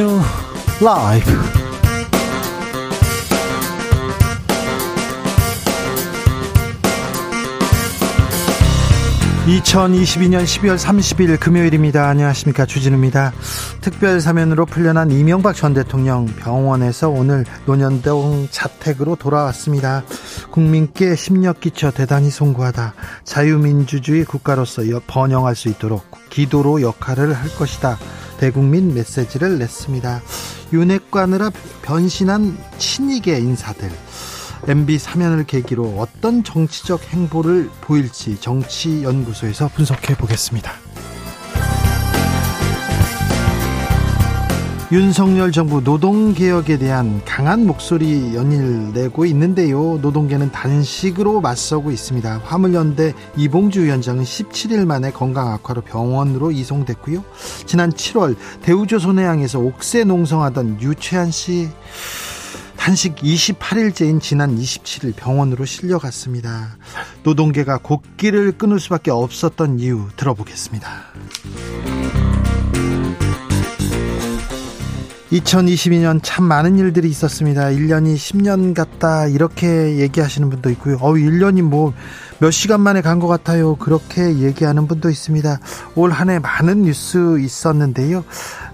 주진우 라이브 2022년 12월 30일 금요일입니다. 안녕하십니까. 주진우입니다. 특별 사면으로 풀려난 이명박 전 대통령 병원에서 오늘 논현동 자택으로 돌아왔습니다. 국민께 심력 끼쳐 대단히 송구하다. 자유민주주의 국가로서 번영할 수 있도록 기도로 역할을 할 것이다. 대국민 메시지를 냈습니다. 윤핵관으로 변신한 친이계 인사들. MB 사면을 계기로 어떤 정치적 행보를 보일지 정치연구소에서 분석해 보겠습니다. 윤석열 정부 노동개혁에 대한 강한 목소리 연일 내고 있는데요. 노동계는 단식으로 맞서고 있습니다. 화물연대 이봉주 위원장은 17일 만에 건강 악화로 병원으로 이송됐고요. 지난 7월 대우조선해양에서 옥새 농성하던 유채한 씨 단식 28일째인 지난 27일 병원으로 실려갔습니다. 노동계가 곡기를 끊을 수밖에 없었던 이유 들어보겠습니다. 2022년 참 많은 일들이 있었습니다. 1년이 10년 같다 이렇게 얘기하시는 분도 있고요. 어 1년이 뭐 몇 시간 만에 간 것 같아요. 그렇게 얘기하는 분도 있습니다. 올 한 해 많은 뉴스 있었는데요.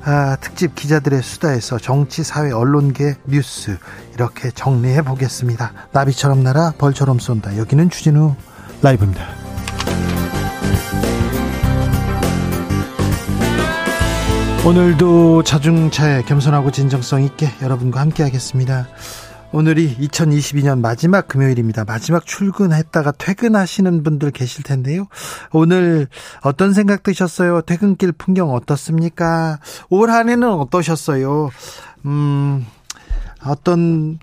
아, 특집 기자들의 수다에서 정치, 사회, 언론계 뉴스 이렇게 정리해 보겠습니다. 나비처럼 날아 벌처럼 쏜다. 여기는 주진우 라이브입니다. 오늘도 자중차에 겸손하고 진정성 있게 여러분과 함께 하겠습니다. 오늘이 2022년 마지막 금요일입니다. 마지막 출근했다가 퇴근하시는 분들 계실 텐데요. 오늘 어떤 생각 드셨어요? 퇴근길 풍경 어떻습니까? 올 한 해는 어떠셨어요? 음, 어떤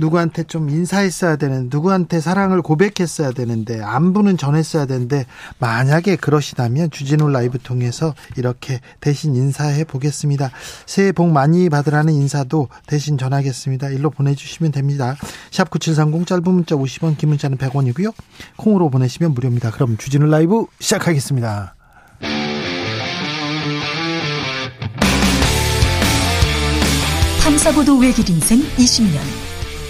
누구한테 좀 인사했어야 되는 누구한테 사랑을 고백했어야 되는데 안부는 전했어야 되는데 만약에 그러시다면 주진우 라이브 통해서 이렇게 대신 인사해 보겠습니다. 새해 복 많이 받으라는 인사도 대신 전하겠습니다. 일로 보내주시면 됩니다. 샵 9730 짧은 문자 50원 긴 문자는 100원이고요. 콩으로 보내시면 무료입니다. 그럼 주진우 라이브 시작하겠습니다. 탐사보도 외길 인생 20년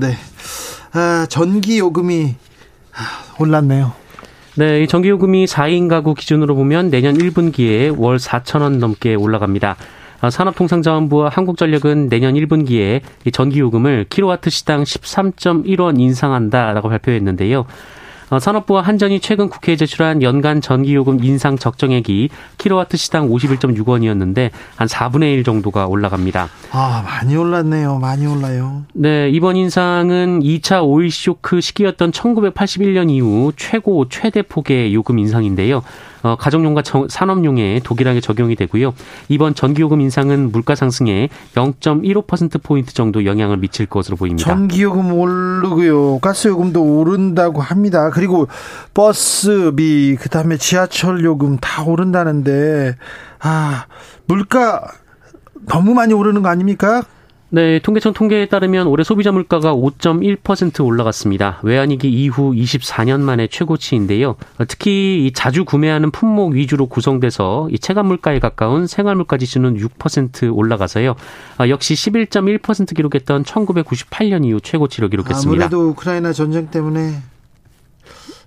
네. 아, 전기 요금이 올랐네요. 네, 이 전기 요금이 4인 가구 기준으로 보면 내년 1분기에 월 4천 원 넘게 올라갑니다. 아, 산업통상자원부와 한국전력은 내년 1분기에 전기 요금을 킬로와트 시당 13.1원 인상한다라고 발표했는데요. 어, 산업부와 한전이 최근 국회에 제출한 연간 전기요금 인상 적정액이 킬로와트 시당 51.6원이었는데 한 4분의 1 정도가 올라갑니다. 아, 많이 올랐네요. 많이 올라요. 네, 이번 인상은 2차 오일 쇼크 시기였던 1981년 이후 최고 최대 폭의 요금 인상인데요. 어, 가정용과 산업용에 동일하게 적용이 되고요. 이번 전기요금 인상은 물가 상승에 0.15% 포인트 정도 영향을 미칠 것으로 보입니다. 전기요금 오르고요. 가스요금도 오른다고 합니다. 그리고 버스비 그다음에 지하철 요금 다 오른다는데 아, 물가 너무 많이 오르는 거 아닙니까? 네, 통계청 통계에 따르면 올해 소비자 물가가 5.1% 올라갔습니다. 외환위기 이후 24년 만에 최고치인데요. 특히 자주 구매하는 품목 위주로 구성돼서 이 체감 물가에 가까운 생활 물가 지수는 6% 올라가서요. 아, 역시 11.1% 기록했던 1998년 이후 최고치를 기록했습니다. 아무래도 우크라이나 전쟁 때문에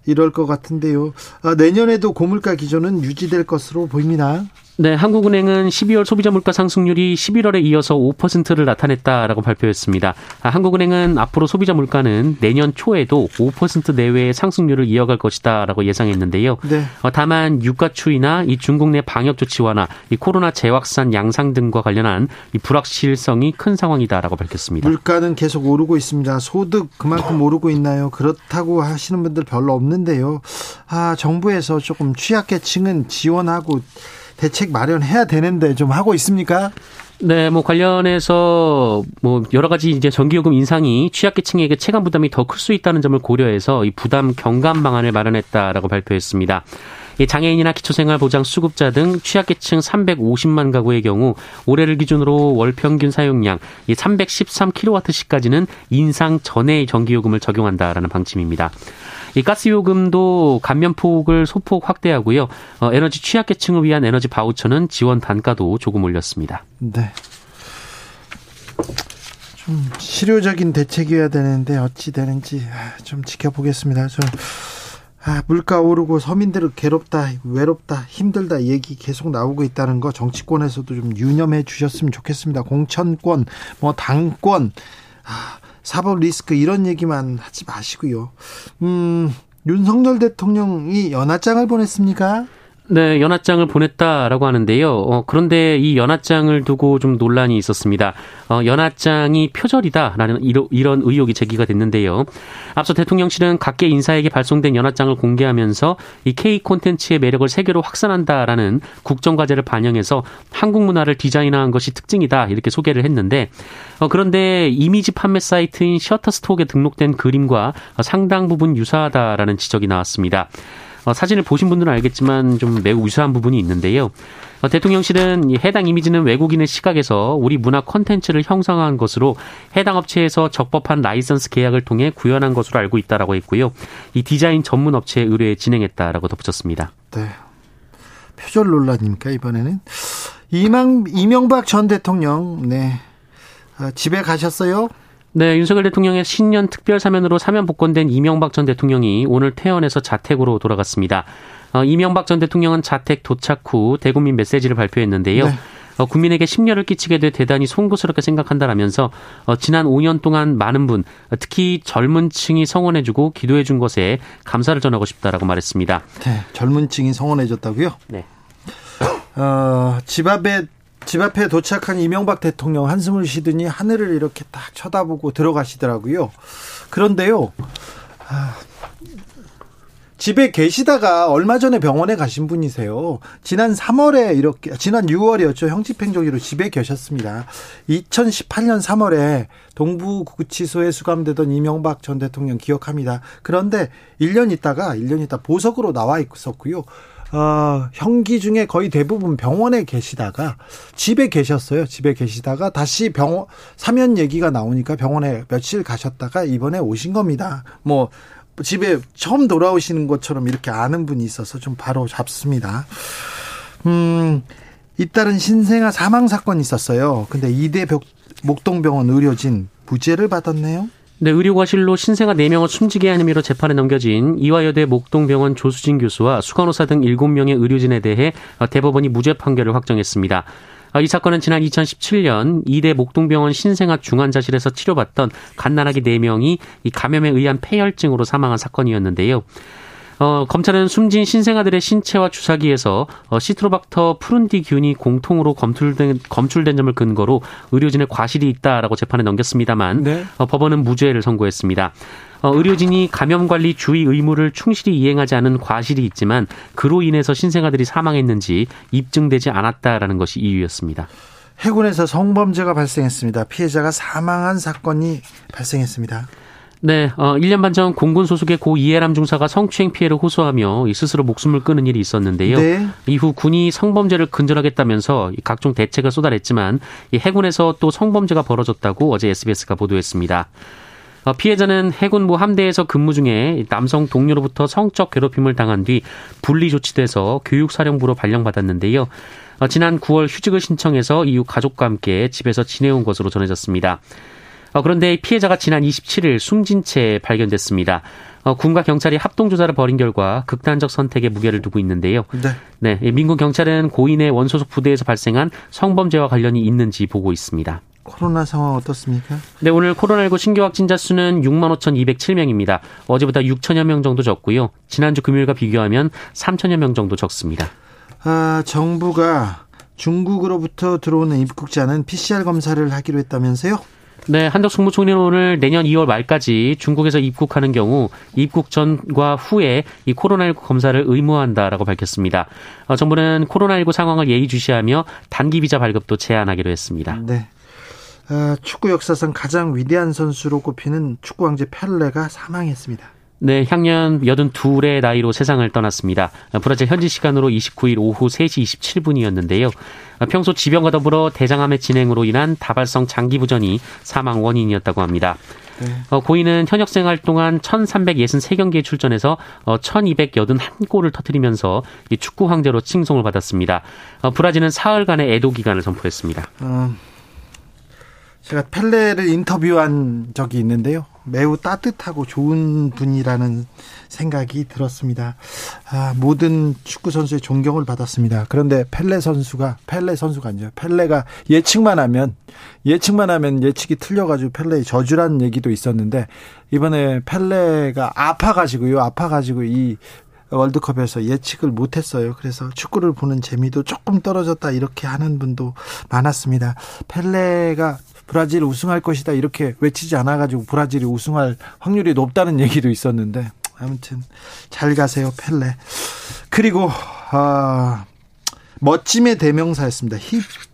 이럴 것 같은데요. 아, 내년에도 고물가 기조는 유지될 것으로 보입니다. 네, 한국은행은 12월 소비자 물가 상승률이 11월에 이어서 5%를 나타냈다라고 발표했습니다. 아, 한국은행은 앞으로 소비자 물가는 내년 초에도 5% 내외의 상승률을 이어갈 것이다라고 예상했는데요. 네. 어, 다만 유가 추이나 이 중국 내 방역 조치 완화, 이 코로나 재확산 양상 등과 관련한 이 불확실성이 큰 상황이다라고 밝혔습니다. 물가는 계속 오르고 있습니다. 소득 그만큼 오르고 있나요? 그렇다고 하시는 분들 별로 없는데요. 아, 정부에서 조금 취약계층은 지원하고 대책 마련해야 되는데 좀 하고 있습니까? 네, 뭐 관련해서 뭐 여러 가지 이제 전기요금 인상이 취약계층에게 체감 부담이 더 클 수 있다는 점을 고려해서 이 부담 경감 방안을 마련했다라고 발표했습니다. 장애인이나 기초생활보장 수급자 등 취약계층 350만 가구의 경우 올해를 기준으로 월 평균 사용량 313kWh까지는 인상 전에 전기요금을 적용한다라는 방침입니다. 이 가스 요금도 감면폭을 소폭 확대하고요. 어, 에너지 취약계층을 위한 에너지 바우처는 지원 단가도 조금 올렸습니다. 네. 좀 실효적인 대책이어야 되는데 어찌 되는지 아, 좀 지켜보겠습니다. 저 아, 물가 오르고 서민들을 괴롭다, 외롭다, 힘들다 얘기 계속 나오고 있다는 거 정치권에서도 좀 유념해 주셨으면 좋겠습니다. 공천권, 뭐 당권, 아, 사법 리스크 이런 얘기만 하지 마시고요. 음, 윤석열 대통령이 연하장을 보냈습니까? 네, 연하장을 보냈다라고 하는데요. 어, 그런데 이 연하장을 두고 좀 논란이 있었습니다. 어, 연하장이 표절이다라는 이러, 이런 의혹이 제기가 됐는데요. 앞서 대통령실은 각계 인사에게 발송된 연하장을 공개하면서 이 K 콘텐츠의 매력을 세계로 확산한다라는 국정과제를 반영해서 한국 문화를 디자인한 것이 특징이다 이렇게 소개를 했는데 어, 그런데 이미지 판매 사이트인 셔터스톡에 등록된 그림과 상당 부분 유사하다라는 지적이 나왔습니다. 어, 사진을 보신 분들은 알겠지만 좀 매우 유사한 부분이 있는데요. 어, 대통령실은 해당 이미지는 외국인의 시각에서 우리 문화 콘텐츠를 형성한 것으로 해당 업체에서 적법한 라이선스 계약을 통해 구현한 것으로 알고 있다라고 했고요. 이 디자인 전문 업체에 의뢰해 진행했다라고 덧붙였습니다. 네. 표절 논란입니까 이번에는 이망 이명박 전 대통령 네 아, 집에 가셨어요? 네, 윤석열 대통령의 신년 특별 사면으로 사면 복권된 이명박 전 대통령이 오늘 퇴원해서 자택으로 돌아갔습니다. 어, 이명박 전 대통령은 자택 도착 후 대국민 메시지를 발표했는데요. 네. 어, 국민에게 심려를 끼치게 돼 대단히 송구스럽게 생각한다라면서 어, 지난 5년 동안 많은 분, 특히 젊은 층이 성원해주고 기도해준 것에 감사를 전하고 싶다라고 말했습니다. 네, 젊은 층이 성원해줬다고요? 네. 어, 집 앞에 집 앞에 도착한 이명박 대통령 한숨을 쉬더니 하늘을 이렇게 딱 쳐다보고 들어가시더라고요. 그런데요, 아, 집에 계시다가 얼마 전에 병원에 가신 분이세요. 지난 3월에 이렇게 지난 6월이었죠. 형집행정지로 집에 계셨습니다. 2018년 3월에 동부구치소에 수감되던 이명박 전 대통령 기억합니다. 그런데 1년 있다가 1년 있다 보석으로 나와 있었고요. 어, 형기 중에 거의 대부분 병원에 계시다가 집에 계셨어요. 집에 계시다가 다시 병원 사면 얘기가 나오니까 병원에 며칠 가셨다가 이번에 오신 겁니다. 뭐 집에 처음 돌아오시는 것처럼 이렇게 아는 분이 있어서 좀 바로 잡습니다. 음, 잇따른 신생아 사망 사건이 있었어요. 근데 이대 목동병원 의료진 무죄를 받았네요. 네, 의료과실로 신생아 4명을 숨지게 한 혐의로 재판에 넘겨진 이화여대 목동병원 조수진 교수와 수간호사 등 7명의 의료진에 대해 대법원이 무죄 판결을 확정했습니다. 이 사건은 지난 2017년 이대 목동병원 신생아 중환자실에서 치료받던 갓난아기 4명이 이 감염에 의한 폐혈증으로 사망한 사건이었는데요. 어, 검찰은 숨진 신생아들의 신체와 주사기에서 어, 시트로박터 푸른디균이 공통으로 검출된, 검출된 점을 근거로 의료진의 과실이 있다라고 재판에 넘겼습니다만 네. 어, 법원은 무죄를 선고했습니다. 어, 의료진이 감염 관리 주의 의무를 충실히 이행하지 않은 과실이 있지만 그로 인해서 신생아들이 사망했는지 입증되지 않았다라는 것이 이유였습니다. 해군에서 성범죄가 발생했습니다. 피해자가 사망한 사건이 발생했습니다. 네, 어, 1년 반 전 공군 소속의 고 이해람 중사가 성추행 피해를 호소하며 스스로 목숨을 끊은 일이 있었는데요. 네. 이후 군이 성범죄를 근절하겠다면서 각종 대책을 쏟아냈지만 해군에서 또 성범죄가 벌어졌다고 어제 SBS가 보도했습니다. 어, 피해자는 해군부 함대에서 근무 중에 남성 동료로부터 성적 괴롭힘을 당한 뒤 분리 조치돼서 교육사령부로 발령받았는데요. 어, 지난 9월 휴직을 신청해서 이후 가족과 함께 집에서 지내온 것으로 전해졌습니다. 어, 그런데 피해자가 지난 27일 숨진 채 발견됐습니다. 어, 군과 경찰이 합동 조사를 벌인 결과 극단적 선택에 무게를 두고 있는데요. 네. 네. 민군 경찰은 고인의 원소속 부대에서 발생한 성범죄와 관련이 있는지 보고 있습니다. 코로나 상황 어떻습니까? 네, 오늘 코로나19 신규 확진자 수는 6만 5,207명입니다. 어제보다 6천여 명 정도 적고요. 지난주 금요일과 비교하면 3천여 명 정도 적습니다. 아, 정부가 중국으로부터 들어오는 입국자는 PCR 검사를 하기로 했다면서요? 네, 한덕 국무총리는 오늘 내년 2월 말까지 중국에서 입국하는 경우 입국 전과 후에 이 코로나19 검사를 의무화한다라고 밝혔습니다. 어, 정부는 코로나19 상황을 예의주시하며 단기 비자 발급도 제한하기로 했습니다. 네. 어, 축구 역사상 가장 위대한 선수로 꼽히는 축구 왕제 펠레가 사망했습니다. 네, 향년 82의 나이로 세상을 떠났습니다. 브라질 현지 시간으로 29일 오후 3시 27분이었는데요. 평소 지병과 더불어 대장암의 진행으로 인한 다발성 장기 부전이 사망 원인이었다고 합니다. 네. 어, 고인은 현역 생활 동안 1363경기에 출전해서 1281골을 어, 터뜨리면서 축구 황제로 칭송을 받았습니다. 어, 브라질은 사흘간의 애도 기간을 선포했습니다. 어, 제가 펠레를 인터뷰한 적이 있는데요. 매우 따뜻하고 좋은 분이라는 생각이 들었습니다. 아, 모든 축구 선수의 존경을 받았습니다. 그런데 펠레 선수가 펠레 선수가 아니죠. 펠레가 예측만 하면 예측만 하면 예측이 틀려가지고 펠레의 저주라는 얘기도 있었는데 이번에 펠레가 아파가지고요. 아파가지고 이 월드컵에서 예측을 못했어요. 그래서 축구를 보는 재미도 조금 떨어졌다 이렇게 하는 분도 많았습니다. 펠레가 브라질 우승할 것이다 이렇게 외치지 않아 가지고 브라질이 우승할 확률이 높다는 얘기도 있었는데 아무튼 잘 가세요 펠레. 그리고 아 멋짐의 대명사였습니다.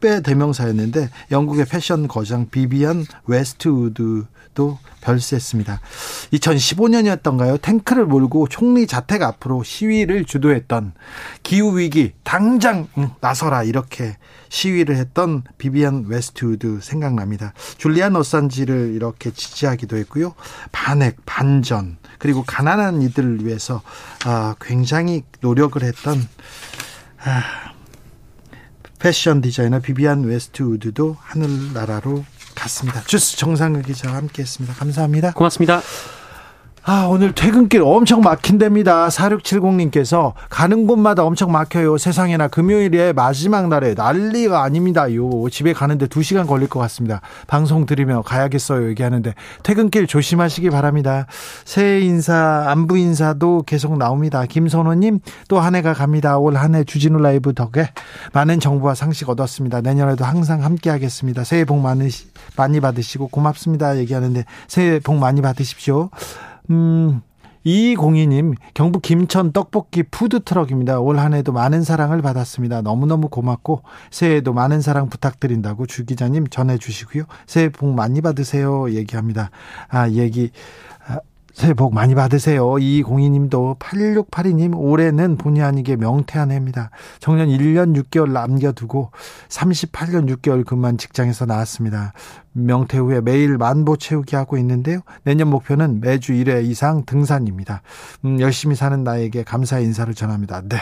힙의 대명사였는데 영국의 패션 거장 비비안 웨스트우드 도 별세했습니다. 2015년이었던가요? 탱크를 몰고 총리 자택 앞으로 시위를 주도했던 기후 위기 당장 나서라 이렇게 시위를 했던 비비안 웨스트우드 생각납니다. 줄리안 어산지를 이렇게 지지하기도 했고요. 반핵, 반전 그리고 가난한 이들을 위해서 아, 굉장히 노력을 했던 아, 패션 디자이너 비비안 웨스트우드도 하늘나라로 갔습니다. 주스 정상근 기자와 함께했습니다. 감사합니다. 고맙습니다. 아, 오늘 퇴근길 엄청 막힌답니다. 4670님께서 가는 곳마다 엄청 막혀요. 세상에나 금요일에 마지막 날에 난리가 아닙니다요. 집에 가는데 2시간 걸릴 것 같습니다. 방송 들으며 가야겠어요. 얘기하는데 퇴근길 조심하시기 바랍니다. 새해 인사, 안부 인사도 계속 나옵니다. 김선호님 또 한 해가 갑니다. 올 한 해 주진우 라이브 덕에 많은 정보와 상식 얻었습니다. 내년에도 항상 함께 하겠습니다. 새해 복 많으, 많이 받으시고 고맙습니다. 얘기하는데 새해 복 많이 받으십시오. 음, 이공희님 경북 김천 떡볶이 푸드트럭입니다. 올 한 해도 많은 사랑을 받았습니다. 너무너무 고맙고 새해에도 많은 사랑 부탁드린다고 주 기자님 전해주시고요. 새해 복 많이 받으세요. 얘기합니다. 아 얘기 아, 새해 복 많이 받으세요. 이공희님도 8682님 올해는 본의 아니게 명태한 해입니다. 정년 1년 6개월 남겨두고 38년 6개월 근무한 직장에서 나왔습니다. 명퇴 후에 매일 만보 채우기 하고 있는데요. 내년 목표는 매주 1회 이상 등산입니다. 음, 열심히 사는 나에게 감사의 인사를 전합니다. 네.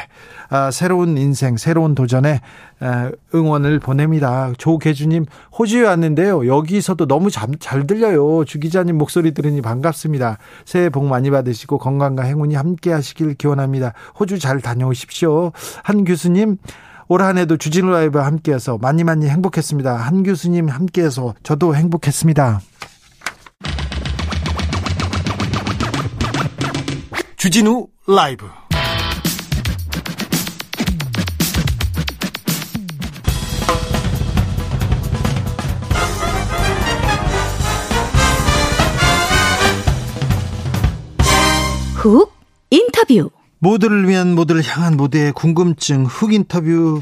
아, 새로운 인생, 새로운 도전에 아, 응원을 보냅니다. 조계주님, 호주에 왔는데요. 여기서도 너무 잘, 잘 들려요. 주 기자님 목소리 들으니 반갑습니다. 새해 복 많이 받으시고 건강과 행운이 함께 하시길 기원합니다. 호주 잘 다녀오십시오. 한 교수님, 올 한 해도 주진우 라이브와 함께해서 많이 많이 행복했습니다. 한 교수님 함께해서 저도 행복했습니다. 주진우 라이브 훅 인터뷰 모두를 위한 모두를 향한 모두의 궁금증 흑 인터뷰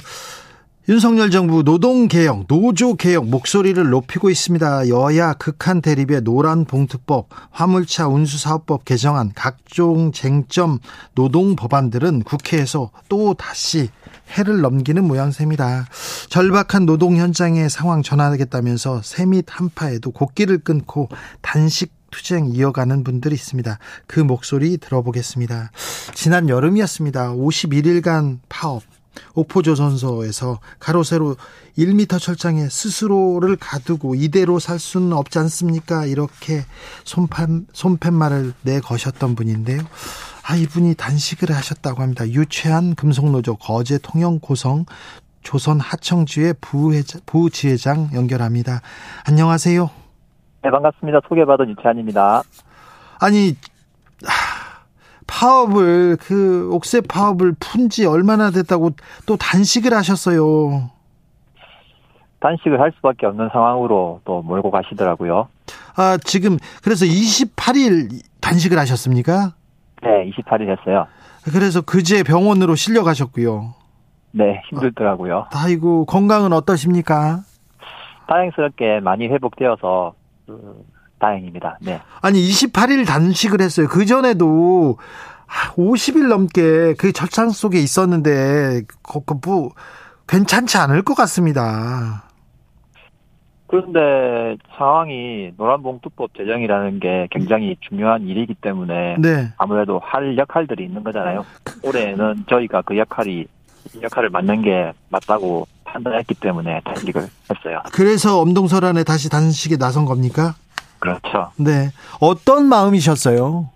윤석열 정부 노동개혁, 노조개혁 목소리를 높이고 있습니다. 여야 극한 대립의 노란 봉투법, 화물차 운수사업법 개정안, 각종 쟁점 노동 법안들은 국회에서 또 다시 해를 넘기는 모양새입니다. 절박한 노동 현장의 상황 전환하겠다면서 세밑 한파에도 곡기를 끊고 단식 투쟁 이어가는 분들이 있습니다. 그 목소리 들어보겠습니다. 지난 여름이었습니다. 51일간 파업. 옥포조선소에서 가로세로 1미터 철장에 스스로를 가두고 이대로 살 수는 없지 않습니까? 이렇게 손판, 손팻말을 내거셨던 분인데요. 아, 이분이 단식을 하셨다고 합니다. 유채한 금속노조 거제 통영 고성 조선 하청주의 부회장, 부지회장 연결합니다. 안녕하세요. 네, 반갑습니다. 소개받은 유채한입니다. 아니, 파업을, 그, 옥새 파업을 푼 지 얼마나 됐다고 또 단식을 하셨어요. 단식을 할 수밖에 없는 상황으로 또 몰고 가시더라고요. 아, 지금 그래서 28일 단식을 하셨습니까? 네, 28일 했어요. 그래서 그제 병원으로 실려 가셨고요. 네, 힘들더라고요. 아이고, 건강은 어떠십니까? 다행스럽게 많이 회복되어서 그, 다행입니다. 네. 아니 28일 단식을 했어요. 그 전에도 50일 넘게 그 절창 속에 있었는데 그, 그, 뭐 괜찮지 않을 것 같습니다. 그런데 상황이 노란봉투법 제정이라는 게 굉장히 중요한 일이기 때문에 네. 아무래도 할 역할들이 있는 거잖아요. 올해는 저희가 그 역할이 역할을 맡는 게 맞다고 판단했기 때문에 단식을 했어요. 그래서 엄동설안에 다시 단식에 나선 겁니까? 그렇죠. 네. 어떤 마음이셨어요?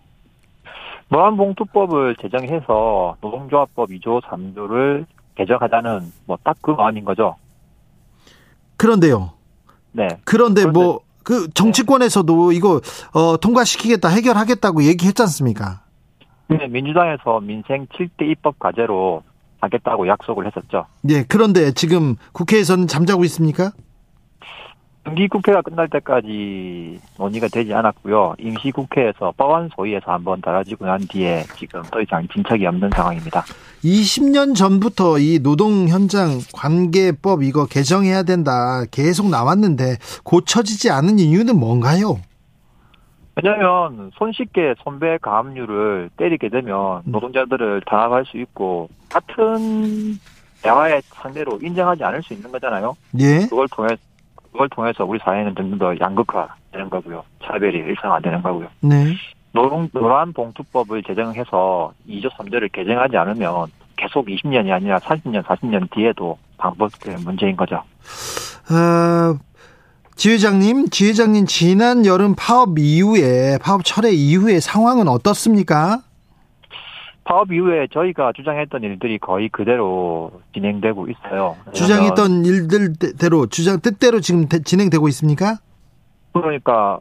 노란봉투법을 제정해서 노동조합법 2조 3조를 개정하자는 뭐 딱 그 마음인 거죠. 그런데요. 네. 그런데 그런데- 뭐 그 정치권에서도 이거 어 통과시키겠다 해결하겠다고 얘기했지 않습니까? 근데 민주당에서 민생 7대 입법 과제로 하겠다고 약속을 했었죠. 예. 그런데 지금 국회에서는 잠자고 있습니까? 정기국회가 끝날 때까지 논의가 되지 않았고요. 임시국회에서 법안 소위에서 한번 달아지고 난 뒤에 지금 더 이상 진척이 없는 상황입니다. 20년 전부터 이 노동 현장 관계법 이거 개정해야 된다 계속 나왔는데 고쳐지지 않은 이유는 뭔가요? 왜냐하면 손쉽게 손배 가압류를 때리게 되면 음. 노동자들을 탄압할 수 있고 같은 대화의 상대로 인정하지 않을 수 있는 거잖아요. 예. 그걸 통해 그걸 통해서 우리 사회는 점점 더 양극화되는 거고요. 차별이 일상화되는 거고요. 네. 노동 노란 봉투법을 제정해서 2조 3조를 개정하지 않으면 계속 20년이 아니라 30년, 40년 뒤에도 반복될 문제인 거죠. 어, 지회장님, 지회장님 지난 여름 파업 이후에 파업 철회 이후에 상황은 어떻습니까? 파업 이후에 저희가 주장했던 일들이 거의 그대로 진행되고 있어요. 주장했던 일들대로 주장 뜻대로 지금 대- 진행되고 있습니까? 그러니까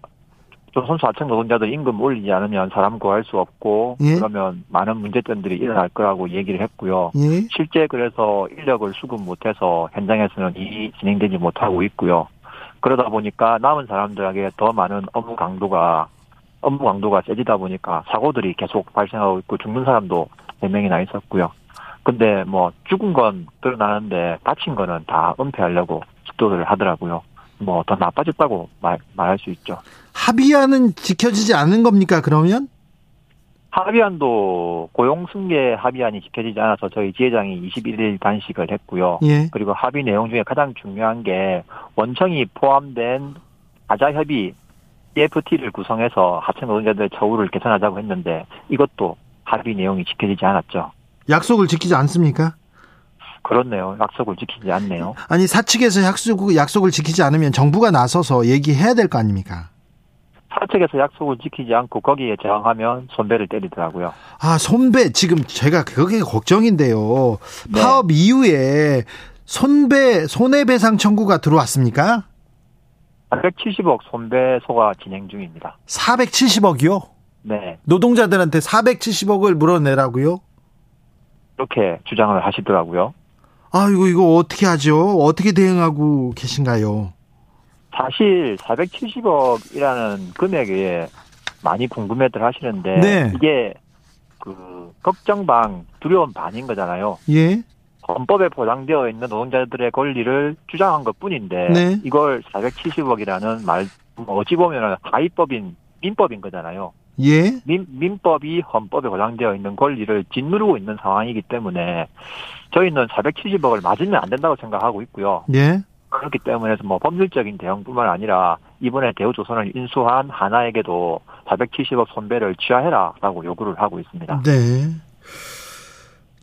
조선소 하청 노동자들 임금 올리지 않으면 사람 구할 수 없고 예. 그러면 많은 문제점들이 일어날 거라고 얘기를 했고요. 예. 실제 그래서 인력을 수급 못해서 현장에서는 일이 진행되지 못하고 있고요. 그러다 보니까 남은 사람들에게 더 많은 업무 강도가 업무 강도가 세지다 보니까 사고들이 계속 발생하고 있고 죽는 사람도 4명이나 있었고요. 근데 뭐 죽은 건 드러나는데 다친 거는 다 은폐하려고 집도를 하더라고요. 뭐 더 나빠졌다고 말, 말할 수 있죠. 합의안은 지켜지지 않는 겁니까, 그러면? 합의안도 고용 승계 합의안이 지켜지지 않아서 저희 지회장이 21일 단식을 했고요. 예. 그리고 합의 내용 중에 가장 중요한 게 원청이 포함된 가자협의 EFT를 구성해서 하청 노동자들의 처우를 개선하자고 했는데 이것도 합의 내용이 지켜지지 않았죠. 약속을 지키지 않습니까? 그렇네요. 약속을 지키지 않네요. 아니, 사측에서 약속, 약속을 지키지 않으면 정부가 나서서 얘기해야 될 거 아닙니까? 사측에서 약속을 지키지 않고 거기에 저항하면 손배를 때리더라고요. 아, 손배, 지금 제가 그게 걱정인데요. 네. 파업 이후에 손배, 손해배상 청구가 들어왔습니까? 470억 손배소가 진행 중입니다. 470억이요? 네. 노동자들한테 470억을 물어내라고요? 이렇게 주장을 하시더라고요. 아이고, 이거 어떻게 하죠? 어떻게 대응하고 계신가요? 사실 470억이라는 금액에 많이 궁금해들 하시는데 네. 이게 그 걱정 반 두려움 반인 거잖아요. 예? 헌법에 보장되어 있는 노동자들의 권리를 주장한 것 뿐인데 네. 이걸 470억이라는 말 어찌 보면 하위법인 민법인 거잖아요. 예? 민, 민법이 헌법에 보장되어 있는 권리를 짓누르고 있는 상황이기 때문에 저희는 470억을 맞으면 안 된다고 생각하고 있고요. 예? 그렇기 때문에 뭐 법률적인 대응뿐만 아니라 이번에 대우조선을 인수한 하나에게도 470억 손배를 취하해라라고 요구를 하고 있습니다. 네.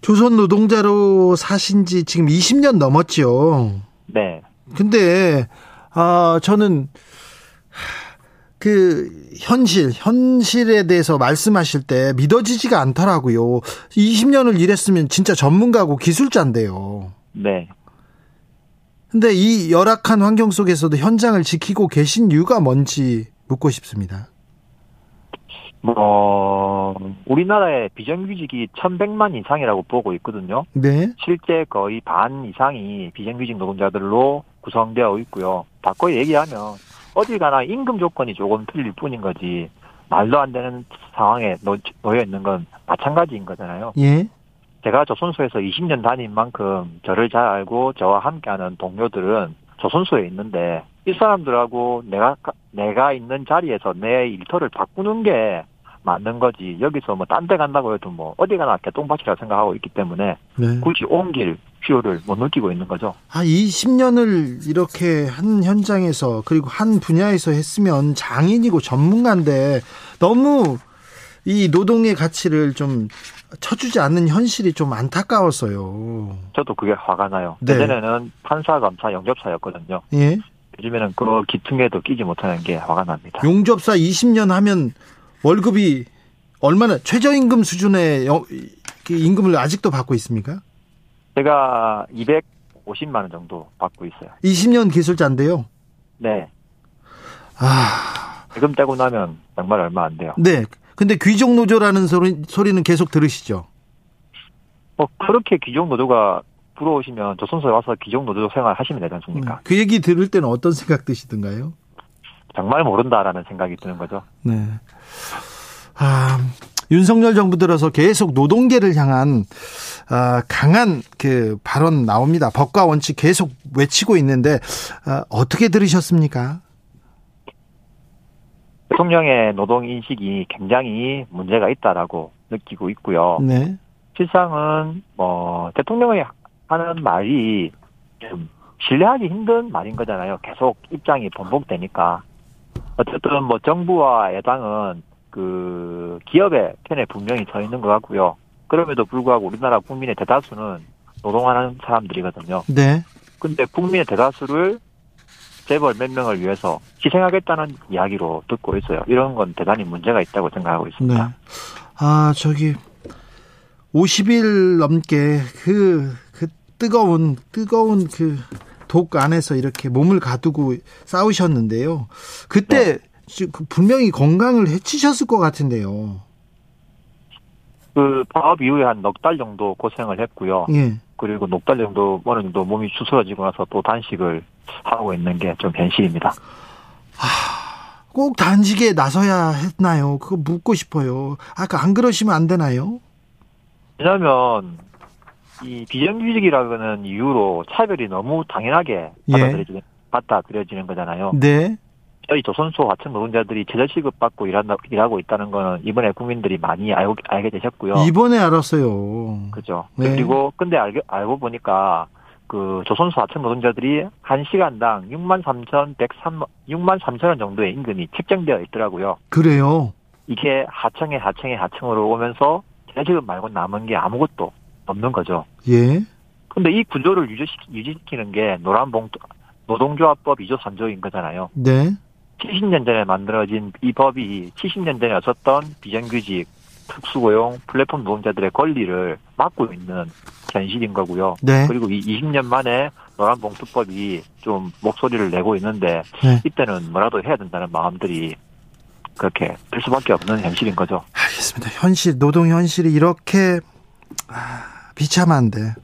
조선 노동자로 사신 지 지금 20년 넘었죠. 네. 근데 아 저는 그 현실 현실에 대해서 말씀하실 때 믿어지지가 않더라고요. 20년을 일했으면 진짜 전문가고 기술자인데요. 네. 근데 이 열악한 환경 속에서도 현장을 지키고 계신 이유가 뭔지 묻고 싶습니다. 뭐 우리나라의 비정규직이 1,100만 이상이라고 보고 있거든요. 네. 실제 거의 반 이상이 비정규직 노동자들로 구성되어 있고요. 바꿔 얘기하면 어디 가나 임금 조건이 조금 틀릴 뿐인 거지 말도 안 되는 상황에 놓여 있는 건 마찬가지인 거잖아요. 예. 제가 조선소에서 20년 다닌 만큼 저를 잘 알고 저와 함께하는 동료들은 조선소에 있는데 이 사람들하고 내가 내가 있는 자리에서 내 일터를 바꾸는 게 맞는 거지 여기서 뭐 딴 데 간다고 해도 뭐 어디 가나 개똥밭이라 생각하고 있기 때문에 네. 굳이 옮길 필요를 못 느끼고 있는 거죠. 아, 20년을 이렇게 한 현장에서 그리고 한 분야에서 했으면 장인이고 전문가인데 너무 이 노동의 가치를 좀 쳐주지 않는 현실이 좀 안타까웠어요. 저도 그게 화가 나요. 네. 예전에는 판사, 검사, 영접사였거든요. 예. 요즘에는 그 기퉁에도 끼지 못하는 게 화가 납니다. 용접사 20년 하면 월급이 얼마나 최저임금 수준의 그 임금을 아직도 받고 있습니까? 제가 250만 원 정도 받고 있어요. 20년 기술자인데요. 네. 아. 지금 떼고 나면 정말 얼마 안 돼요. 네. 근데 귀족 노조라는 소리, 소리는 계속 들으시죠? 뭐 그렇게 귀족 노조가 부러우시면 조선소에 와서 귀족 노조 생활 하시면 되지 않습니까? 음, 그 얘기 들을 때는 어떤 생각 드시던가요? 정말 모른다라는 생각이 드는 거죠. 네. 아, 윤석열 정부 들어서 계속 노동계를 향한 아, 강한 그 발언 나옵니다. 법과 원칙 계속 외치고 있는데 아, 어떻게 들으셨습니까? 대통령의 노동 인식이 굉장히 문제가 있다라고 느끼고 있고요. 네. 실상은 뭐 대통령이 하는 말이 좀 신뢰하기 힘든 말인 거잖아요. 계속 입장이 번복되니까. 어쨌든 뭐 정부와 여당은 그 기업의 편에 분명히 서 있는 것 같고요. 그럼에도 불구하고 우리나라 국민의 대다수는 노동하는 사람들이거든요. 네. 근데 국민의 대다수를 재벌 몇 명을 위해서 희생하겠다는 이야기로 듣고 있어요. 이런 건 대단히 문제가 있다고 생각하고 있습니다. 네. 아, 저기 50일 넘게 그, 그 뜨거운, 뜨거운 그 독 안에서 이렇게 몸을 가두고 싸우셨는데요. 그때 네. 그 분명히 건강을 해치셨을 것 같은데요. 그 파업 이후에 한 넉 달 정도 고생을 했고요. 예. 그리고 넉달 정도 어느 정도 몸이 추스러지고 나서 또 단식을 하고 있는 게 좀 현실입니다. 아, 꼭 단식에 나서야 했나요? 그거 묻고 싶어요. 아까 안 그러시면 안 되나요? 왜냐하면 이 비정규직이라는 이유로 차별이 너무 당연하게 예. 받아들여지는, 받아들여지는 거잖아요. 네. 저희 조선소 하청 노동자들이 최저 시급 받고 일한다, 일하고 있다는 거는 이번에 국민들이 많이 알고, 알게 되셨고요. 이번에 알았어요. 그죠. 네. 그리고 근데 알고, 알고 보니까 그 조선소 하청 노동자들이 한 시간당 6만 3천103 6만 3천 원 정도의 임금이 책정되어 있더라고요. 그래요? 이게 하청에 하청에 하청으로 오면서 최저시급 말고 남은 게 아무것도 없는 거죠. 예. 근데 이 구조를 유지시키, 유지시키는 게 노란봉투 노동조합법 2조 3조인 거잖아요. 네. 70년 전에 만들어진 이 법이 70년 전에 없었던 비정규직, 특수고용, 플랫폼 노동자들의 권리를 막고 있는 현실인 거고요. 네. 그리고 이 20년 만에 노란봉투법이 좀 목소리를 내고 있는데 네. 이때는 뭐라도 해야 된다는 마음들이 그렇게 될 수밖에 없는 현실인 거죠. 알겠습니다. 현실, 노동 현실이 이렇게 아, 비참한데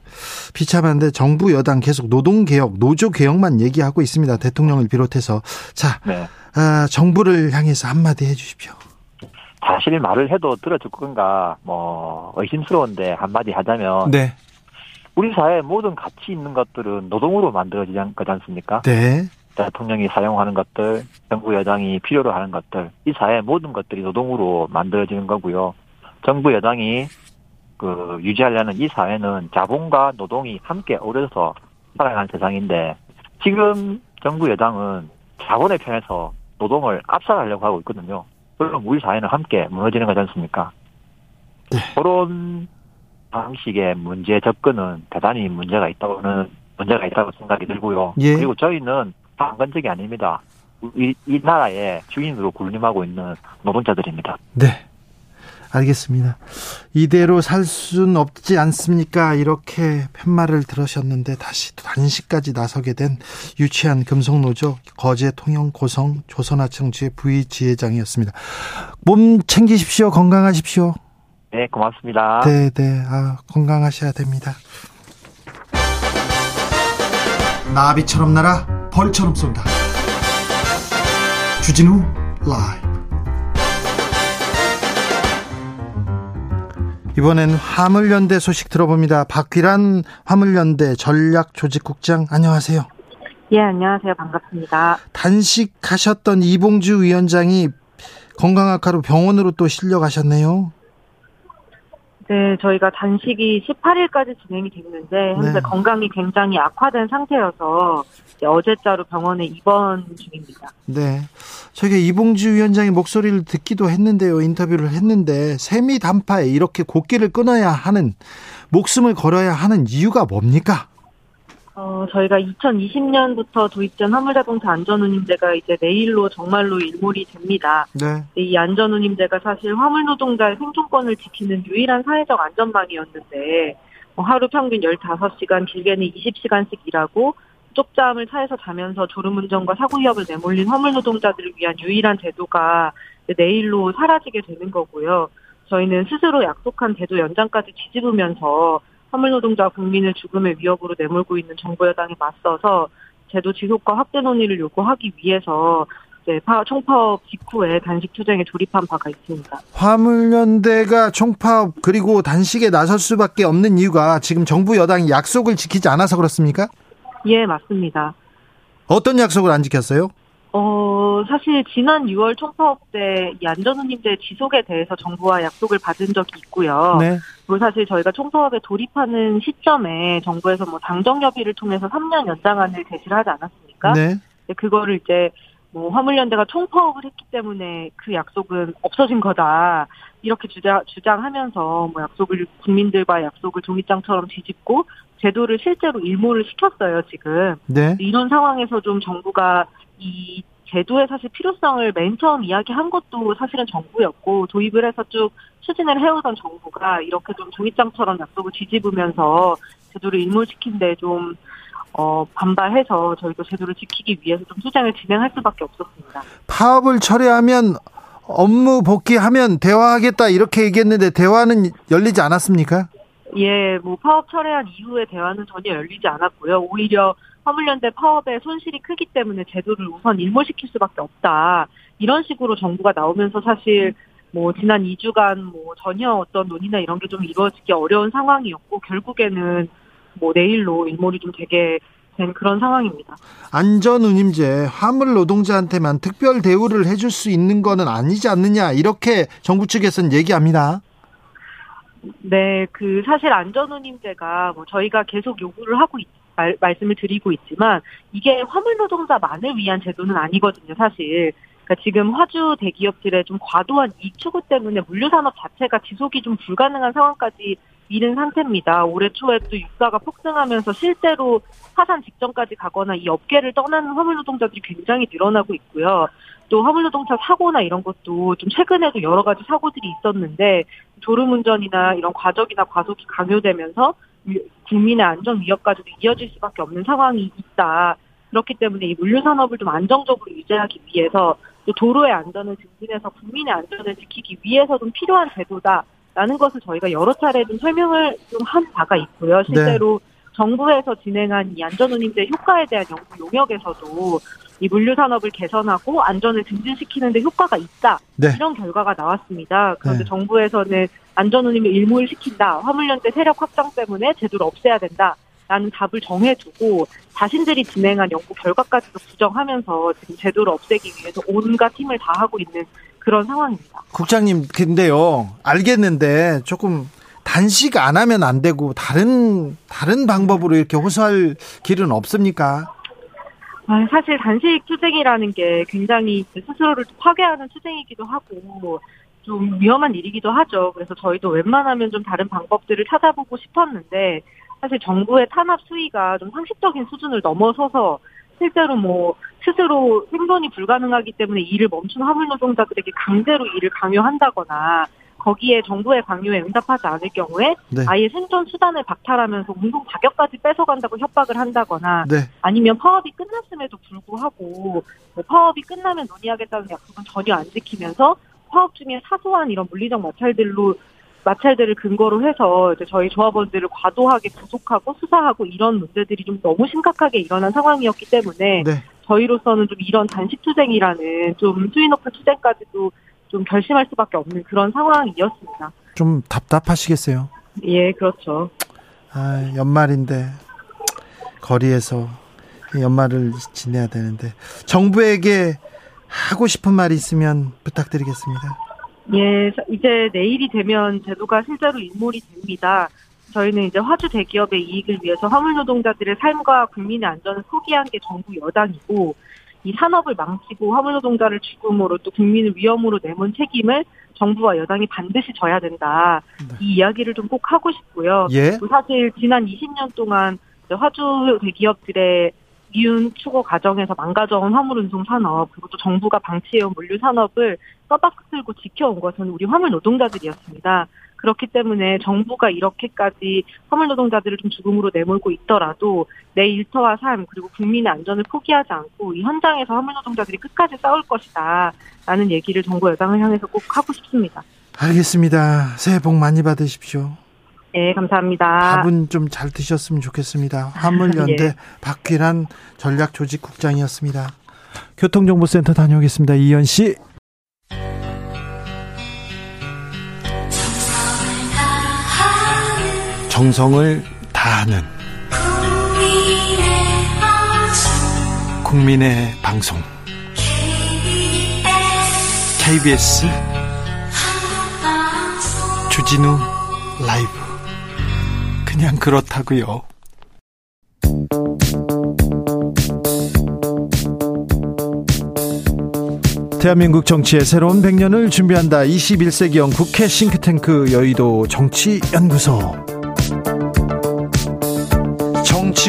비참한데 정부 여당 계속 노동 개혁, 노조 개혁만 얘기하고 있습니다. 대통령을 비롯해서 자 네. 아, 정부를 향해서 한마디 해주십시오. 사실 말을 해도 들어줄 건가 뭐 의심스러운데 한마디 하자면 네. 우리 사회 모든 가치 있는 것들은 노동으로 만들어지지 거지 않습니까? 네. 대통령이 사용하는 것들, 정부 여당이 필요로 하는 것들, 이 사회 모든 것들이 노동으로 만들어지는 거고요. 정부 여당이 그 유지하려는 이 사회는 자본과 노동이 함께 어우러서 살아가는 세상인데 지금 정부 여당은 자본의 편에서 노동을 압살하려고 하고 있거든요. 그럼 우리 사회는 함께 무너지는 거지 않습니까? 네. 그런 방식의 문제 접근은 대단히 문제가 있다고는 문제가 있다고 생각이 들고요. 예. 그리고 저희는 방관적이 아닙니다. 이, 이 나라의 주인으로 군림하고 있는 노동자들입니다. 네. 알겠습니다. 이대로 살 수는 없지 않습니까? 이렇게 팻말을 들으셨는데 다시 단식까지 나서게 된 유치한 금속노조 거제 통영 고성 조선하청주의 부의지회장이었습니다. 몸 챙기십시오. 건강하십시오. 네, 고맙습니다. 네, 네. 아, 건강하셔야 됩니다. 나비처럼 날아 벌처럼 쏜다 주진우 라이브 이번엔 화물연대 소식 들어봅니다. 박귀란 화물연대 전략조직국장 안녕하세요. 예, 안녕하세요. 반갑습니다. 단식하셨던 이봉주 위원장이 건강 악화로 병원으로 또 실려가셨네요. 네, 저희가 단식이 18일까지 진행이 됐는데 현재 네. 건강이 굉장히 악화된 상태여서 어제자로 병원에 입원 중입니다. 네. 저희가 이봉주 위원장의 목소리를 듣기도 했는데요. 인터뷰를 했는데 세미 단파에 이렇게 곡기를 끊어야 하는 목숨을 걸어야 하는 이유가 뭡니까? 어, 저희가 2020년부터 도입된 화물자동차 안전운임제가 이제 내일로 정말로 일몰이 됩니다. 네. 이 안전운임제가 사실 화물 노동자의 생존권을 지키는 유일한 사회적 안전망이었는데 뭐 하루 평균 15시간 길게는 20시간씩 일하고 쪽잠을 차에서 자면서 졸음운전과 사고 위협을 내몰린 화물 노동자들을 위한 유일한 제도가 내일로 사라지게 되는 거고요. 저희는 스스로 약속한 제도 연장까지 뒤집으면서 화물 노동자 국민을 죽음의 위협으로 내몰고 있는 정부 여당에 맞서서 제도 지속과 확대 논의를 요구하기 위해서 이제 파- 총파업 직후에 단식 투쟁에 돌입한 바가 있습니다. 화물연대가 총파업 그리고 단식에 나설 수밖에 없는 이유가 지금 정부 여당이 약속을 지키지 않아서 그렇습니까? 예, 맞습니다. 어떤 약속을 안 지켰어요? 어, 사실 지난 6월 총파업 때 이 안전운임제 지속에 대해서 정부와 약속을 받은 적이 있고요. 네. 그리고 사실 저희가 총파업에 돌입하는 시점에 정부에서 뭐 당정 협의를 통해서 3년 연장안을 제시를 하지 않았습니까? 네. 근데 그거를 이제 뭐 화물연대가 총파업을 했기 때문에 그 약속은 없어진 거다. 이렇게 주장, 주장하면서 뭐 약속을 국민들과 약속을 종이장처럼 뒤집고 제도를 실제로 일몰을 시켰어요, 지금. 네. 이런 상황에서 좀 정부가 이 제도의 사실 필요성을 맨 처음 이야기한 것도 사실은 정부였고 도입을 해서 쭉 추진을 해오던 정부가 이렇게 좀 종이장처럼 약속을 뒤집으면서 제도를 일몰시킨데 좀 어, 반발해서 저희도 제도를 지키기 위해서 좀 투쟁을 진행할 수밖에 없었습니다. 파업을 철회하면 업무 복귀하면 대화하겠다 이렇게 얘기했는데 대화는 열리지 않았습니까? 예, 뭐 파업 철회한 이후에 대화는 전혀 열리지 않았고요. 오히려 화물연대 파업의 손실이 크기 때문에 제도를 우선 일몰시킬 수밖에 없다. 이런 식으로 정부가 나오면서 사실 뭐 지난 2주간 뭐 전혀 어떤 논의나 이런 게 좀 이루어지기 어려운 상황이었고 결국에는 뭐 내일로 일몰이 좀 되게 된 그런 상황입니다. 안전운임제 화물 노동자한테만 특별 대우를 해줄 수 있는 거는 아니지 않느냐 이렇게 정부 측에서는 얘기합니다. 네, 그 사실 안전운임제가 뭐 저희가 계속 요구를 하고 있, 말, 말씀을 드리고 있지만 이게 화물 노동자만을 위한 제도는 아니거든요, 사실. 그러니까 지금 화주 대기업들의 좀 과도한 이익 추구 때문에 물류 산업 자체가 지속이 좀 불가능한 상황까지 이른 상태입니다. 올해 초에 또 유가가 폭등하면서 실제로 파산 직전까지 가거나 이 업계를 떠나는 화물 노동자들이 굉장히 늘어나고 있고요. 또 화물 노동차 사고나 이런 것도 좀 최근에도 여러 가지 사고들이 있었는데 졸음운전이나 이런 과적이나 과속이 강요되면서 위- 국민의 안전 위협까지도 이어질 수밖에 없는 상황이 있다. 그렇기 때문에 이 물류 산업을 좀 안정적으로 유지하기 위해서 또 도로의 안전을 증진해서 국민의 안전을 지키기 위해서 좀 필요한 제도다 라는 것을 저희가 여러 차례 좀 설명을 좀 한 바가 있고요. 실제로 정부에서 진행한 이 안전운임제 효과에 대한 연구 용역에서도 이 물류 산업을 개선하고 안전을 증진시키는 데 효과가 있다. 네. 이런 결과가 나왔습니다. 그런데 네. 정부에서는 안전운임을 일몰시킨다. 화물연대 세력 확장 때문에 제도를 없애야 된다. 라는 답을 정해두고 자신들이 진행한 연구 결과까지도 부정하면서 지금 제도를 없애기 위해서 온갖 힘을 다하고 있는 그런 상황입니다. 국장님 근데요 알겠는데 조금 단식 안 하면 안 되고 다른 다른 방법으로 이렇게 호소할 길은 없습니까? 아, 사실 단식 투쟁이라는 게 굉장히 스스로를 파괴하는 투쟁이기도 하고 좀 위험한 일이기도 하죠. 그래서 저희도 웬만하면 좀 다른 방법들을 찾아보고 싶었는데 사실 정부의 탄압 수위가 좀 상식적인 수준을 넘어서서 실제로 뭐 스스로 생존이 불가능하기 때문에 일을 멈춘 화물 노동자들에게 강제로 일을 강요한다거나 거기에 정부의 강요에 응답하지 않을 경우에 네. 아예 생존 수단을 박탈하면서 운동 자격까지 뺏어간다고 협박을 한다거나 네. 아니면 파업이 끝났음에도 불구하고 뭐 파업이 끝나면 논의하겠다는 약속은 전혀 안 지키면서 파업 중에 사소한 이런 물리적 마찰들로 마찰들을 근거로 해서 이제 저희 조합원들을 과도하게 구속하고 수사하고 이런 문제들이 좀 너무 심각하게 일어난 상황이었기 때문에 네. 저희로서는 좀 이런 단식 투쟁이라는 좀 수위 높은 투쟁까지도 좀 결심할 수밖에 없는 그런 상황이었습니다. 좀 답답하시겠어요. 예, 그렇죠. 아, 연말인데 거리에서 연말을 지내야 되는데 정부에게 하고 싶은 말이 있으면 부탁드리겠습니다. 예, 이제 내일이 되면 제도가 실제로 일몰이 됩니다. 저희는 이제 화주 대기업의 이익을 위해서 화물 노동자들의 삶과 국민의 안전을 포기한 게 정부 여당이고 이 산업을 망치고 화물 노동자를 죽음으로 또 국민을 위험으로 내몬 책임을 정부와 여당이 반드시 져야 된다. 네. 이 이야기를 좀 꼭 하고 싶고요. 예. 또 사실 지난 20년 동안 화주 대기업들의 미운 추구 과정에서 망가져온 화물 운송 산업 그리고 또 정부가 방치해온 물류 산업을 떠받들고 지켜온 것은 우리 화물 노동자들이었습니다. 그렇기 때문에 정부가 이렇게까지 화물 노동자들을 좀 죽음으로 내몰고 있더라도 내 일터와 삶 그리고 국민의 안전을 포기하지 않고 이 현장에서 화물 노동자들이 끝까지 싸울 것이다 라는 얘기를 정부 여당을 향해서 꼭 하고 싶습니다. 알겠습니다. 새해 복 많이 받으십시오. 네, 감사합니다. 밥은 좀 잘 드셨으면 좋겠습니다. 화물연대 예. 박귀란 전략조직국장이었습니다. 교통정보센터 다녀오겠습니다. 이현 씨. 정성을 다하는 국민의 방송 KBS 주진우 라이브 그냥 그렇다고요. 대한민국 정치의 새로운 100년을 준비한다. 21세기형 국회 싱크탱크 여의도 정치연구소.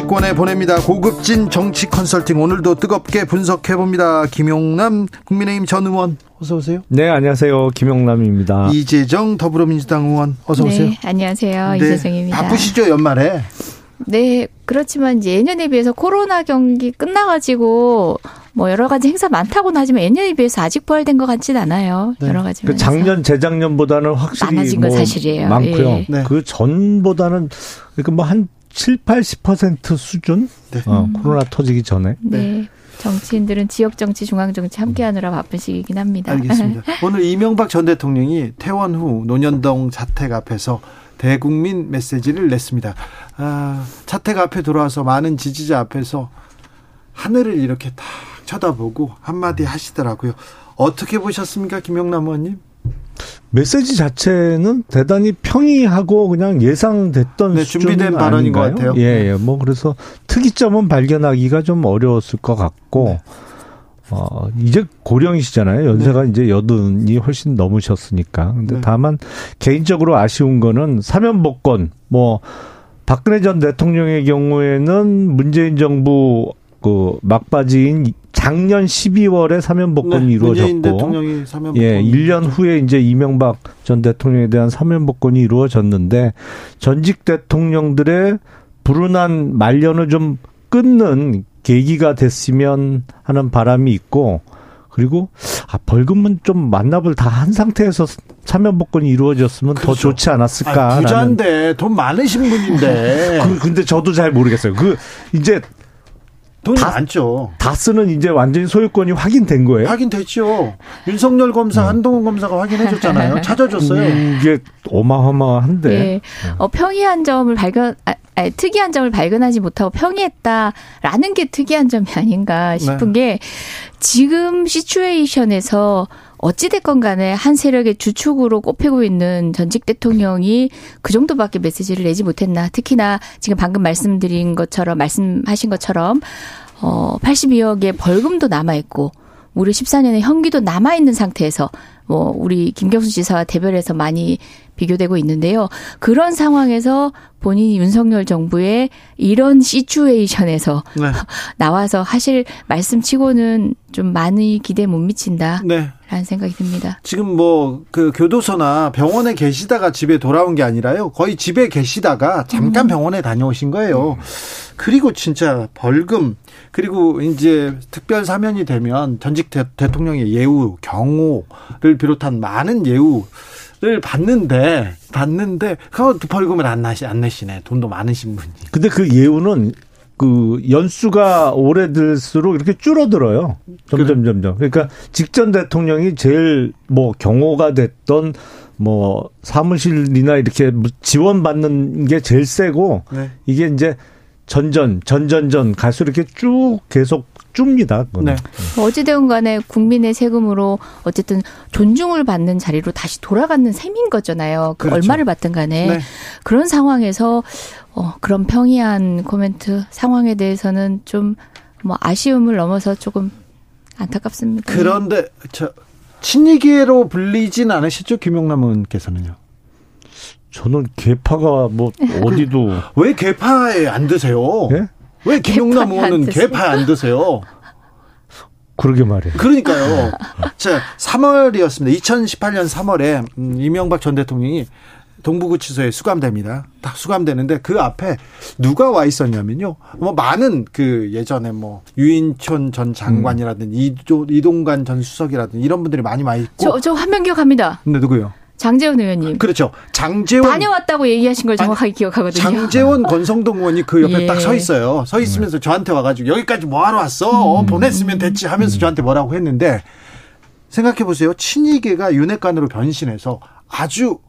정치권에 보냅니다. 고급진 정치 컨설팅 오늘도 뜨겁게 분석해 봅니다. 김용남 국민의힘 전 의원 어서 오세요. 네, 안녕하세요. 김용남입니다. 이재정 더불어민주당 의원 어서 오세요. 네, 안녕하세요. 네, 이재정입니다. 바쁘시죠 연말에? 네, 그렇지만 이제 예년에 비해서 코로나 경기 끝나가지고 뭐 여러 가지 행사 많다고는 하지만 예년에 비해서 아직 부활된 것 같진 않아요. 네. 여러 가지. 그 작년 재작년보다는 확실히 많아진 건 뭐 사실이에요. 많고요. 예. 네. 그 전보다는 그러니까 뭐 한 7, 80% 수준 네. 어, 음. 코로나 터지기 전에 네. 정치인들은 지역 정치, 중앙 정치 함께 하느라 바쁜 시기이긴 합니다. 알겠습니다. 오늘 이명박 전 대통령이 퇴원 후 논현동 자택 앞에서 대국민 메시지를 냈습니다. 아, 자택 앞에 돌아와서 많은 지지자 앞에서 하늘을 이렇게 딱 쳐다보고 한마디 하시더라고요. 어떻게 보셨습니까, 김영남 의원님? 메시지 자체는 대단히 평이하고 그냥 예상됐던 네, 준비된 발언인 것? 같아요. 예, 예. 뭐 그래서 특이점은 발견하기가 좀 어려웠을 것 같고 네. 어, 이제 고령이시잖아요. 연세가 이제 여든이 훨씬 넘으셨으니까. 근데 네. 다만 개인적으로 아쉬운 거는 사면복권 뭐 박근혜 전 대통령의 경우에는 문재인 정부 그 막바지인 작년 12월에 사면복권이 네, 이루어졌고 대통령이 사면 예, 1년 후에 이제 이명박 전 대통령에 대한 사면복권이 이루어졌는데 전직 대통령들의 불운한 말년을 좀 끊는 계기가 됐으면 하는 바람이 있고 그리고 아 벌금은 좀 만납을 다 한 상태에서 사면복권이 이루어졌으면 더 그렇죠. 좋지 않았을까라는 아, 부자인데 돈 많으신 분인데 그 근데 저도 잘 모르겠어요. 그 이제 돈이 다- 많죠. 다스는 이제 완전히 소유권이 확인된 거예요. 확인됐죠. 윤석열 검사, 한동훈 검사가 확인해줬잖아요. 찾아줬어요. 이게 어마어마한데 예. 어, 평이한 점을 발견, 아, 아니, 특이한 점을 발견하지 못하고 평이했다라는 게 특이한 점이 아닌가 싶은 게 지금 시츄에이션에서 어찌됐건 간에 한 세력의 주축으로 꼽히고 있는 전직 대통령이 그 정도밖에 메시지를 내지 못했나. 특히나 지금 방금 말씀드린 것처럼, 말씀하신 것처럼, 어, 82억의 벌금도 남아있고, 무려 14년의 형기도 남아있는 상태에서, 뭐, 우리 김경수 지사와 대별해서 많이 비교되고 있는데요. 그런 상황에서 본인이 윤석열 정부의 이런 시츄에이션에서 네. 나와서 하실 말씀치고는 좀 많이 기대 못 미친다. 네. 라는 생각이 듭니다. 지금 뭐 그 교도소나 병원에 계시다가 집에 돌아온 게 아니라요. 거의 집에 계시다가 잠깐 병원에 다녀오신 거예요. 그리고 진짜 벌금 그리고 이제 특별 사면이 되면 전직 대, 통령의 예우, 경호를 비롯한 많은 예우 를 받는데 받는데 그 벌금을 안 나시 안 내시네 돈도 많으신 분이. 근데 그 예우는 그 연수가 오래될수록 이렇게 줄어들어요. 점점 점점. 그러니까 직전 대통령이 제일 뭐 경호가 됐던 뭐 사무실이나 이렇게 지원받는 게 제일 세고 네. 이게 이제 전전 전전전 갈수록 이렇게 쭉 계속 줍니다. 네. 어찌되건 간에 국민의 세금으로 어쨌든 존중을 받는 자리로 다시 돌아가는 셈인 거잖아요. 그 그렇죠. 얼마를 받든 간에. 네. 그런 상황에서 어, 그런 평이한 코멘트 상황에 대해서는 좀 뭐 아쉬움을 넘어서 조금 안타깝습니다. 그런데 저 친이계로 불리진 않으시죠? 김용남 의원께서는요. 저는 개파가 뭐 어디도 왜 개파에 안 드세요? 예? 왜 김용남 의원은 개파에 안 드세요? 그러게 말이에요. 그러니까요. 자, 3월이었습니다. 2018년 3월에 음, 이명박 전 대통령이 동부구치소에 수감됩니다. 딱 수감되는데 그 앞에 누가 와 있었냐면요. 뭐 많은 그 예전에 뭐 유인촌 전 장관이라든지 음. 이동관 전 수석이라든지 이런 분들이 많이 와 있고. 저, 저한명 기억합니다. 근데 누구요? 장재원 의원님. 그렇죠. 장재원 다녀왔다고 얘기하신 걸 정확하게 기억하거든요. 장재원 권성동 의원이 그 옆에 예. 딱서 있어요. 서 있으면서 저한테 와가지고 여기까지 뭐하러 왔어? 음. 보냈으면 됐지 하면서 음. 저한테 뭐라고 했는데 생각해 보세요. 친이계가 윤핵관으로 변신해서 아주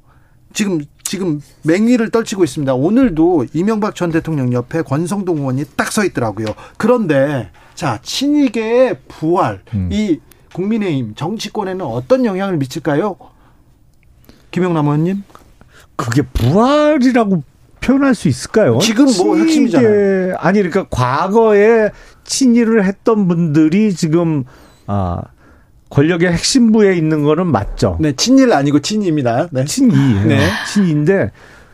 지금 지금 맹위를 떨치고 있습니다. 오늘도 이명박 전 대통령 옆에 권성동 의원이 딱 서 있더라고요. 그런데 자 친이계의 부활 음. 이 국민의힘 정치권에는 어떤 영향을 미칠까요? 김영남 의원님? 그게 부활이라고 표현할 수 있을까요? 지금 뭐 핵심이잖아요. 아니 그러니까 과거에 친일을 했던 분들이 지금 아 권력의 핵심부에 있는 거는 맞죠. 네, 친일 아니고 친입니다. 네. 친이. 네. 친인데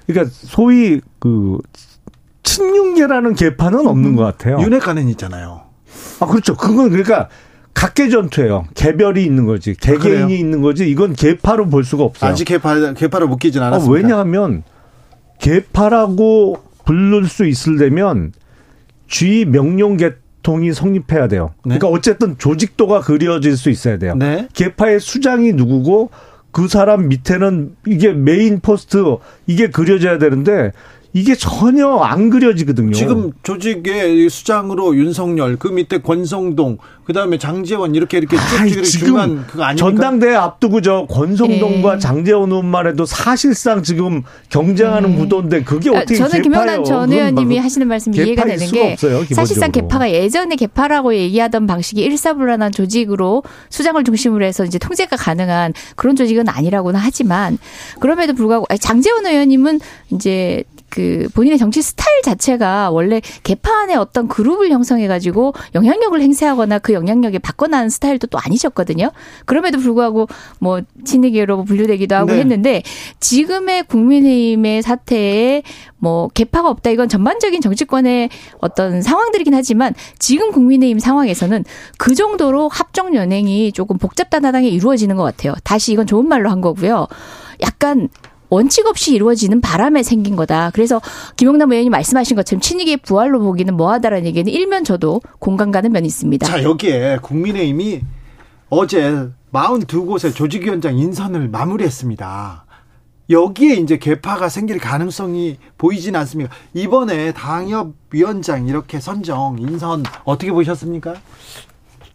그러니까 소위 그 친윤계라는 계파는 없는 것 같아요. 윤핵관은 있잖아요. 아 그렇죠. 그건 그러니까 각개 전투예요. 개별이 있는 거지. 개개인이 아, 있는 거지. 이건 계파로 볼 수가 없어요. 아직 계파 계파로 묶이진 않았습니다. 아, 왜냐하면 계파라고 부를 수 있으려면 지휘 명령 계통이 성립해야 돼요. 네. 그러니까 어쨌든 조직도가 그려질 수 있어야 돼요. 네. 계파의 수장이 누구고 그 사람 밑에는 이게 메인 포스트 이게 그려져야 되는데 이게 전혀 안 그려지거든요. 지금 조직의 수장으로 윤석열, 그 밑에 권성동, 그 다음에 장재원 이렇게 이렇게 쭉쭉 지금 그거 아닙니까? 전당대회 앞두고 저 권성동과 네. 장재원 의원만 해도 사실상 지금 경쟁하는 네. 구도인데 그게 아, 어떻게 저는 김영란 전 의원님이 하시는 말씀 이해가 되는 게 없어요, 사실상 개파가 예전에 개파라고 얘기하던 방식이 일사불란한 조직으로 수장을 중심으로 해서 이제 통제가 가능한 그런 조직은 아니라고는 하지만 그럼에도 불구하고 장재원 의원님은 이제 그 본인의 정치 스타일 자체가 원래 개파 안에 어떤 그룹을 형성해가지고 영향력을 행사하거나 그 영향력에 바꿔나는 스타일도 또 아니셨거든요. 그럼에도 불구하고 뭐 친이계로 분류되기도 하고 네. 했는데 지금의 국민의힘의 사태에 뭐 개파가 없다 이건 전반적인 정치권의 어떤 상황들이긴 하지만 지금 국민의힘 상황에서는 그 정도로 합종 연행이 조금 복잡단단하게 이루어지는 것 같아요. 다시 이건 좋은 말로 한 거고요. 약간 원칙 없이 이루어지는 바람에 생긴 거다. 그래서 김용남 의원이 말씀하신 것처럼 친이계 부활로 보기는 뭐하다라는 얘기는 일면 저도 공감 가는 면이 있습니다. 자 여기에 국민의힘이 어제 42곳의 조직위원장 인선을 마무리했습니다. 여기에 이제 개파가 생길 가능성이 보이진 않습니까? 이번에 당협위원장 이렇게 선정 인선 어떻게 보셨습니까?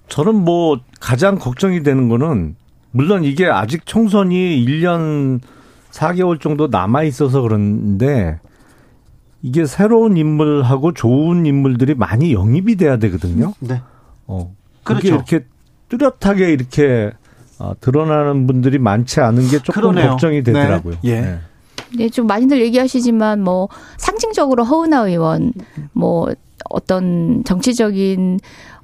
저는 뭐 가장 걱정이 되는 거는 물론 이게 아직 총선이 1년 4개월 정도 남아 있어서 그런데 이게 새로운 인물하고 좋은 인물들이 많이 영입이 돼야 되거든요. 네. 어. 그렇게. 이렇게 뚜렷하게 이렇게 어, 드러나는 분들이 많지 않은 게 조금 그러네요. 걱정이 네. 되더라고요. 네. 예. 네. 네, 좀 많이들 얘기하시지만 뭐 상징적으로 허은하 의원 뭐 어떤 정치적인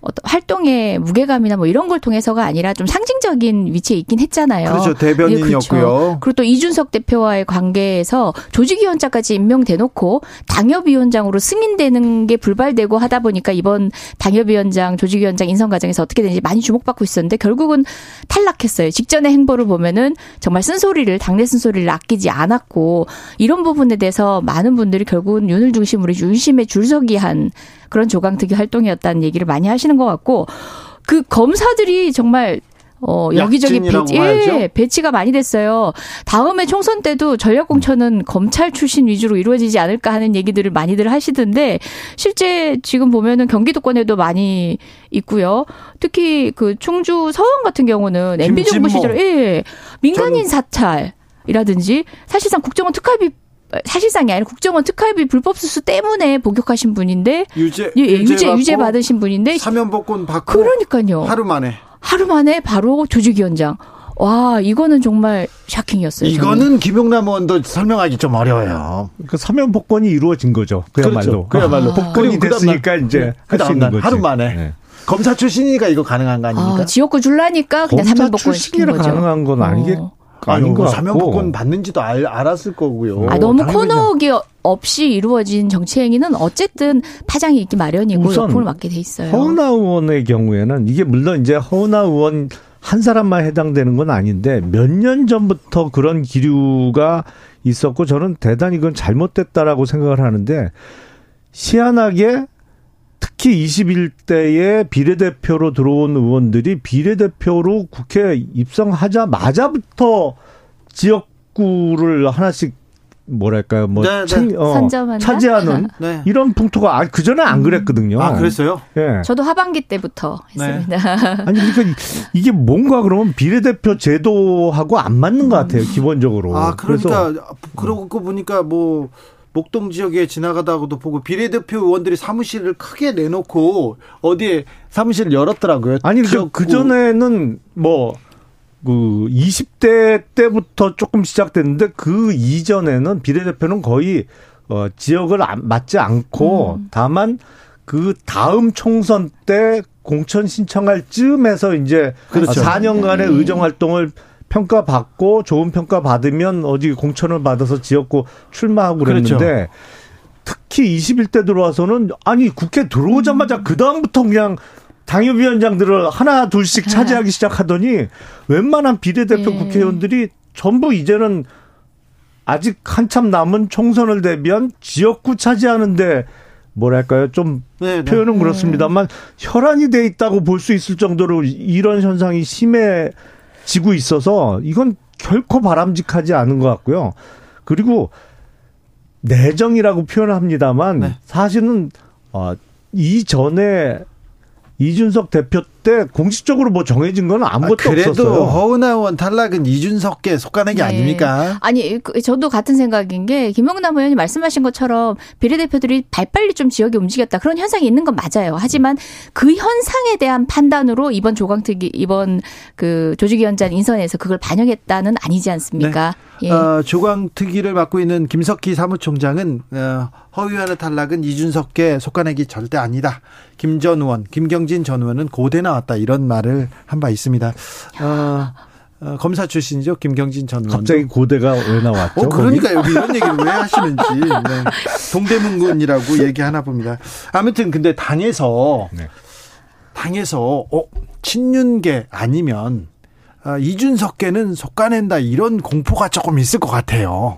어떤 활동의 무게감이나 뭐 이런 걸 통해서가 아니라 좀 상징적인 위치에 있긴 했잖아요. 그렇죠. 대변인이었고요. 그렇죠. 그리고 또 이준석 대표와의 관계에서 조직위원장까지 임명돼놓고 당협위원장으로 승인되는 게 불발되고 하다 보니까 이번 당협위원장, 조직위원장 인선 과정에서 어떻게 되는지 많이 주목받고 있었는데 결국은 탈락했어요. 직전의 행보를 보면은 정말 쓴소리를 당내 쓴소리를 아끼지 않았고 이런 부분에 대해서 많은 분들이 결국은 윤을 중심으로 윤심에 줄서기 한 그런 조강특위 활동이었다는 얘기를 많이 하시는 것 같고 그 검사들이 정말 어, 여기저기 배치, 예, 배치가 많이 됐어요. 다음에 총선 때도 전략공천은 검찰 출신 위주로 이루어지지 않을까 하는 얘기들을 많이들 하시던데 실제 지금 보면은 경기도권에도 많이 있고요. 특히 그 충주 서원 같은 경우는 MB 정부 시절에 예, 민간인 사찰 이라든지 사실상 국정원 특활비 사실상이 아니라 국정원 특활비 불법 수수 때문에 복역하신 분인데 유죄 예, 유죄 유죄 받으신 분인데 사면복권 받고 그러니까요. 하루 만에 하루 만에 바로 조직위원장. 와, 이거는 정말 샤킹이었어요. 이거는 저는. 김용남 의원도 설명하기 좀 어려워요. 그 사면 복권이 이루어진 거죠. 그야말로. 그렇죠. 그야말로 아. 복권이 됐으니까 이제 할 수 있는 거지. 하루 만에. 네. 검사 출신이니까 이거 가능한 거 아닙니까? 아, 지역구 줄라니까 그냥 사면 복권 시킨 거죠. 가능한 건 아니겠. 어. 아닌 거 사면복권 받는지도 알, 알았을 거고요. 아, 너무 코너기 없이 이루어진 정치 행위는 어쨌든 파장이 있기 마련이고 역풍을 맞게 돼 있어요. 허은하 의원의 경우에는 이게 물론 이제 허은하 의원 한 사람만 해당되는 건 아닌데 몇 년 전부터 그런 기류가 있었고 저는 대단히 그건 잘못됐다라고 생각을 하는데 희한하게 특히 21대에 비례대표로 들어온 의원들이 비례대표로 국회 입성하자마자부터 지역구를 하나씩 뭐랄까요, 뭐 네, 네. 어, 차지하는 네. 이런 풍토가 아, 그 전에 안 그랬거든요. 아 그랬어요? 예. 저도 하반기 때부터 네. 했습니다. 아니 그러니까 이게 뭔가 그러면 비례대표 제도하고 안 맞는 것 같아요, 기본적으로. 아 그러니까 그래서, 그러고 보니까 뭐 목동 지역에 지나가다가도 보고 비례대표 의원들이 사무실을 크게 내놓고 어디에 사무실을 열었더라고요. 아니 그, 그 전에는 뭐. 그 20대 때부터 조금 시작됐는데 그 이전에는 비례대표는 거의 어 지역을 맞지 않고 음. 다만 그 다음 총선 때 공천 신청할 즈음에서 이제 그렇죠. 4년간의 네. 의정 활동을 평가 받고 좋은 평가 받으면 어디 공천을 받아서 지역구 출마하고 그랬는데 그렇죠. 특히 21대 들어와서는 아니 국회 들어오자마자 그 다음부터 그냥 당협위원장들을 하나 둘씩 차지하기 시작하더니 웬만한 비례대표 예. 국회의원들이 전부 이제는 아직 한참 남은 총선을 대비한 지역구 차지하는데 뭐랄까요 좀 네, 네. 표현은 그렇습니다만 혈안이 돼 있다고 볼 수 있을 정도로 이런 현상이 심해 지고 있어서 이건 결코 바람직하지 않은 것 같고요. 그리고 내정이라고 표현합니다만 네. 사실은 어, 이전에 이준석 대표 때 공식적으로 뭐 정해진 건 아무것도 아, 그래도 없었어요. 그래도 허은하 의원 탈락은 이준석계 속가는 게 네. 아닙니까? 아니 그, 저도 같은 생각인 게 김영남 의원이 말씀하신 것처럼 비례대표들이 발빨리 좀 지역에 움직였다 그런 현상이 있는 건 맞아요. 하지만 그 현상에 대한 판단으로 이번 조강특위 이번 그 조직위원장 인선에서 그걸 반영했다는 아니지 않습니까? 네. 예. 어, 조광특위를 맡고 있는 김석희 사무총장은 어, 허위원의 탈락은 이준석계 속가내기 절대 아니다. 김 전 의원, 김경진 전 의원은 고대 나 왔다 이런 말을 한 바 있습니다. 어, 어, 검사 출신이죠 김경진 전 의원. 갑자기 고대가 왜 나왔죠? 어, 그러니까 여기 이런 얘기를 왜 하시는지 네. 동대문군이라고 얘기하나 봅니다. 아무튼 근데 당에서 네. 당에서 어, 친윤계 아니면 아, 이준석계는 속가낸다 이런 공포가 조금 있을 것 같아요.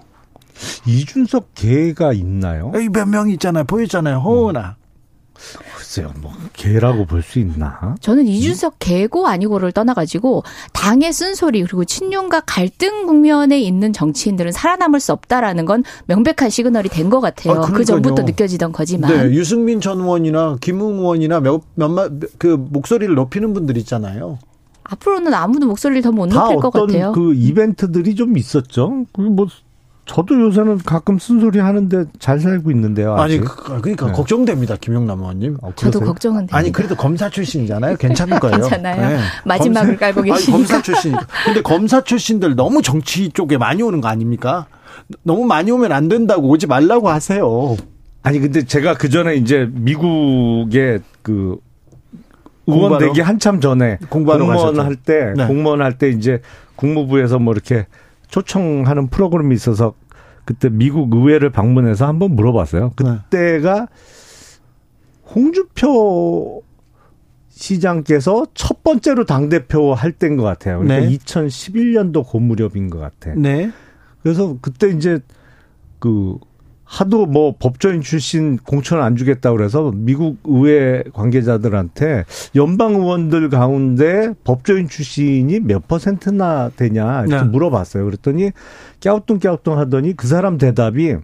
이준석 계가 있나요? 몇 명 있잖아요. 보였잖아요. 허은아. 글쎄요, 뭐 개라고 볼 수 있나? 저는 이준석 개고 아니고를 떠나가지고 당의 쓴소리 그리고 친윤과 갈등 국면에 있는 정치인들은 살아남을 수 없다라는 건 명백한 시그널이 된 것 같아요. 아, 그 전부터 느껴지던 거지만. 네, 유승민 전 의원이나 김웅 의원이나 몇, 몇몇 그 목소리를 높이는 분들 있잖아요. 앞으로는 아무도 목소리를 더 못 높일 것 같아요. 그 이벤트들이 좀 있었죠. 그뭐 저도 요새는 가끔 쓴소리 하는데 잘 살고 있는데요. 아직. 아니 그, 그러니까 네. 걱정됩니다, 김용남 의원님. 어, 저도 걱정은 됩니다. 아니 그래도 검사 출신이잖아요. 괜찮을 거예요. 괜찮아요. 네. 마지막을 검사, 깔고 계시니까. 검사 출신. 근데 검사 출신들 너무 정치 쪽에 많이 오는 거 아닙니까? 너무 많이 오면 안 된다고 오지 말라고 하세요. 아니 근데 제가 그 전에 이제 미국의 그 의원 되기 한참 전에 공무원 할 때, 네. 공무원 할 때 이제 국무부에서 뭐 이렇게 초청하는 프로그램이 있어서 그때 미국 의회를 방문해서 한번 물어봤어요. 그때가 홍주표 시장께서 첫 번째로 당 대표 할 때인 것 같아요. 그러니까 네. 2011년도 고 무렵인 것 같아. 네. 그래서 그때 이제 그 하도 뭐 법조인 출신 공천 안 주겠다 그래서 미국 의회 관계자들한테 연방 의원들 가운데 법조인 출신이 몇 퍼센트나 되냐 이렇게 네. 물어봤어요. 그랬더니 깨우뚱깨우뚱 하더니 그 사람 대답이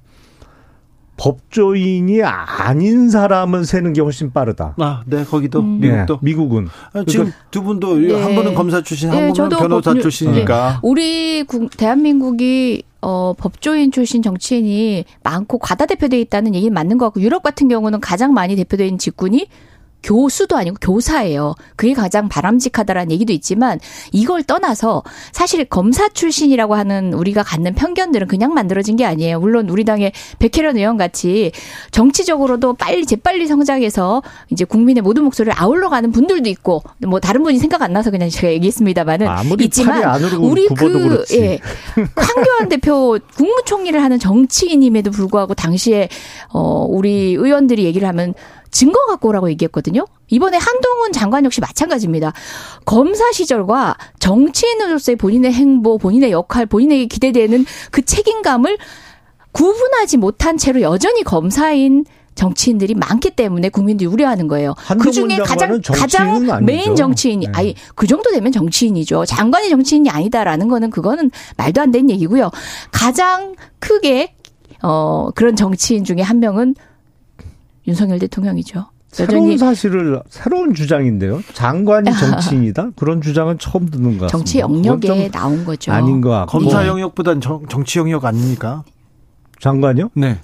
법조인이 아닌 사람은 세는 게 훨씬 빠르다. 아, 네, 거기도 음. 미국도 네, 미국은 아, 지금 그러니까 두 분도 네. 한 분은 검사 출신, 한 네, 분은 변호사 법, 출신이니까. 네. 우리 국, 대한민국이 어, 법조인 출신 정치인이 많고 과다 대표돼 있다는 얘기는 맞는 것 같고 유럽 같은 경우는 가장 많이 대표된 직군이 교수도 아니고 교사예요. 그게 가장 바람직하다라는 얘기도 있지만 이걸 떠나서 사실 검사 출신이라고 하는 우리가 갖는 편견들은 그냥 만들어진 게 아니에요. 물론 우리 당의 백혜련 의원 같이 정치적으로도 빨리 재빨리 성장해서 이제 국민의 모든 목소리를 아울러 가는 분들도 있고 뭐 다른 분이 생각 안 나서 그냥 제가 얘기했습니다만은 있지만 우리 그 예. 황교안 대표 국무총리를 하는 정치인임에도 불구하고 당시에 어 우리 의원들이 얘기를 하면 증거 갖고 오라고 얘기했거든요. 이번에 한동훈 장관 역시 마찬가지입니다. 검사 시절과 정치인으로서의 본인의 행보, 본인의 역할, 본인에게 기대되는 그 책임감을 구분하지 못한 채로 여전히 검사인 정치인들이 많기 때문에 국민들이 우려하는 거예요. 그 중에 가장 가장 아니죠. 메인 정치인이 네. 아니 그 정도 되면 정치인이죠. 장관이 정치인이 아니다라는 거는 그거는 말도 안 되는 얘기고요. 가장 크게 어 그런 정치인 중에 한 명은 윤석열 대통령이죠. 새로운 사실을 새로운 주장인데요. 장관이 정치인이다 그런 주장은 처음 듣는 것 같습니다. 정치 영역에 나온 거죠. 아닌 것 같고 검사 영역보단 정, 정치 영역 아닙니까? 장관요? 네.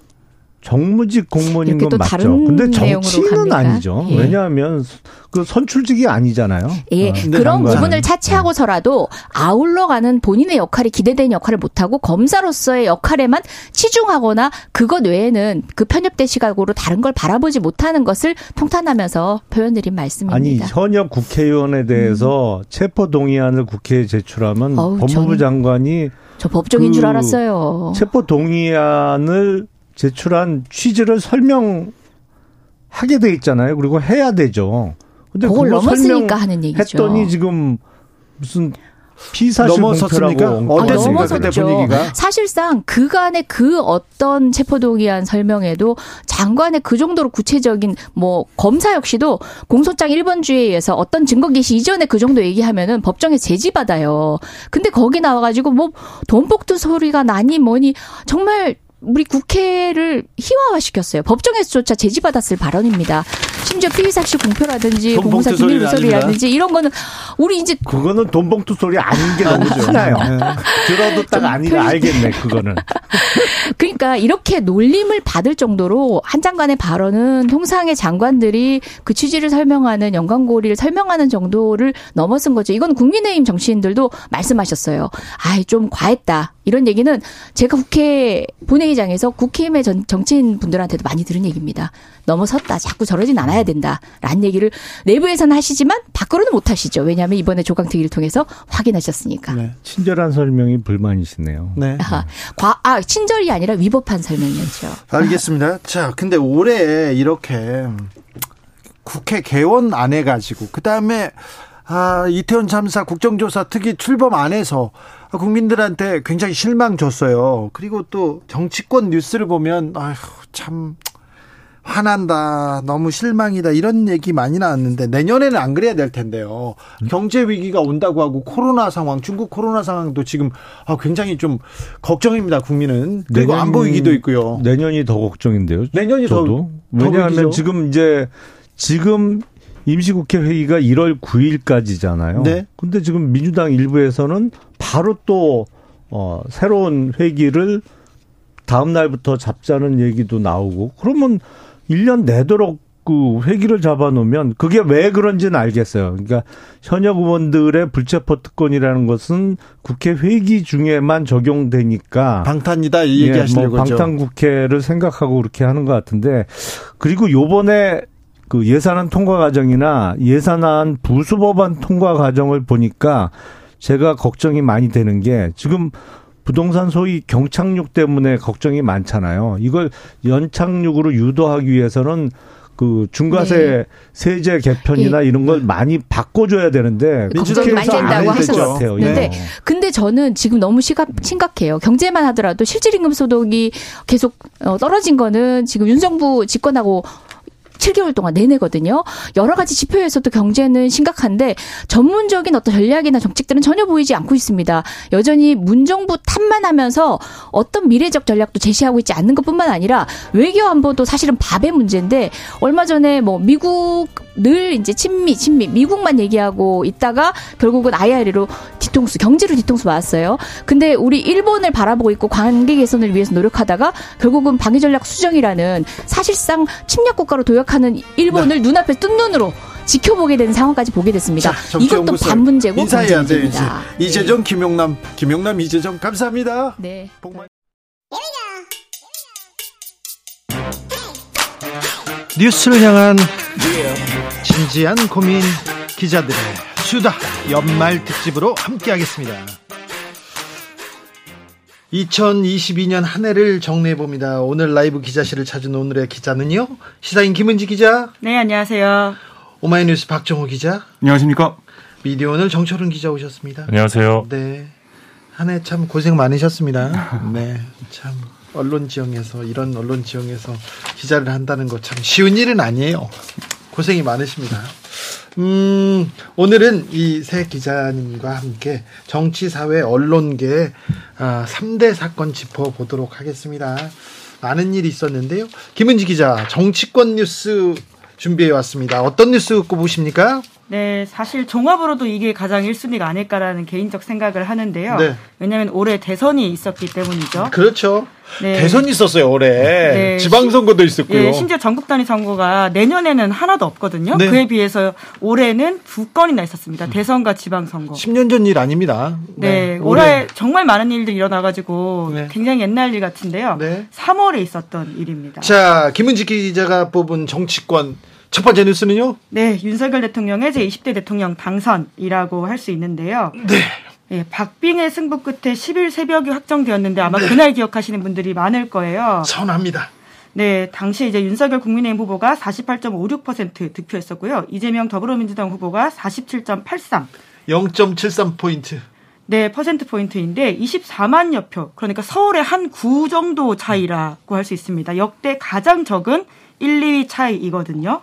정무직 공무원인 건 맞죠. 근데 정치인은 아니죠. 예. 왜냐하면 그 선출직이 아니잖아요. 예. 어, 그런 부분을 차치하고서라도 아울러 가는 본인의 역할이 기대되는 역할을 못하고 검사로서의 역할에만 치중하거나 그것 외에는 그 편협된 시각으로 다른 걸 바라보지 못하는 것을 통탄하면서 표현드린 말씀입니다. 아니 현역 국회의원에 대해서 음. 체포 동의안을 국회에 제출하면 어우, 법무부 장관이 저 법정인 그 줄 알았어요. 체포 동의안을 제출한 취지를 설명하게 돼 있잖아요. 그리고 해야 되죠. 근데 그걸 넘었으니까 하는 얘기죠. 했더니 지금 무슨 피사실 넘었었습니까? 어땠습니까? 그때 분위기가? 사실상 그간의 그 어떤 체포동의안 설명에도 장관의 그 정도로 구체적인 뭐 검사 역시도 공소장 1번 주에 의해서 어떤 증거 개시 이전에 그 정도 얘기하면은 법정에 제지받아요. 근데 거기 나와가지고 뭐 돈복두 소리가 나니 뭐니 정말 우리 국회를 희화화시켰어요. 법정에서조차 제지받았을 발언입니다. 심지어 피의사실 공표라든지 공무사 기밀 누설이라든지 이런 거는 우리 이제 그거는 돈봉투 소리 아닌 게 너무 흔해요. 네. 들어도 딱 아니가 알겠네 그거는. 그러니까 이렇게 놀림을 받을 정도로 한 장관의 발언은 통상의 장관들이 그 취지를 설명하는 연관고리를 설명하는 정도를 넘어선 거죠. 이건 국민의힘 정치인들도 말씀하셨어요. 아이 좀 과했다. 이런 얘기는 제가 국회 본회의 장에서 국힘의 전, 정치인 분들한테도 많이 들은 얘기입니다. 넘어섰다. 자꾸 저러진 않아야 된다. 라는 얘기를 내부에서는 하시지만 밖으로는 못 하시죠. 왜냐하면 이번에 조강특위를 통해서 확인하셨으니까. 네. 친절한 설명이 불만이시네요. 네. 아, 과, 아, 친절이 아니라 위법한 설명이었죠. 알겠습니다. 자, 근데 올해 이렇게 국회 개원 안 해가지고, 그 다음에 아, 이태원 참사 국정조사 특위 출범 안 해서 국민들한테 굉장히 실망 줬어요. 그리고 또 정치권 뉴스를 보면 아휴 참 화난다, 너무 실망이다 이런 얘기 많이 나왔는데 내년에는 안 그래야 될 텐데요. 경제 위기가 온다고 하고 코로나 상황, 중국 코로나 상황도 지금 아, 굉장히 좀 걱정입니다. 국민은 그리고 내년, 안보 위기도 있고요. 내년이 더 걱정인데요. 내년이 저도 더, 왜냐하면 더 지금 이제 지금 임시국회 회의가 1월 9일까지잖아요. 네. 근데 지금 민주당 일부에서는 바로 또 어, 새로운 회기를 다음 날부터 잡자는 얘기도 나오고 그러면 1년 내도록 그 회기를 잡아놓으면 그게 왜 그런지는 알겠어요. 그러니까 현역 의원들의 불체포 특권이라는 것은 국회 회기 중에만 적용되니까 방탄이다 이 얘기하시는 예, 뭐 방탄 국회를 생각하고 그렇게 하는 것 같은데 그리고 요번에 그 예산안 통과 과정이나 예산안 부수법안 통과 과정을 보니까 제가 걱정이 많이 되는 게 지금 부동산 소위 경착륙 때문에 걱정이 많잖아요. 이걸 연착륙으로 유도하기 위해서는 그 중과세 네. 세제 개편이나 예. 이런 걸 많이 바꿔줘야 되는데 걱정이 많이 된다고. 같아요. 네. 근데 근데 저는 지금 너무 시각 심각해요. 경제만 하더라도 실질임금 소득이 계속 어, 떨어진 거는 지금 윤 정부 집권하고 7개월 동안 내내거든요. 여러 가지 지표에서도 경제는 심각한데 전문적인 어떤 전략이나 정책들은 전혀 보이지 않고 있습니다. 여전히 문정부 탓만 하면서 어떤 미래적 전략도 제시하고 있지 않는 것뿐만 아니라 외교 안보도 사실은 밥의 문제인데 얼마 전에 뭐 미국 늘 이제 친미 친미 미국만 얘기하고 있다가 결국은 아이아리로 뒤통수 경제로 뒤통수 맞았어요. 근데 우리 일본을 바라보고 있고 관계 개선을 위해서 노력하다가 결국은 방위 전략 수정이라는 사실상 침략 국가로 도약 하는 일본을 네. 눈앞에 뜬 눈으로 지켜보게 되는 상황까지 보게 됐습니다. 자, 이것도 반문제고 인사해야 돼. 이재정, 김용남, 김용남, 이재정 감사합니다. 네. 복만... 뉴스를 향한 진지한 고민 기자들의 수다 연말 특집으로 함께하겠습니다. 2022년 한 해를 정리해 봅니다. 오늘 라이브 기자실을 찾은 오늘의 기자는요. 시사인 김은지 기자. 네, 안녕하세요. 오마이뉴스 박정호 기자. 안녕하십니까? 미디어 오늘 정철은 기자 오셨습니다. 안녕하세요. 네. 한 해 참 고생 많으셨습니다. 네. 참 언론 지형에서 이런 언론 지형에서 기자를 한다는 거 참 쉬운 일은 아니에요. 고생이 많으십니다. 음, 오늘은 이새 기자님과 함께 정치, 사회, 언론계 아, 3대 사건 짚어보도록 하겠습니다. 많은 일이 있었는데요. 김은지 기자, 정치권 뉴스 준비해 왔습니다. 어떤 뉴스 꼽으십니까? 네, 사실 종합으로도 이게 가장 1순위가 아닐까라는 개인적 생각을 하는데요. 네. 왜냐하면 올해 대선이 있었기 때문이죠. 그렇죠. 네. 대선이 있었어요 올해. 네. 지방선거도 있었고요. 네, 심지어 전국 단위 선거가 내년에는 하나도 없거든요. 네. 그에 비해서 올해는 두 건이나 있었습니다. 대선과 지방선거. 10년 전 일 아닙니다. 네, 네. 올해, 올해 정말 많은 일들이 일어나가지고 네. 굉장히 옛날 일 같은데요. 3월에 있었던 일입니다. 자, 김은지 기자가 뽑은 정치권 첫 번째 뉴스는요? 네, 윤석열 대통령의 제20대 대통령 당선이라고 할 수 있는데요. 네. 네, 박빙의 승부 끝에 10일 새벽이 확정되었는데 아마 네. 그날 기억하시는 분들이 많을 거예요. 선합니다. 네, 당시 이제 윤석열 국민의힘 후보가 48.56% 득표했었고요. 이재명 더불어민주당 후보가 47.83. 0.73포인트. 네, 퍼센트 포인트인데 24만여 표. 그러니까 서울의 한 구 정도 차이라고 할 수 있습니다. 역대 가장 적은 1, 2위 차이이거든요.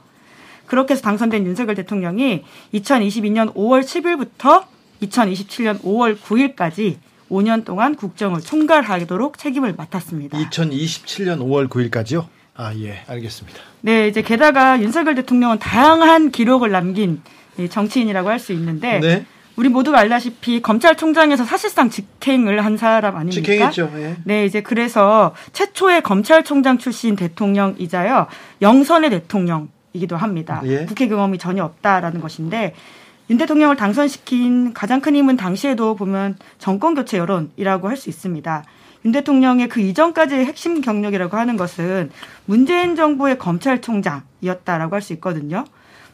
그렇게 해서 당선된 윤석열 대통령이 2022년 5월 10일부터 2027년 5월 9일까지 5년 동안 국정을 총괄하도록 책임을 맡았습니다. 2027년 5월 9일까지요? 아, 예, 알겠습니다. 네, 이제 게다가 윤석열 대통령은 다양한 기록을 남긴 정치인이라고 할 수 있는데 네. 우리 모두가 알다시피 검찰총장에서 사실상 직행을 한 사람 아닙니까? 직행했죠. 예. 네, 이제 그래서 최초의 검찰총장 출신 대통령이자요 영선의 대통령 이기도 합니다. 예. 국회 경험이 전혀 없다라는 것인데 윤 대통령을 당선시킨 가장 큰 힘은 당시에도 보면 정권 교체 여론이라고 할 수 있습니다. 윤 대통령의 그 이전까지의 핵심 경력이라고 하는 것은 문재인 정부의 검찰총장이었다라고 할 수 있거든요.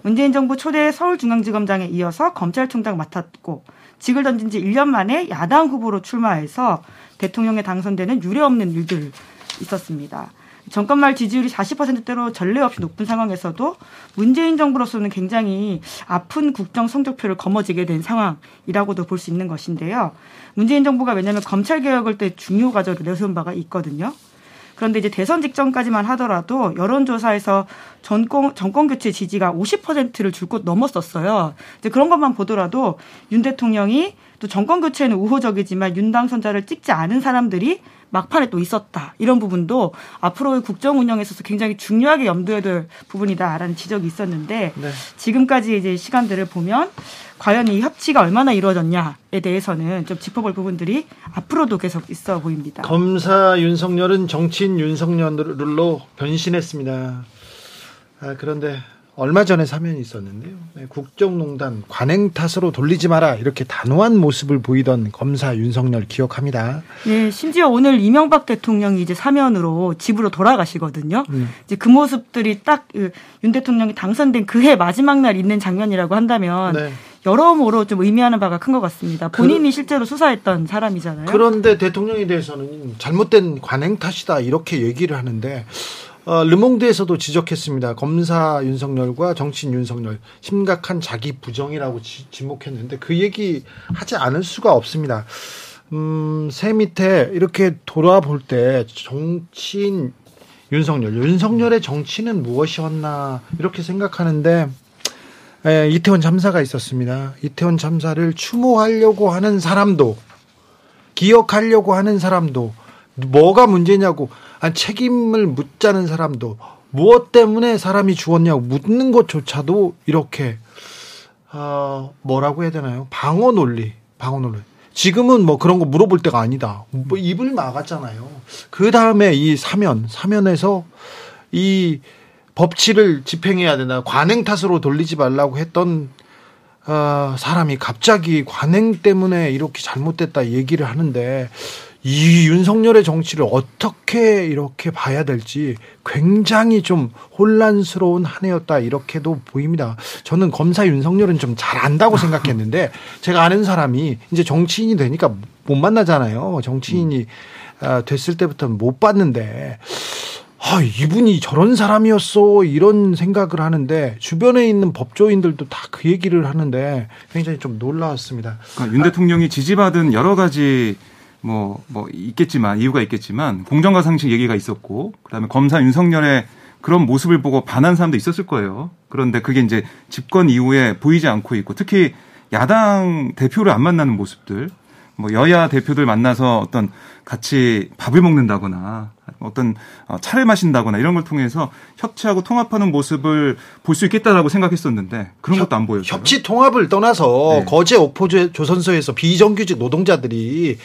문재인 정부 초대 서울중앙지검장에 이어서 검찰총장 맡았고 직을 던진 지 1년 만에 야당 후보로 출마해서 대통령에 당선되는 유례 없는 일들 있었습니다. 정권 말 지지율이 40%대로 전례 없이 높은 상황에서도 문재인 정부로서는 굉장히 아픈 국정 성적표를 거머쥐게 된 상황이라고도 볼 수 있는 것인데요. 문재인 정부가 왜냐하면 검찰 개혁을 때 중요 과제로 내세운 바가 있거든요. 그런데 이제 대선 직전까지만 하더라도 여론조사에서 전권, 정권 교체 지지가 50%를 줄곧 넘었었어요. 이제 그런 것만 보더라도 윤 대통령이 또 정권 교체는 우호적이지만 윤 당 선자를 찍지 않은 사람들이 막판에 또 있었다. 이런 부분도 앞으로의 국정 운영에 있어서 굉장히 중요하게 염두에 둘 부분이다라는 지적이 있었는데 네. 지금까지 이제 시간들을 보면 과연 이 협치가 얼마나 이루어졌냐에 대해서는 좀 짚어볼 부분들이 앞으로도 계속 있어 보입니다. 검사 윤석열은 정치인 윤석열로 변신했습니다. 아, 그런데 얼마 전에 사면이 있었는데요. 네, 국정농단 관행 탓으로 돌리지 마라 이렇게 단호한 모습을 보이던 검사 윤석열 기억합니다. 네, 심지어 오늘 이명박 대통령이 이제 사면으로 집으로 돌아가시거든요. 음. 이제 그 모습들이 딱 윤 대통령이 당선된 그해 마지막 날 있는 장면이라고 한다면 네. 여러모로 좀 의미하는 바가 큰 것 같습니다. 본인이 그, 실제로 수사했던 사람이잖아요. 그런데 대통령에 대해서는 잘못된 관행 탓이다 이렇게 얘기를 하는데 어, 르몽드에서도 지적했습니다. 검사 윤석열과 정치인 윤석열 심각한 자기 부정이라고 지, 지목했는데 그 얘기 하지 않을 수가 없습니다. 음, 새 밑에 이렇게 돌아볼 때 정치인 윤석열, 윤석열의 정치는 무엇이었나 이렇게 생각하는데 에, 이태원 참사가 있었습니다. 이태원 참사를 추모하려고 하는 사람도 기억하려고 하는 사람도 뭐가 문제냐고 아니, 책임을 묻자는 사람도 무엇 때문에 사람이 죽었냐고 묻는 것조차도 이렇게 어, 뭐라고 해야 되나요? 방어 논리, 방어 논리. 지금은 뭐 그런 거 물어볼 때가 아니다. 뭐 입을 막았잖아요. 그 다음에 이 사면, 사면에서 이 법치를 집행해야 된다. 관행 탓으로 돌리지 말라고 했던 어, 사람이 갑자기 관행 때문에 이렇게 잘못됐다 얘기를 하는데 이 윤석열의 정치를 어떻게 이렇게 봐야 될지 굉장히 좀 혼란스러운 한 해였다 이렇게도 보입니다. 저는 검사 윤석열은 좀 잘 안다고 생각했는데 제가 아는 사람이 이제 정치인이 되니까 못 만나잖아요. 정치인이 아, 됐을 때부터는 못 봤는데 아, 이분이 저런 사람이었어. 이런 생각을 하는데, 주변에 있는 법조인들도 다 그 얘기를 하는데, 굉장히 좀 놀라웠습니다. 그러니까 윤 대통령이 지지받은 여러 가지 뭐, 뭐, 있겠지만, 이유가 있겠지만, 공정과 상식 얘기가 있었고, 그 다음에 검사 윤석열의 그런 모습을 보고 반한 사람도 있었을 거예요. 그런데 그게 이제 집권 이후에 보이지 않고 있고, 특히 야당 대표를 안 만나는 모습들, 뭐, 여야 대표들 만나서 어떤 같이 밥을 먹는다거나, 어떤 어, 차를 마신다거나 이런 걸 통해서 협치하고 통합하는 모습을 볼 수 있겠다라고 생각했었는데 그런 협, 것도 안 보였어요. 협치 통합을 떠나서 네. 거제 옥포 조선소에서 비정규직 노동자들이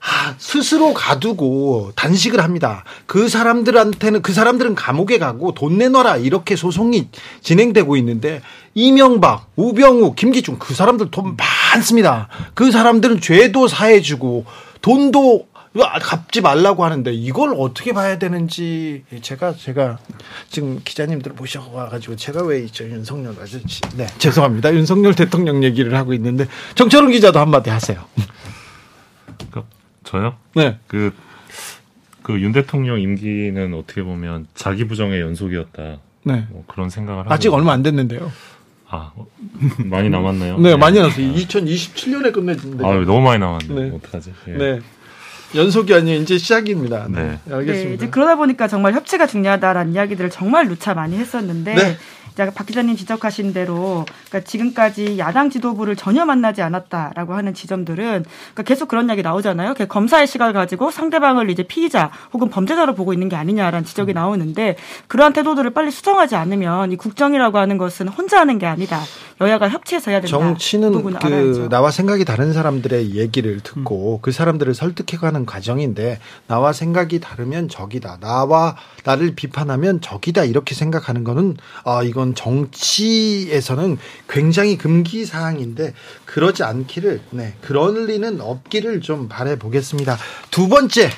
아, 스스로 가두고 단식을 합니다. 그 사람들한테는 그 사람들은 감옥에 가고 돈 내놔라 이렇게 소송이 진행되고 있는데 이명박, 우병우, 김기중 그 사람들 돈 많습니다. 그 사람들은 죄도 사해주고 돈도 갚지 말라고 하는데 이걸 어떻게 봐야 되는지 제가 제가 지금 기자님들 모셔와가지고 제가 왜 있죠 윤석열 아저씨 네 죄송합니다 윤석열 대통령 얘기를 하고 있는데 정철은 기자도 한마디 하세요. 저요? 네. 그, 그 윤 대통령 임기는 어떻게 보면 자기 부정의 연속이었다. 네. 뭐 그런 생각을 하고. 아직 얼마 안 됐는데요. 아, 많이 남았나요? 네, 네. 많이 남았어요. 2027년에 끝내는데. 아, 너무 많이 남았네. 네. 어떡하지? 예. 네. 연속이 아니에요. 이제 시작입니다. 네. 네. 알겠습니다. 네, 이제 그러다 보니까 정말 협치가 중요하다라는 이야기들을 정말 누차 많이 했었는데 네. 박 기자님 지적하신 대로 그러니까 지금까지 야당 지도부를 전혀 만나지 않았다라고 하는 지점들은 그러니까 계속 그런 이야기 나오잖아요. 검사의 시각을 가지고 상대방을 이제 피의자 혹은 범죄자로 보고 있는 게 아니냐라는 지적이 나오는데 그러한 태도들을 빨리 수정하지 않으면 이 국정이라고 하는 것은 혼자 하는 게 아니다. 여야가 협치해서 해야 된다. 정치는 그, 그 나와 생각이 다른 사람들의 얘기를 듣고 음. 그 사람들을 설득해가는 과정인데 나와 생각이 다르면 적이다. 나와 나를 비판하면 적이다 이렇게 생각하는 거는 아 이건 정치에서는 굉장히 금기 사항인데 그러지 않기를 네 그럴 리는 없기를 좀 바래 보겠습니다. 두 번째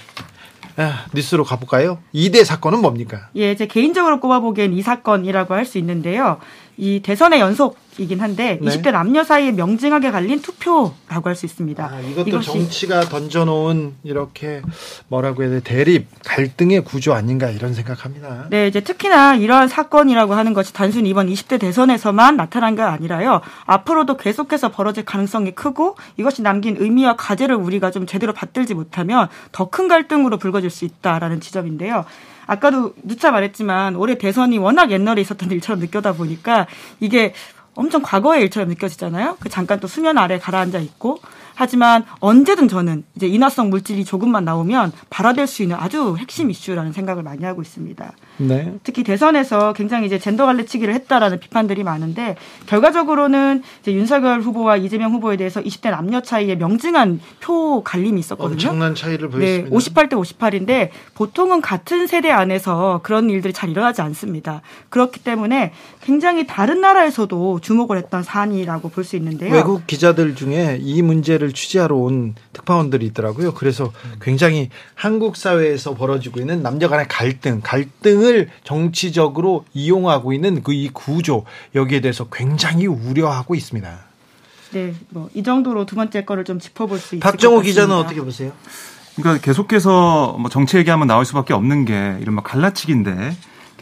아, 뉴스로 가볼까요? 2대 사건은 뭡니까? 예, 제 개인적으로 꼽아보기엔 이 사건이라고 할 수 있는데요. 이 대선의 연속 이긴 한데 네. 20대 남녀 사이에 명징하게 갈린 투표라고 할 수 있습니다. 아, 이것도 정치가 던져놓은 이렇게 뭐라고 해야 돼 대립 갈등의 구조 아닌가 이런 생각합니다. 네, 이제 특히나 이러한 사건이라고 하는 것이 단순히 이번 20대 대선에서만 나타난 게 아니라요. 앞으로도 계속해서 벌어질 가능성이 크고 이것이 남긴 의미와 과제를 우리가 좀 제대로 받들지 못하면 더 큰 갈등으로 불거질 수 있다라는 지점인데요. 아까도 누차 말했지만 올해 대선이 워낙 옛날에 있었던 일처럼 느껴다 보니까 이게 엄청 과거의 일처럼 느껴지잖아요. 그 잠깐 또 수면 아래 가라앉아 있고 하지만 언제든 저는 이제 인화성 물질이 조금만 나오면 발화될 수 있는 아주 핵심 이슈라는 생각을 많이 하고 있습니다. 네. 특히 대선에서 굉장히 이제 젠더 갈래치기를 했다라는 비판들이 많은데 결과적으로는 이제 윤석열 후보와 이재명 후보에 대해서 20대 남녀 차이에 명징한 표 갈림이 있었거든요. 엄청난 차이를 보였습니다. 네, 58대 58인데 보통은 같은 세대 안에서 그런 일들이 잘 일어나지 않습니다. 그렇기 때문에 굉장히 다른 나라에서도 주목을 했던 사안이라고 볼 수 있는데요. 외국 기자들 중에 이 문제를 이슈를 취재하러 온 특파원들이 있더라고요. 그래서 굉장히 한국 사회에서 벌어지고 있는 남녀 간의 갈등, 갈등을 정치적으로 이용하고 있는 그 이 구조 여기에 대해서 굉장히 우려하고 있습니다. 네, 뭐 이 정도로 두 번째 거를 좀 짚어볼 수 있을 박정호 기자는 어떻게 보세요? 그러니까 계속해서 뭐 정치 얘기하면 나올 수밖에 없는 게 이른바 갈라치기인데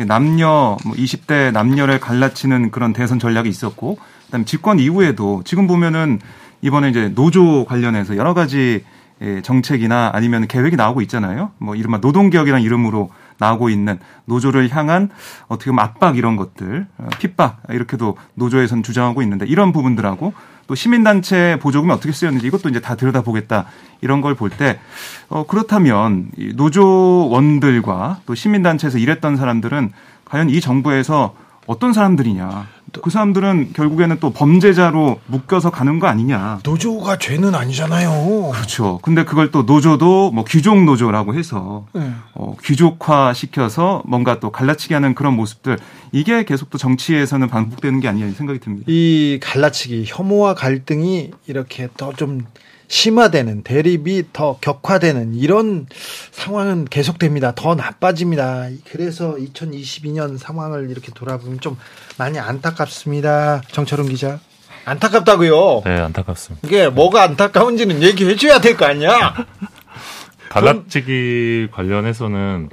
남녀 뭐 20대 남녀를 갈라치는 그런 대선 전략이 있었고 그다음에 집권 이후에도 지금 보면은 이번에 이제 노조 관련해서 여러 가지 예, 정책이나 아니면 계획이 나오고 있잖아요. 뭐 이른바 노동개혁이라는 이름으로 나오고 있는 노조를 향한 어떻게 보면 압박 이런 것들, 어, 핍박 이렇게도 노조에선 주장하고 있는데 이런 부분들하고 또 시민단체 보조금이 어떻게 쓰였는지 이것도 이제 다 들여다보겠다 이런 걸 볼 때 어, 그렇다면 노조원들과 또 시민단체에서 일했던 사람들은 과연 이 정부에서 어떤 사람들이냐. 그 사람들은 결국에는 또 범죄자로 묶여서 가는 거 아니냐. 노조가 죄는 아니잖아요. 그렇죠. 근데 그걸 또 노조도 뭐 귀족 노조라고 해서 네. 어, 귀족화 시켜서 뭔가 또 갈라치기 하는 그런 모습들 이게 계속 또 정치에서는 반복되는 게 아니냐 생각이 듭니다. 이 갈라치기 혐오와 갈등이 이렇게 더좀 심화되는 대립이 더 격화되는 이런 상황은 계속됩니다. 더 나빠집니다. 그래서 2022년 상황을 이렇게 돌아보면 좀 많이 안타깝습니다. 정철웅 기자. 안타깝다고요? 네, 안타깝습니다. 이게 뭐가 안타까운지는 얘기해 줘야 될 거 아니야? 갈라치기 관련해서는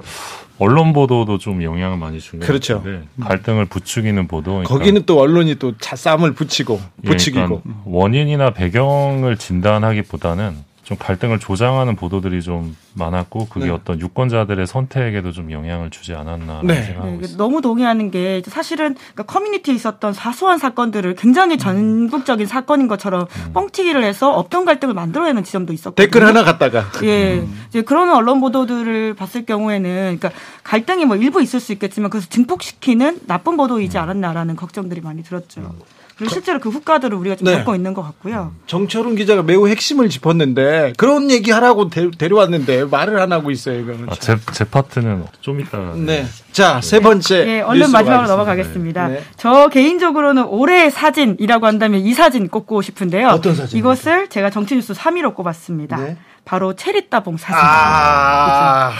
언론 보도도 좀 영향을 많이 준 것 그렇죠. 같은데 갈등을 부추기는 보도 그러니까 거기는 또 언론이 또 싸움을 붙이고 예, 부추기고 그러니까 원인이나 배경을 진단하기보다는 좀 갈등을 조장하는 보도들이 좀 많았고 그게 네. 어떤 유권자들의 선택에도 좀 영향을 주지 않았나 네. 생각하고 네. 너무 동의하는 게 사실은 그러니까 커뮤니티에 있었던 사소한 사건들을 굉장히 전국적인 사건인 것처럼 음. 뻥튀기를 해서 업종 갈등을 만들어내는 지점도 있었고 댓글 하나 갖다가 예 음. 이제 그런 언론 보도들을 봤을 경우에는 그러니까 갈등이 뭐 일부 있을 수 있겠지만 그것을 증폭시키는 나쁜 보도이지 음. 않았나라는 걱정들이 많이 들었죠. 음. 그리고 실제로 그 후과들을 우리가 좀 네. 겪고 있는 것 같고요. 정철훈 기자가 매우 핵심을 짚었는데 그런 얘기 하라고 데, 려왔는데 말을 안 하고 있어요. 이거는. 아, 제, 제 파트는 좀 이따. 네. 자, 세 번째. 네, 얼른 마지막으로 넘어가겠습니다. 네. 저 개인적으로는 올해의 사진이라고 한다면 이 사진 꼽고 싶은데요. 어떤 사진? 이것을 제가 정치뉴스 3위로 꼽았습니다. 네. 바로 체리 따봉 사진입니다. 아,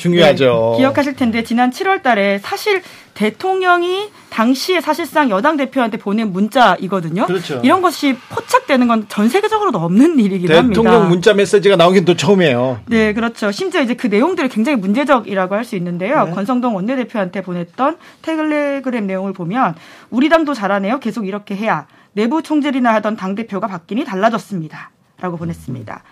중요하죠. 네, 기억하실 텐데 지난 7월 달에 사실 대통령이 당시에 사실상 여당 대표한테 보낸 문자이거든요. 그렇죠. 이런 것이 포착되는 건 전 세계적으로도 없는 일이긴 대통령 합니다. 대통령 문자 메시지가 나오긴 또 처음이에요. 네, 그렇죠. 심지어 이제 그 내용들이 굉장히 문제적이라고 할 수 있는데요. 네. 권성동 원내대표한테 보냈던 텔레그램 내용을 보면 우리 당도 잘하네요. 계속 이렇게 해야 내부 총질이나 하던 당 대표가 바뀌니 달라졌습니다. 라고 보냈습니다.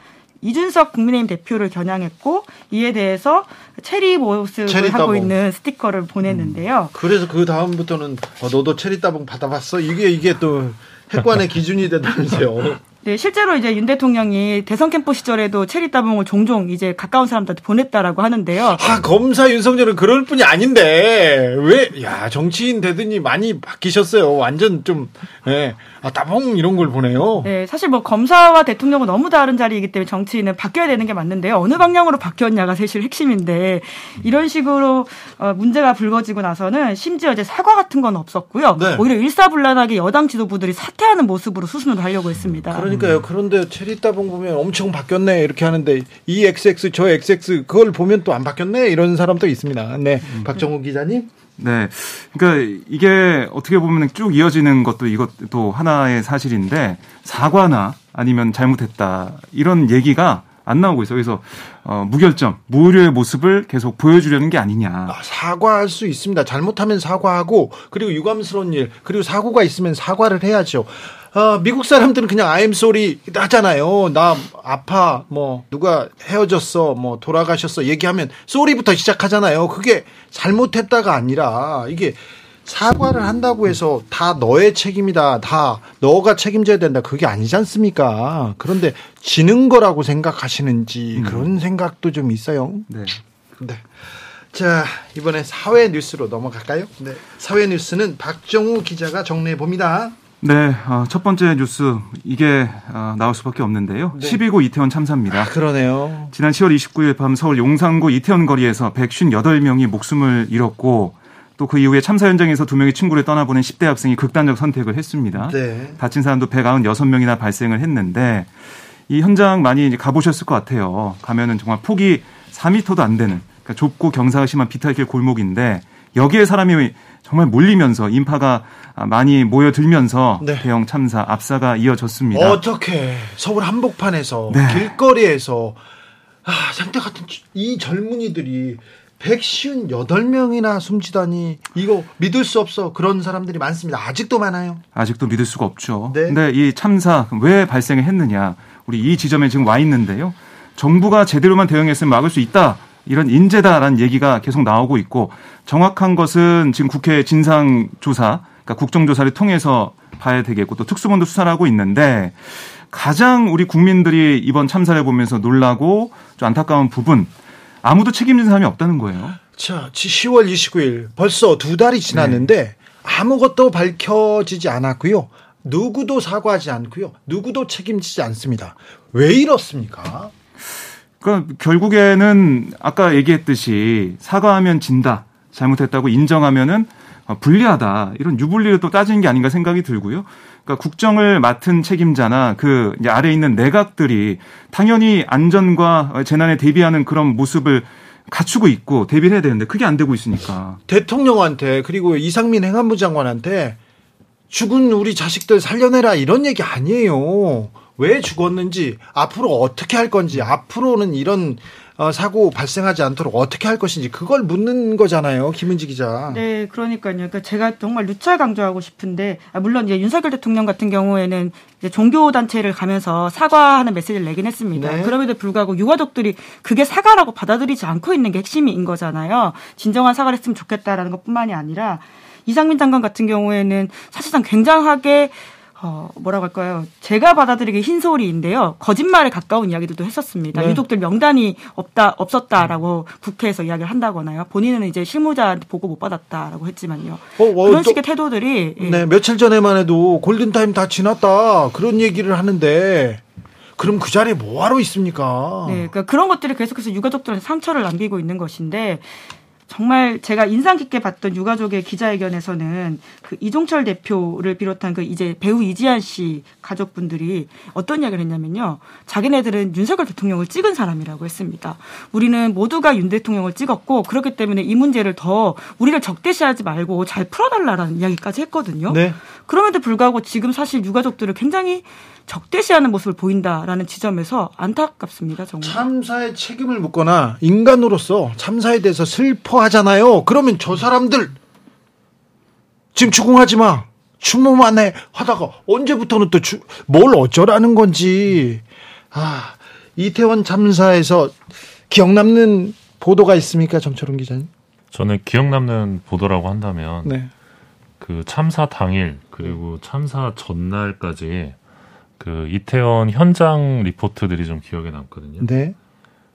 이준석 국민의힘 대표를 겨냥했고 이에 대해서 체리 모습을 체리 하고 있는 스티커를 보냈는데요. 음. 그래서 그 다음부터는 어, 너도 체리 따봉 받아봤어? 이게 이게 또 핵관의 기준이 된다면서요. 네, 실제로 이제 윤 대통령이 대선 캠프 시절에도 체리 따봉을 종종 이제 가까운 사람들한테 보냈다라고 하는데요. 아, 검사 윤석열은 그럴 뿐이 아닌데 왜 야, 정치인 되더니 많이 바뀌셨어요. 완전 좀 예. 아, 따봉 이런 걸 보내요. 네, 사실 뭐 검사와 대통령은 너무 다른 자리이기 때문에 정치인은 바뀌어야 되는 게 맞는데요. 어느 방향으로 바뀌었냐가 사실 핵심인데 이런 식으로 어, 문제가 불거지고 나서는 심지어 이제 사과 같은 건 없었고요. 네. 오히려 일사불란하게 여당 지도부들이 사퇴하는 모습으로 수순을 하려고 했습니다. 그러니까요. 그런데 체리 따봉 보면 엄청 바뀌었네 이렇게 하는데 이 XX 저 XX 그걸 보면 또 안 바뀌었네 이런 사람도 있습니다. 네, 음. 박정우 기자님. 네. 그러니까 이게 어떻게 보면 쭉 이어지는 것도 이것도 하나의 사실인데 사과나 아니면 잘못했다 이런 얘기가 안 나오고 있어요. 그래서 어, 무결점, 무료의 모습을 계속 보여주려는 게 아니냐. 아, 사과할 수 있습니다. 잘못하면 사과하고 그리고 유감스러운 일 그리고 사고가 있으면 사과를 해야죠. 어, 미국 사람들은 그냥 I'm sorry 하잖아요. 나 아파, 뭐, 누가 헤어졌어, 뭐, 돌아가셨어, 얘기하면 sorry부터 시작하잖아요. 그게 잘못했다가 아니라, 이게 사과를 한다고 해서 다 너의 책임이다. 다 너가 책임져야 된다. 그게 아니지 않습니까? 그런데 지는 거라고 생각하시는지 음. 그런 생각도 좀 있어요. 네. 네. 자, 이번에 사회 뉴스로 넘어갈까요? 네. 사회 뉴스는 박정우 기자가 정리해 봅니다. 네, 어, 첫 번째 뉴스 이게 어, 나올 수밖에 없는데요. 네. 12구 이태원 참사입니다. 아, 그러네요. 지난 10월 29일 밤 서울 용산구 이태원 거리에서 158명이 목숨을 잃었고 또 그 이후에 참사 현장에서 두 명의 친구를 떠나보낸 10대 학생이 극단적 선택을 했습니다. 네. 다친 사람도 196명이나 발생을 했는데 이 현장 많이 가보셨을 것 같아요. 가면은 정말 폭이 4미터도 안 되는 그러니까 좁고 경사가 심한 비탈길 골목인데 여기에 사람이 정말 몰리면서 인파가 많이 모여들면서 네. 대형 참사 압사가 이어졌습니다. 어떻게 서울 한복판에서 네. 길거리에서 아, 상태 같은 이 젊은이들이 158명이나 숨지다니 이거 믿을 수 없어 그런 사람들이 많습니다. 아직도 많아요. 아직도 믿을 수가 없죠. 네. 근데 이 참사 왜 발생했느냐 우리 이 지점에 지금 와 있는데요. 정부가 제대로만 대응했으면 막을 수 있다. 이런 인재다라는 얘기가 계속 나오고 있고 정확한 것은 지금 국회 진상조사, 그러니까 국정조사를 통해서 봐야 되겠고 또 특수본도 수사를 하고 있는데 가장 우리 국민들이 이번 참사를 보면서 놀라고 좀 안타까운 부분 아무도 책임진 사람이 없다는 거예요. 자, 10월 29일 벌써 두 달이 지났는데 네. 아무것도 밝혀지지 않았고요. 누구도 사과하지 않고요. 누구도 책임지지 않습니다. 왜 이렇습니까? 그러니까 결국에는 아까 얘기했듯이 사과하면 진다. 잘못했다고 인정하면은 불리하다. 이런 유불리를 또 따지는 게 아닌가 생각이 들고요. 그러니까 국정을 맡은 책임자나 그 아래 있는 내각들이 당연히 안전과 재난에 대비하는 그런 모습을 갖추고 있고 대비를 해야 되는데 그게 안 되고 있으니까. 대통령한테 그리고 이상민 행안부 장관한테 죽은 우리 자식들 살려내라 이런 얘기 아니에요. 왜 죽었는지 앞으로 어떻게 할 건지 앞으로는 이런 어, 사고 발생하지 않도록 어떻게 할 것인지 그걸 묻는 거잖아요, 김은지 기자. 네, 그러니까요. 그러니까 제가 정말 누차 강조하고 싶은데 아, 물론 이제 윤석열 대통령 같은 경우에는 이제 종교 단체를 가면서 사과하는 메시지를 내긴 했습니다. 네. 그럼에도 불구하고 유가족들이 그게 사과라고 받아들이지 않고 있는 게 핵심인 거잖아요. 진정한 사과를 했으면 좋겠다라는 것뿐만이 아니라 이상민 장관 같은 경우에는 사실상 굉장하게 어, 뭐라고 할까요? 제가 받아들이기 흰소리인데요. 거짓말에 가까운 이야기들도 했었습니다. 네. 유족들 명단이 없다, 없었다라고 국회에서 이야기를 한다거나요. 본인은 이제 실무자한테 보고 못 받았다라고 했지만요. 어, 어, 그런 또, 식의 태도들이. 예. 네, 며칠 전에만 해도 골든타임 다 지났다. 그런 얘기를 하는데. 그럼 그 자리에 뭐하러 있습니까? 네, 그러니까 그런 것들이 계속해서 유가족들한테 상처를 남기고 있는 것인데 정말 제가 인상 깊게 봤던 유가족의 기자회견에서는 그 이종철 대표를 비롯한 그 이제 배우 이지한 씨 가족분들이 어떤 이야기를 했냐면요. 자기네들은 윤석열 대통령을 찍은 사람이라고 했습니다. 우리는 모두가 윤 대통령을 찍었고 그렇기 때문에 이 문제를 더 우리를 적대시하지 말고 잘 풀어달라라는 이야기까지 했거든요. 네. 그럼에도 불구하고 지금 사실 유가족들을 굉장히 적대시하는 모습을 보인다라는 지점에서 안타깝습니다. 정말. 참사의 책임을 묻거나 인간으로서 참사에 대해서 슬퍼하잖아요. 그러면 저 사람들 지금 추궁하지 마. 추모만 해 하다가 언제부터는 또 뭘 어쩌라는 건지. 아, 이태원 참사에서 기억 남는 보도가 있습니까, 정철웅 기자님? 저는 기억 남는 보도라고 한다면 네. 그 참사 당일 그리고 참사 전날까지 그 이태원 현장 리포트들이 좀 기억에 남거든요. 네.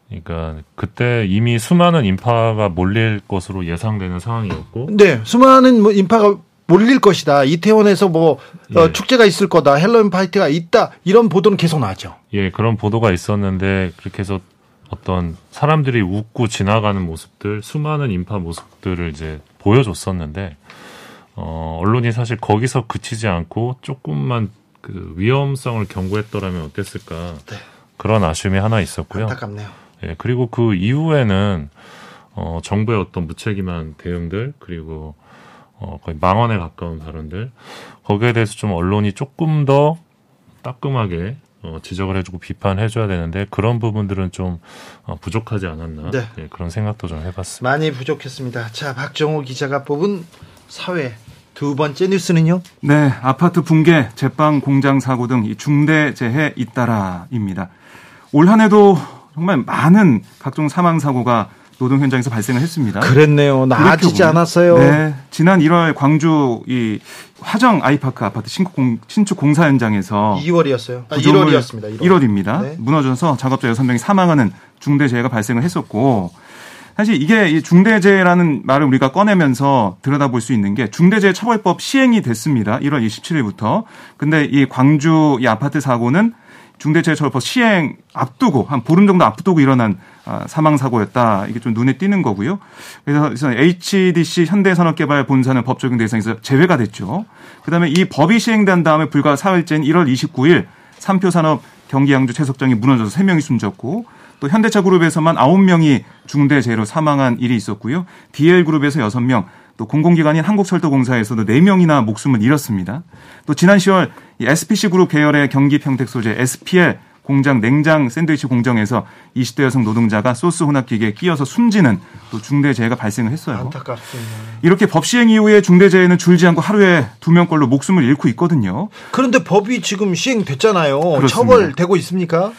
그러니까 그때 이미 수많은 인파가 몰릴 것으로 예상되는 상황이었고. 네, 수많은 뭐 인파가 몰릴 것이다. 이태원에서 뭐 어, 예. 어, 축제가 있을 거다. 핼러윈 파티가 있다. 이런 보도는 계속 나죠. 예, 그런 보도가 있었는데 그렇게 해서 어떤 사람들이 웃고 지나가는 모습들, 수많은 인파 모습들을 이제 보여줬었는데 어, 언론이 사실 거기서 그치지 않고 조금만 그 위험성을 경고했더라면 어땠을까 네. 그런 아쉬움이 하나 있었고요. 안타깝네요. 예, 그리고 그 이후에는 어, 정부의 어떤 무책임한 대응들 그리고 어, 거의 망언에 가까운 발언들 거기에 대해서 좀 언론이 조금 더 따끔하게 어, 지적을 해주고 비판해줘야 되는데 그런 부분들은 좀 어, 부족하지 않았나 네. 예, 그런 생각도 좀 해봤습니다. 많이 부족했습니다. 자 박정호 기자가 뽑은 사회 두 번째 뉴스는요? 네, 아파트 붕괴, 제빵 공장 사고 등 중대 재해 잇따라입니다. 올 한해도 정말 많은 각종 사망 사고가 노동 현장에서 발생을 했습니다. 그랬네요. 나아지지 않았어요. 네, 지난 1월 광주 이 화정 아이파크 아파트 신축, 공, 신축 공사 현장에서 2월이었어요. 아, 1월이었습니다. 1월. 입니다 네. 무너져서 작업자 6명이 사망하는 중대 재해가 발생을 했었고 사실 이게 중대재해라는 말을 우리가 꺼내면서 들여다볼 수 있는 게 중대재해처벌법 시행이 됐습니다. 1월 27일부터. 근데 이 광주 이 아파트 사고는 중대재해처벌법 시행 앞두고 한 보름 정도 앞두고 일어난 아, 사망 사고였다. 이게 좀 눈에 띄는 거고요. 그래서 HDC 현대산업개발 본사는 법 적용 대상에서 제외가 됐죠. 그다음에 이 법이 시행된 다음에 불과 4일째인 1월 29일 삼표산업 경기 양주 채석장이 무너져서 3명이 숨졌고 또 현대차 그룹에서만 9명이 중대재해로 사망한 일이 있었고요. DL그룹에서 6명, 또 공공기관인 한국철도공사에서도 4명이나 목숨을 잃었습니다. 또 지난 10월 SPC 그룹 계열의 경기 평택 소재 SPL 공장 냉장 샌드위치 공정에서 20대 여성 노동자가 소스 혼합기계에 끼어서 숨지는 또 중대재해가 발생을 했어요. 안타깝습니다. 이렇게 법 시행 이후에 중대재해는 줄지 않고 하루에 두 명꼴로 목숨을 잃고 있거든요. 그런데 법이 지금 시행됐잖아요. 그렇습니다. 처벌되고 있습니까?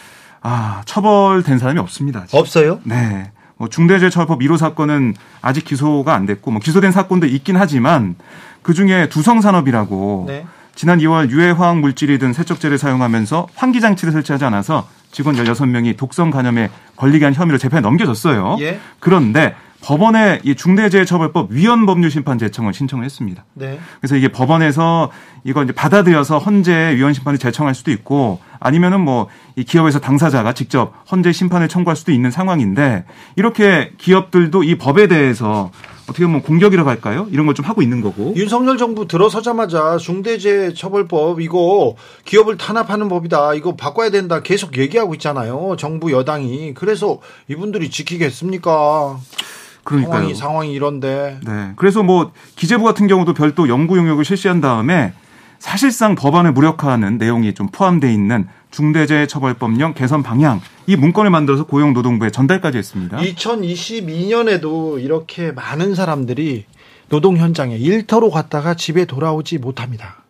아, 처벌된 사람이 없습니다. 지금. 없어요? 네. 뭐 중대재해처벌법 1호 사건은 아직 기소가 안 됐고 뭐 기소된 사건도 있긴 하지만 그 중에 두성 산업이라고 네. 지난 2월 유해 화학 물질이 든 세척제를 사용하면서 환기 장치를 설치하지 않아서 직원 16명이 독성 간염에 걸리게 한 혐의로 재판에 넘겨졌어요. 예. 그런데 법원에 이 중대재해처벌법 위헌 법률 심판 제청을 신청을 했습니다. 네. 그래서 이게 법원에서 이거 이제 받아들여서 헌재 위헌 심판을 제청할 수도 있고 아니면은 뭐 이 기업에서 당사자가 직접 헌재 심판을 청구할 수도 있는 상황인데 이렇게 기업들도 이 법에 대해서 어떻게 보면 공격이라고 할까요? 이런 걸 좀 하고 있는 거고. 윤석열 정부 들어서자마자 중대재해처벌법 이거 기업을 탄압하는 법이다. 이거 바꿔야 된다. 계속 얘기하고 있잖아요. 정부 여당이. 그래서 이분들이 지키겠습니까? 그러니까요. 상황이, 상황이 이런데. 네. 그래서 뭐 기재부 같은 경우도 별도 연구 용역을 실시한 다음에 사실상 법안을 무력화하는 내용이 좀 포함되어 있는 중대재해처벌법령 개선 방향 이 문건을 만들어서 고용노동부에 전달까지 했습니다. 2022년에도 이렇게 많은 사람들이 노동 현장에 일터로 갔다가 집에 돌아오지 못합니다.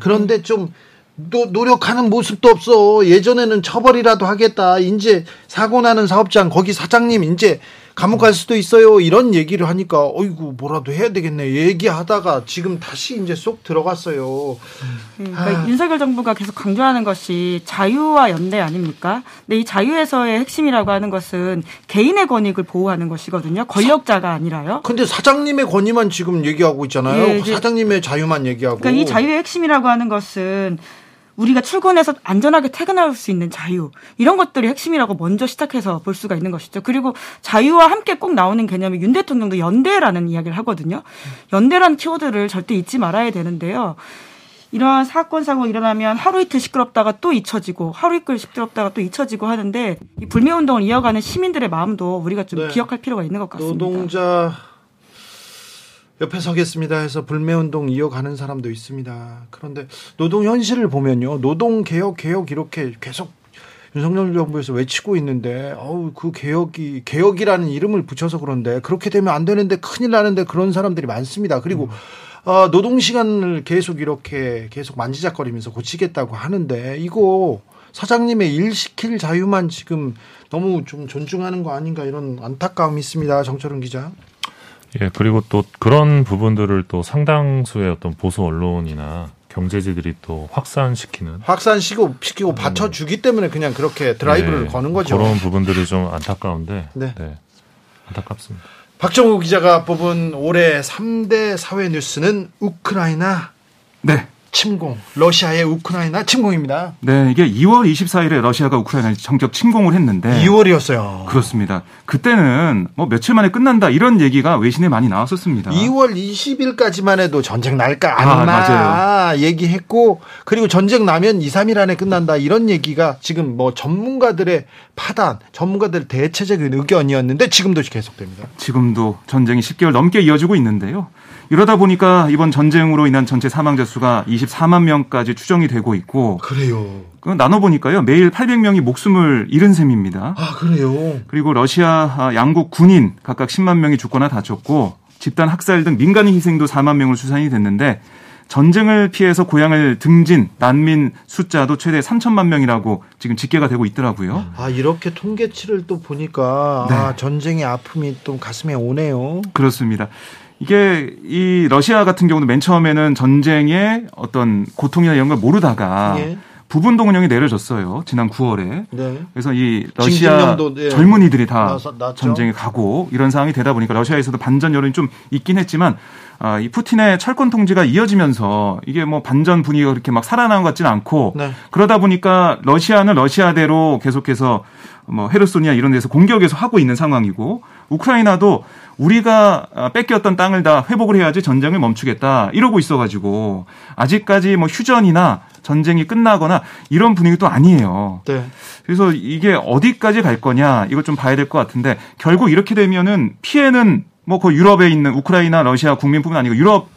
그런데 좀 노, 노력하는 모습도 없어. 예전에는 처벌이라도 하겠다. 이제 사고 나는 사업장 거기 사장님 이제 감옥 갈 수도 있어요. 이런 얘기를 하니까 어이구 뭐라도 해야 되겠네. 얘기하다가 지금 다시 이제 쏙 들어갔어요. 음, 그러니까 아. 윤석열 정부가 계속 강조하는 것이 자유와 연대 아닙니까? 근데 이 자유에서의 핵심이라고 하는 것은 개인의 권익을 보호하는 것이거든요. 권력자가 아니라요. 근데 사장님의 권위만 지금 얘기하고 있잖아요. 예, 사장님의 자유만 얘기하고. 그러니까 이 자유의 핵심이라고 하는 것은 우리가 출근해서 안전하게 퇴근할 수 있는 자유 이런 것들이 핵심이라고 먼저 시작해서 볼 수가 있는 것이죠. 그리고 자유와 함께 꼭 나오는 개념이 윤 대통령도 연대라는 이야기를 하거든요. 연대라는 키워드를 절대 잊지 말아야 되는데요. 이러한 사건 사고 일어나면 하루 이틀 시끄럽다가 또 잊혀지고 하루 이틀 시끄럽다가 또 잊혀지고 하는데 이 불매 운동을 이어가는 시민들의 마음도 우리가 좀 네. 기억할 필요가 있는 것 같습니다. 노동자 옆에 서겠습니다 해서 불매운동 이어가는 사람도 있습니다. 그런데 노동 현실을 보면요. 노동 개혁, 개혁 이렇게 계속 윤석열 정부에서 외치고 있는데, 어우, 그 개혁이, 개혁이라는 이름을 붙여서 그런데, 그렇게 되면 안 되는데 큰일 나는데 그런 사람들이 많습니다. 그리고, 음. 어, 노동시간을 계속 이렇게 계속 만지작거리면서 고치겠다고 하는데, 이거 사장님의 일 시킬 자유만 지금 너무 좀 존중하는 거 아닌가 이런 안타까움이 있습니다. 정철은 기자. 예, 그리고 또 그런 부분들을 또 상당수의 어떤 보수 언론이나 경제지들이 또 확산시키는 확산시키고 시키고 받쳐주기 때문에 그냥 그렇게 드라이브를 네, 거는 거죠. 그런 부분들이 좀 안타까운데 네. 네. 안타깝습니다. 박정우 기자가 뽑은 올해 3대 사회 뉴스는 우크라이나 네. 침공, 러시아의 우크라이나 침공입니다. 네, 이게 2월 24일에 러시아가 우크라이나에 정적 침공을 했는데 2월이었어요. 그렇습니다. 그때는 뭐 며칠 만에 끝난다 이런 얘기가 외신에 많이 나왔었습니다. 2월 20일까지만 해도 전쟁 날까 안 아, 나 얘기했고 그리고 전쟁 나면 2, 3일 안에 끝난다 이런 얘기가 지금 뭐 전문가들의 파단, 전문가들 대체적인 의견이었는데 지금도 계속됩니다. 지금도 전쟁이 10개월 넘게 이어지고 있는데요. 이러다 보니까 이번 전쟁으로 인한 전체 사망자 수가 24만 명까지 추정이 되고 있고 그래요. 그 나눠 보니까요. 매일 800명이 목숨을 잃은 셈입니다. 아, 그래요. 그리고 러시아 양국 군인 각각 10만 명이 죽거나 다쳤고 집단 학살 등 민간인 희생도 4만 명으로 수산이 됐는데 전쟁을 피해서 고향을 등진 난민 숫자도 최대 3천만 명이라고 지금 집계가 되고 있더라고요. 아 이렇게 통계치를 또 보니까 네. 아, 전쟁의 아픔이 또 가슴에 오네요. 그렇습니다. 이게 이 러시아 같은 경우는 맨 처음에는 전쟁의 어떤 고통이나 이런 걸 모르다가 예. 부분 동원령이 내려졌어요. 지난 9월에. 네. 그래서 이 러시아 예. 젊은이들이 다 나서, 전쟁에 가고 이런 상황이 되다 보니까 러시아에서도 반전 여론이 좀 있긴 했지만 아, 이 푸틴의 철권 통지가 이어지면서 이게 뭐 반전 분위기가 그렇게 막 살아나는 것 같지는 않고 네. 그러다 보니까 러시아는 러시아대로 계속해서 뭐 헤르소니아 이런 데서 공격에서 하고 있는 상황이고 우크라이나도 우리가 아, 뺏겼던 땅을 다 회복을 해야지 전쟁을 멈추겠다 이러고 있어가지고 아직까지 뭐 휴전이나 전쟁이 끝나거나 이런 분위기도 아니에요. 네. 그래서 이게 어디까지 갈 거냐 이걸 좀 봐야 될 것 같은데 결국 이렇게 되면은 피해는 뭐 그 유럽에 있는 우크라이나 러시아 국민뿐만 아니고 유럽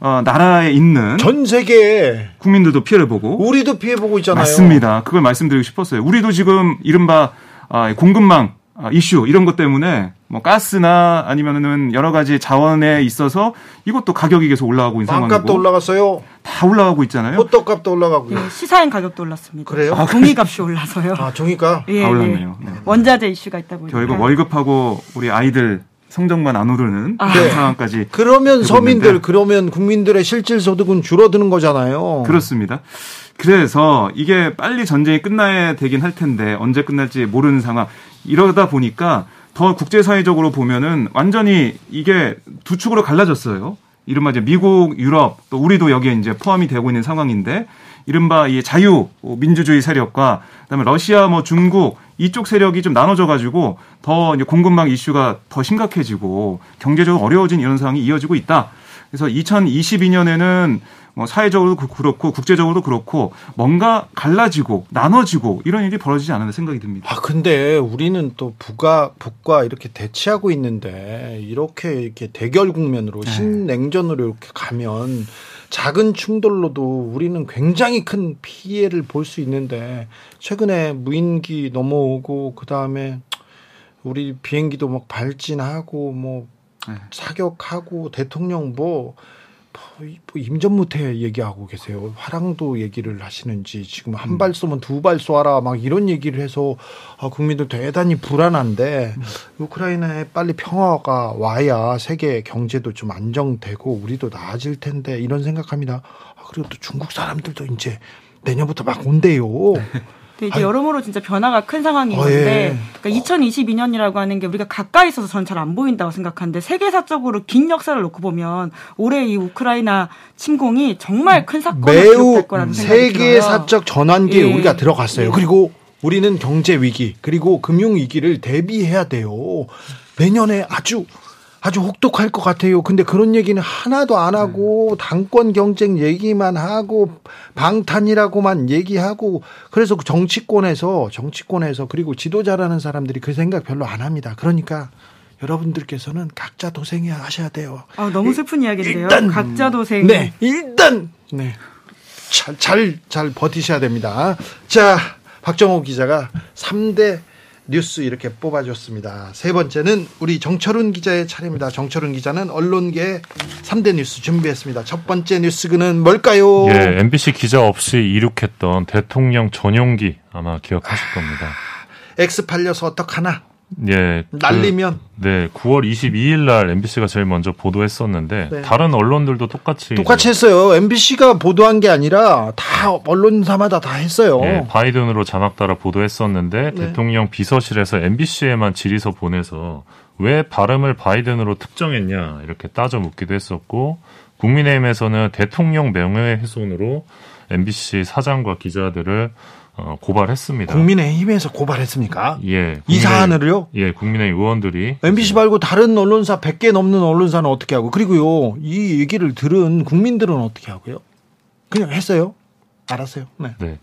어, 나라에 있는 전 세계 국민들도 피해를 보고 우리도 피해 보고 있잖아요. 맞습니다. 그걸 말씀드리고 싶었어요. 우리도 지금 이른바 아, 공급망 아, 이슈 이런 것 때문에 뭐 가스나 아니면은 여러 가지 자원에 있어서 이것도 가격이 계속 올라가고 있는 상황이고 빵값도 올라갔어요. 다 올라가고 있잖아요. 호떡값도 올라가고 네, 시사인 가격도 올랐습니다. 그래요? 아, 종이값이 올라서요. 아 종이값 예, 다 올랐네요. 예. 원자재 이슈가 있다 보니까 결국 월급하고 우리 아이들 성적만 안 오르는 아. 그런 네. 상황까지 그러면 서민들 있는데 그러면 국민들의 실질 소득은 줄어드는 거잖아요. 그렇습니다. 그래서 이게 빨리 전쟁이 끝나야 되긴 할 텐데 언제 끝날지 모르는 상황 이러다 보니까 더 국제사회적으로 보면은 완전히 이게 두 축으로 갈라졌어요. 이른바 이제 미국, 유럽, 또 우리도 여기에 이제 포함이 되고 있는 상황인데 이른바 이 자유 민주주의 세력과 그다음에 러시아 뭐 중국 이쪽 세력이 좀 나눠져 가지고 더 이제 공급망 이슈가 더 심각해지고 경제적으로 어려워진 이런 상황이 이어지고 있다. 그래서 2022년에는 뭐 사회적으로도 그- 그렇고 국제적으로도 그렇고 뭔가 갈라지고 나눠지고 이런 일이 벌어지지 않았나 생각이 듭니다. 아 근데 우리는 또 북과 북과 이렇게 대치하고 있는데 이렇게 이렇게 대결 국면으로 네. 신냉전으로 이렇게 가면 작은 충돌로도 우리는 굉장히 큰 피해를 볼 수 있는데 최근에 무인기 넘어오고 그 다음에 우리 비행기도 막 발진하고 뭐 네. 사격하고 대통령 뭐, 임전무태 얘기하고 계세요. 화랑도 얘기를 하시는지 지금 한 발 쏘면 두 발 쏘아라 막 이런 얘기를 해서 아, 국민들 대단히 불안한데 우크라이나에 빨리 평화가 와야 세계 경제도 좀 안정되고 우리도 나아질 텐데 이런 생각합니다. 아, 그리고 또 중국 사람들도 이제 내년부터 막 온대요. 근데 이제 아니. 여러모로 진짜 변화가 큰 상황인 어, 건데 예. 그러니까 2022년이라고 하는 게 우리가 가까이 있어서 전 잘 안 보인다고 생각하는데 세계사적으로 긴 역사를 놓고 보면 올해 이 우크라이나 침공이 정말 큰 사건으로 매우 거라는 생각이 들어요. 세계사적 전환기에 예. 우리가 들어갔어요. 예. 그리고 우리는 경제 위기 그리고 금융 위기를 대비해야 돼요. 내년에 아주 아주 혹독할 것 같아요. 근데 그런 얘기는 하나도 안 하고 당권 경쟁 얘기만 하고 방탄이라고만 얘기하고 그래서 그 정치권에서 정치권에서 그리고 지도자라는 사람들이 그 생각 별로 안 합니다. 그러니까 여러분들께서는 각자 도생하셔야 돼요. 아, 너무 슬픈 이야기인데요. 일단 각자 도생. 네, 일단 네. 잘, 잘, 잘 버티셔야 됩니다. 자, 박정호 기자가 3대 뉴스 이렇게 뽑아줬습니다. 세 번째는 우리 정철훈 기자의 차례입니다. 정철훈 기자는 언론계 3대 뉴스 준비했습니다. 첫 번째 뉴스는 뭘까요? 예, MBC 기자 없이 이륙했던 대통령 전용기 아마 기억하실 겁니다. X 팔려서 어떡하나? 예. 그- 날리면 네, 9월 22일 날 MBC가 제일 먼저 보도했었는데 네. 다른 언론들도 똑같이 똑같이 했어요. MBC가 보도한 게 아니라 다 언론사마다 다 했어요. 예, 바이든으로 자막 따라 보도했었는데 네. 대통령 비서실에서 MBC에만 질의서 보내서 왜 발음을 바이든으로 특정했냐 이렇게 따져 묻기도 했었고 국민의힘에서는 대통령 명예훼손으로 MBC 사장과 기자들을 어, 고발했습니다. 국민의힘에서 고발했습니까? 예, 이 국민의- 사안을요? 예, 국민의힘 의원들이 MBC 말고 다른 언론사 100개 넘는 언론사는 어떻게 하고 그리고요 이 얘기를 들은 국민들은 어떻게 하고요? 그냥 했어요. 알았어요. 네. 네.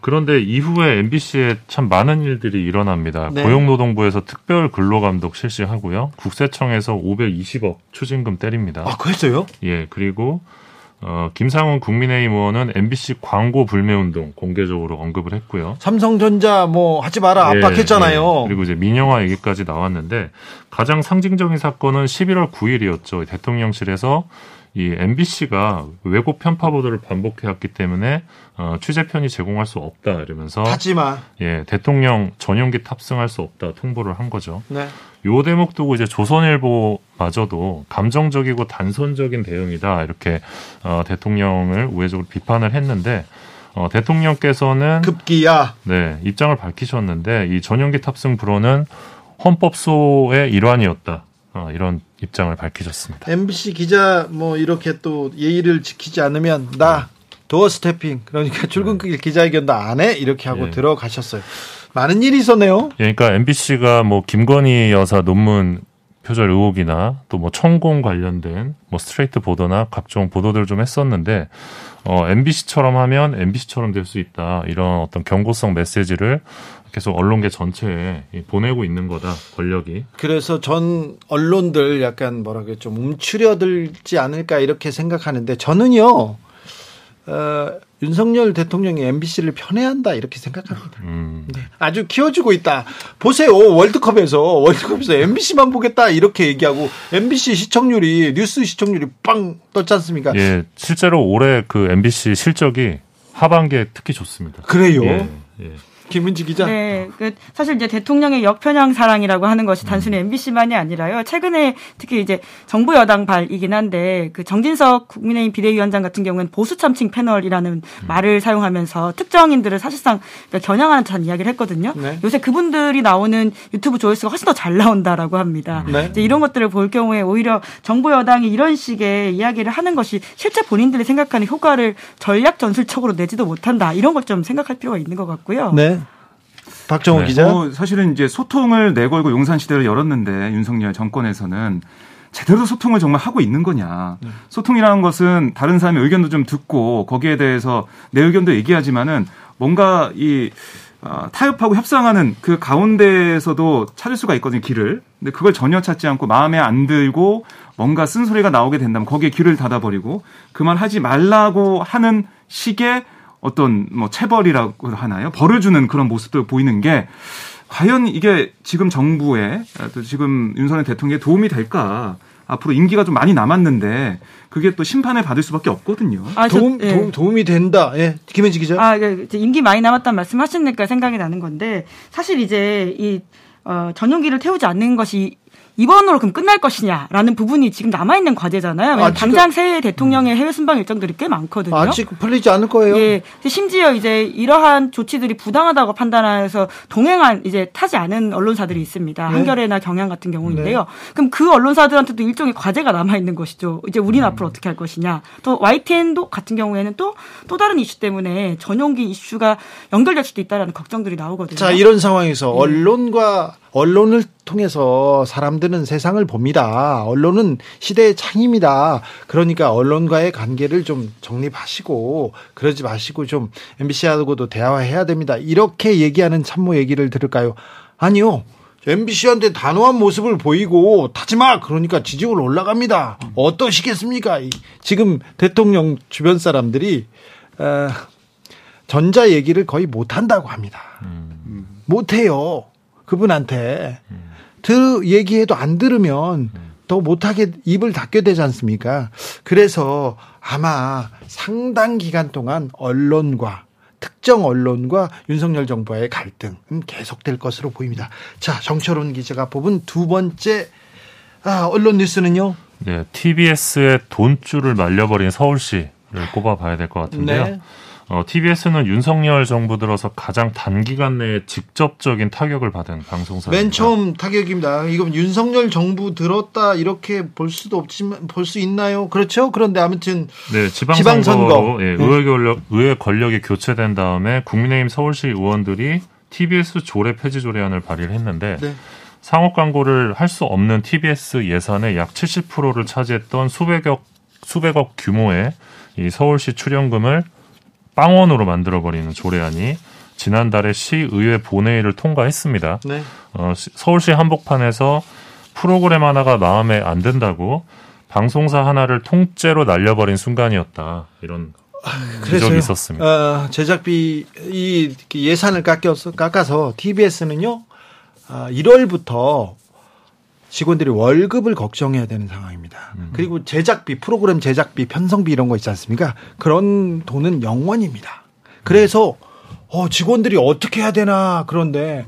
그런데 이후에 MBC에 참 많은 일들이 일어납니다. 네. 고용노동부에서 특별 근로감독 실시하고요. 국세청에서 520억 추징금 때립니다. 아, 그랬어요? 예, 그리고 어, 김상훈 국민의힘 의원은 MBC 광고 불매운동 공개적으로 언급을 했고요. 삼성전자 뭐 하지 마라 예, 압박했잖아요. 예. 그리고 이제 민영화 얘기까지 나왔는데 가장 상징적인 사건은 11월 9일이었죠. 대통령실에서 이 MBC가 왜곡 편파 보도를 반복해왔기 때문에 어, 취재편이 제공할 수 없다 이러면서 하지 마. 예 대통령 전용기 탑승할 수 없다 통보를 한 거죠. 네. 요 대목 두고 이제 조선일보마저도 감정적이고 단선적인 대응이다 이렇게 어, 대통령을 우회적으로 비판을 했는데 어, 대통령께서는 급기야. 네 입장을 밝히셨는데 이 전용기 탑승 불허는 헌법소의 일환이었다 어, 이런 입장을 밝히셨습니다. MBC 기자 뭐 이렇게 또 예의를 지키지 않으면 나 도어 스태핑 그러니까 출근길 기자회견도 안 해 이렇게 하고 예. 들어가셨어요. 많은 일이 있었네요. 예, 그러니까 MBC가 뭐 김건희 여사 논문 표절 의혹이나 또 뭐 천공 관련된 뭐 스트레이트 보도나 각종 보도들 좀 했었는데 어, MBC처럼 하면 MBC처럼 될 수 있다. 이런 어떤 경고성 메시지를 계속 언론계 전체에 보내고 있는 거다 권력이. 그래서 전 언론들 약간 뭐라고 좀 움츠려들지 않을까 이렇게 생각하는데 저는요. 어, 윤석열 대통령이 MBC를 편애한다 이렇게 생각합니다. 음. 네. 아주 키워주고 있다. 보세요 월드컵에서 월드컵에서 MBC만 보겠다 이렇게 얘기하고 MBC 시청률이 뉴스 시청률이 빵 떴지 않습니까? 예, 실제로 올해 그 MBC 실적이 하반기에 특히 좋습니다. 그래요? 예, 예. 김은지 기자. 네, 그 사실 이제 대통령의 역편향 사랑이라고 하는 것이 단순히 MBC만이 아니라요. 최근에 특히 이제 정부 여당 발이긴 한데 그 정진석 국민의힘 비대위원장 같은 경우는 보수 참칭 패널이라는 음. 말을 사용하면서 특정인들을 사실상 그러니까 겨냥하는 듯한 이야기를 했거든요. 네. 요새 그분들이 나오는 유튜브 조회수가 훨씬 더 잘 나온다라고 합니다. 네. 이제 이런 것들을 볼 경우에 오히려 정부 여당이 이런 식의 이야기를 하는 것이 실제 본인들이 생각하는 효과를 전략 전술적으로 내지도 못한다. 이런 것 좀 생각할 필요가 있는 것 같고요. 네. 박정호 네. 기자. 어, 사실은 이제 소통을 내걸고 용산 시대를 열었는데 윤석열 정권에서는 제대로 소통을 정말 하고 있는 거냐. 네. 소통이라는 것은 다른 사람의 의견도 좀 듣고 거기에 대해서 내 의견도 얘기하지만은 뭔가 이 어, 타협하고 협상하는 그 가운데에서도 찾을 수가 있거든요, 길을. 근데 그걸 전혀 찾지 않고 마음에 안 들고 뭔가 쓴소리가 나오게 된다면 거기에 귀를 닫아버리고 그말 하지 말라고 하는 식의 어떤 뭐 체벌이라고 하나요? 벌을 주는 그런 모습도 보이는 게 과연 이게 지금 정부에 또 지금 윤석열 대통령에 도움이 될까? 앞으로 임기가 좀 많이 남았는데 그게 또 심판을 받을 수밖에 없거든요. 아, 도움, 저, 예. 도움, 이 된다. 예. 김현지 기자. 아, 예. 임기 많이 남았다는 말씀하시니까 생각이 나는 건데 사실 이제 이 어, 전용기를 태우지 않는 것이 이번으로 그럼 끝날 것이냐라는 부분이 지금 남아 있는 과제잖아요. 아, 당장 새해 대통령의 해외 순방 일정들이 꽤 많거든요. 아직 풀리지 않을 거예요. 예. 심지어 이제 이러한 조치들이 부당하다고 판단해서 동행한 이제 타지 않은 언론사들이 있습니다. 네. 한겨레나 경향 같은 경우인데요. 네. 그럼 그 언론사들한테도 일종의 과제가 남아 있는 것이죠. 이제 우리는 음. 앞으로 어떻게 할 것이냐. 또 YTN도 같은 경우에는 또또 다른 이슈 때문에 전용기 이슈가 연결될 수도 있다라는 걱정들이 나오거든요. 자, 이런 상황에서 네. 언론과 언론을 통해서 사람들은 세상을 봅니다. 언론은 시대의 창입니다. 그러니까 언론과의 관계를 좀 정립하시고 그러지 마시고 좀 MBC하고도 대화해야 됩니다. 이렇게 얘기하는 참모 얘기를 들을까요? 아니요. MBC한테 단호한 모습을 보이고 타지 마 그러니까 지지율 올라갑니다. 어떠시겠습니까? 지금 대통령 주변 사람들이 어, 전자 얘기를 거의 못 한다고 합니다. 음. 못 해요. 그분한테 들 얘기해도 안 들으면 더 못하게 입을 닫게 되지 않습니까? 그래서 아마 상당 기간 동안 언론과 특정 언론과 윤석열 정부와의 갈등은 계속될 것으로 보입니다. 자, 정철훈 기자가 뽑은 두 번째 아, 언론 뉴스는요. 네, TBS의 돈줄을 말려버린 서울시를 꼽아봐야 될 것 같은데요. 네. 어, TBS는 윤석열 정부 들어서 가장 단기간 내에 직접적인 타격을 받은 방송사입니다. 맨 처음 타격입니다. 이건 윤석열 정부 들었다 이렇게 볼 수도 없지만 볼 수 있나요? 그렇죠? 그런데 아무튼 네, 지방선거 예, 네. 의회 권력 의회 권력이 교체된 다음에 국민의힘 서울시 의원들이 TBS 조례 폐지 조례안을 발의를 했는데 네. 상업 광고를 할 수 없는 TBS 예산의 약 70%를 차지했던 수백억 수백억 규모의 이 서울시 출연금을 빵원으로 만들어버리는 조례안이 지난달에 시의회 본회의를 통과했습니다. 네. 어, 서울시 한복판에서 프로그램 하나가 마음에 안 든다고 방송사 하나를 통째로 날려버린 순간이었다. 이런 지적이 있었습니다. 어, 제작비 이 예산을 깎여서 깎아서 TBS는요 어, 1월부터 직원들이 월급을 걱정해야 되는 상황입니다. 음. 그리고 제작비, 프로그램 제작비, 편성비 이런 거 있지 않습니까? 그런 돈은 영원입니다. 그래서 어, 직원들이 어떻게 해야 되나 그런데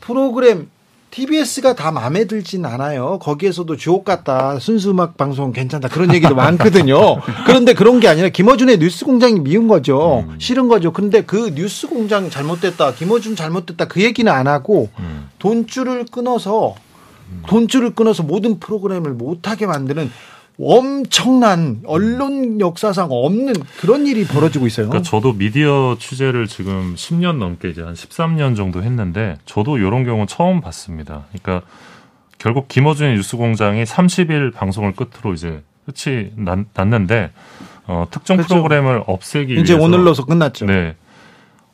프로그램 TBS가 다 마음에 들진 않아요. 거기에서도 주옥 같다. 순수 음악 방송 괜찮다. 그런 얘기도 많거든요. 그런데 그런 게 아니라 김어준의 뉴스 공장이 미운 거죠. 음. 싫은 거죠. 근데 그 뉴스 공장 잘못됐다. 김어준 잘못됐다. 그 얘기는 안 하고 음. 돈줄을 끊어서 돈줄을 끊어서 모든 프로그램을 못하게 만드는 엄청난 언론 역사상 없는 그런 일이 벌어지고 있어요. 그러니까 저도 미디어 취재를 지금 10년 넘게 이제 한 13년 정도 했는데 저도 이런 경우 처음 봤습니다. 그러니까 결국 김어준의 뉴스공장이 30일 방송을 끝으로 이제 끝이 났, 났는데 어, 특정 그렇죠. 프로그램을 없애기 이제 위해서 오늘로서 끝났죠. 네.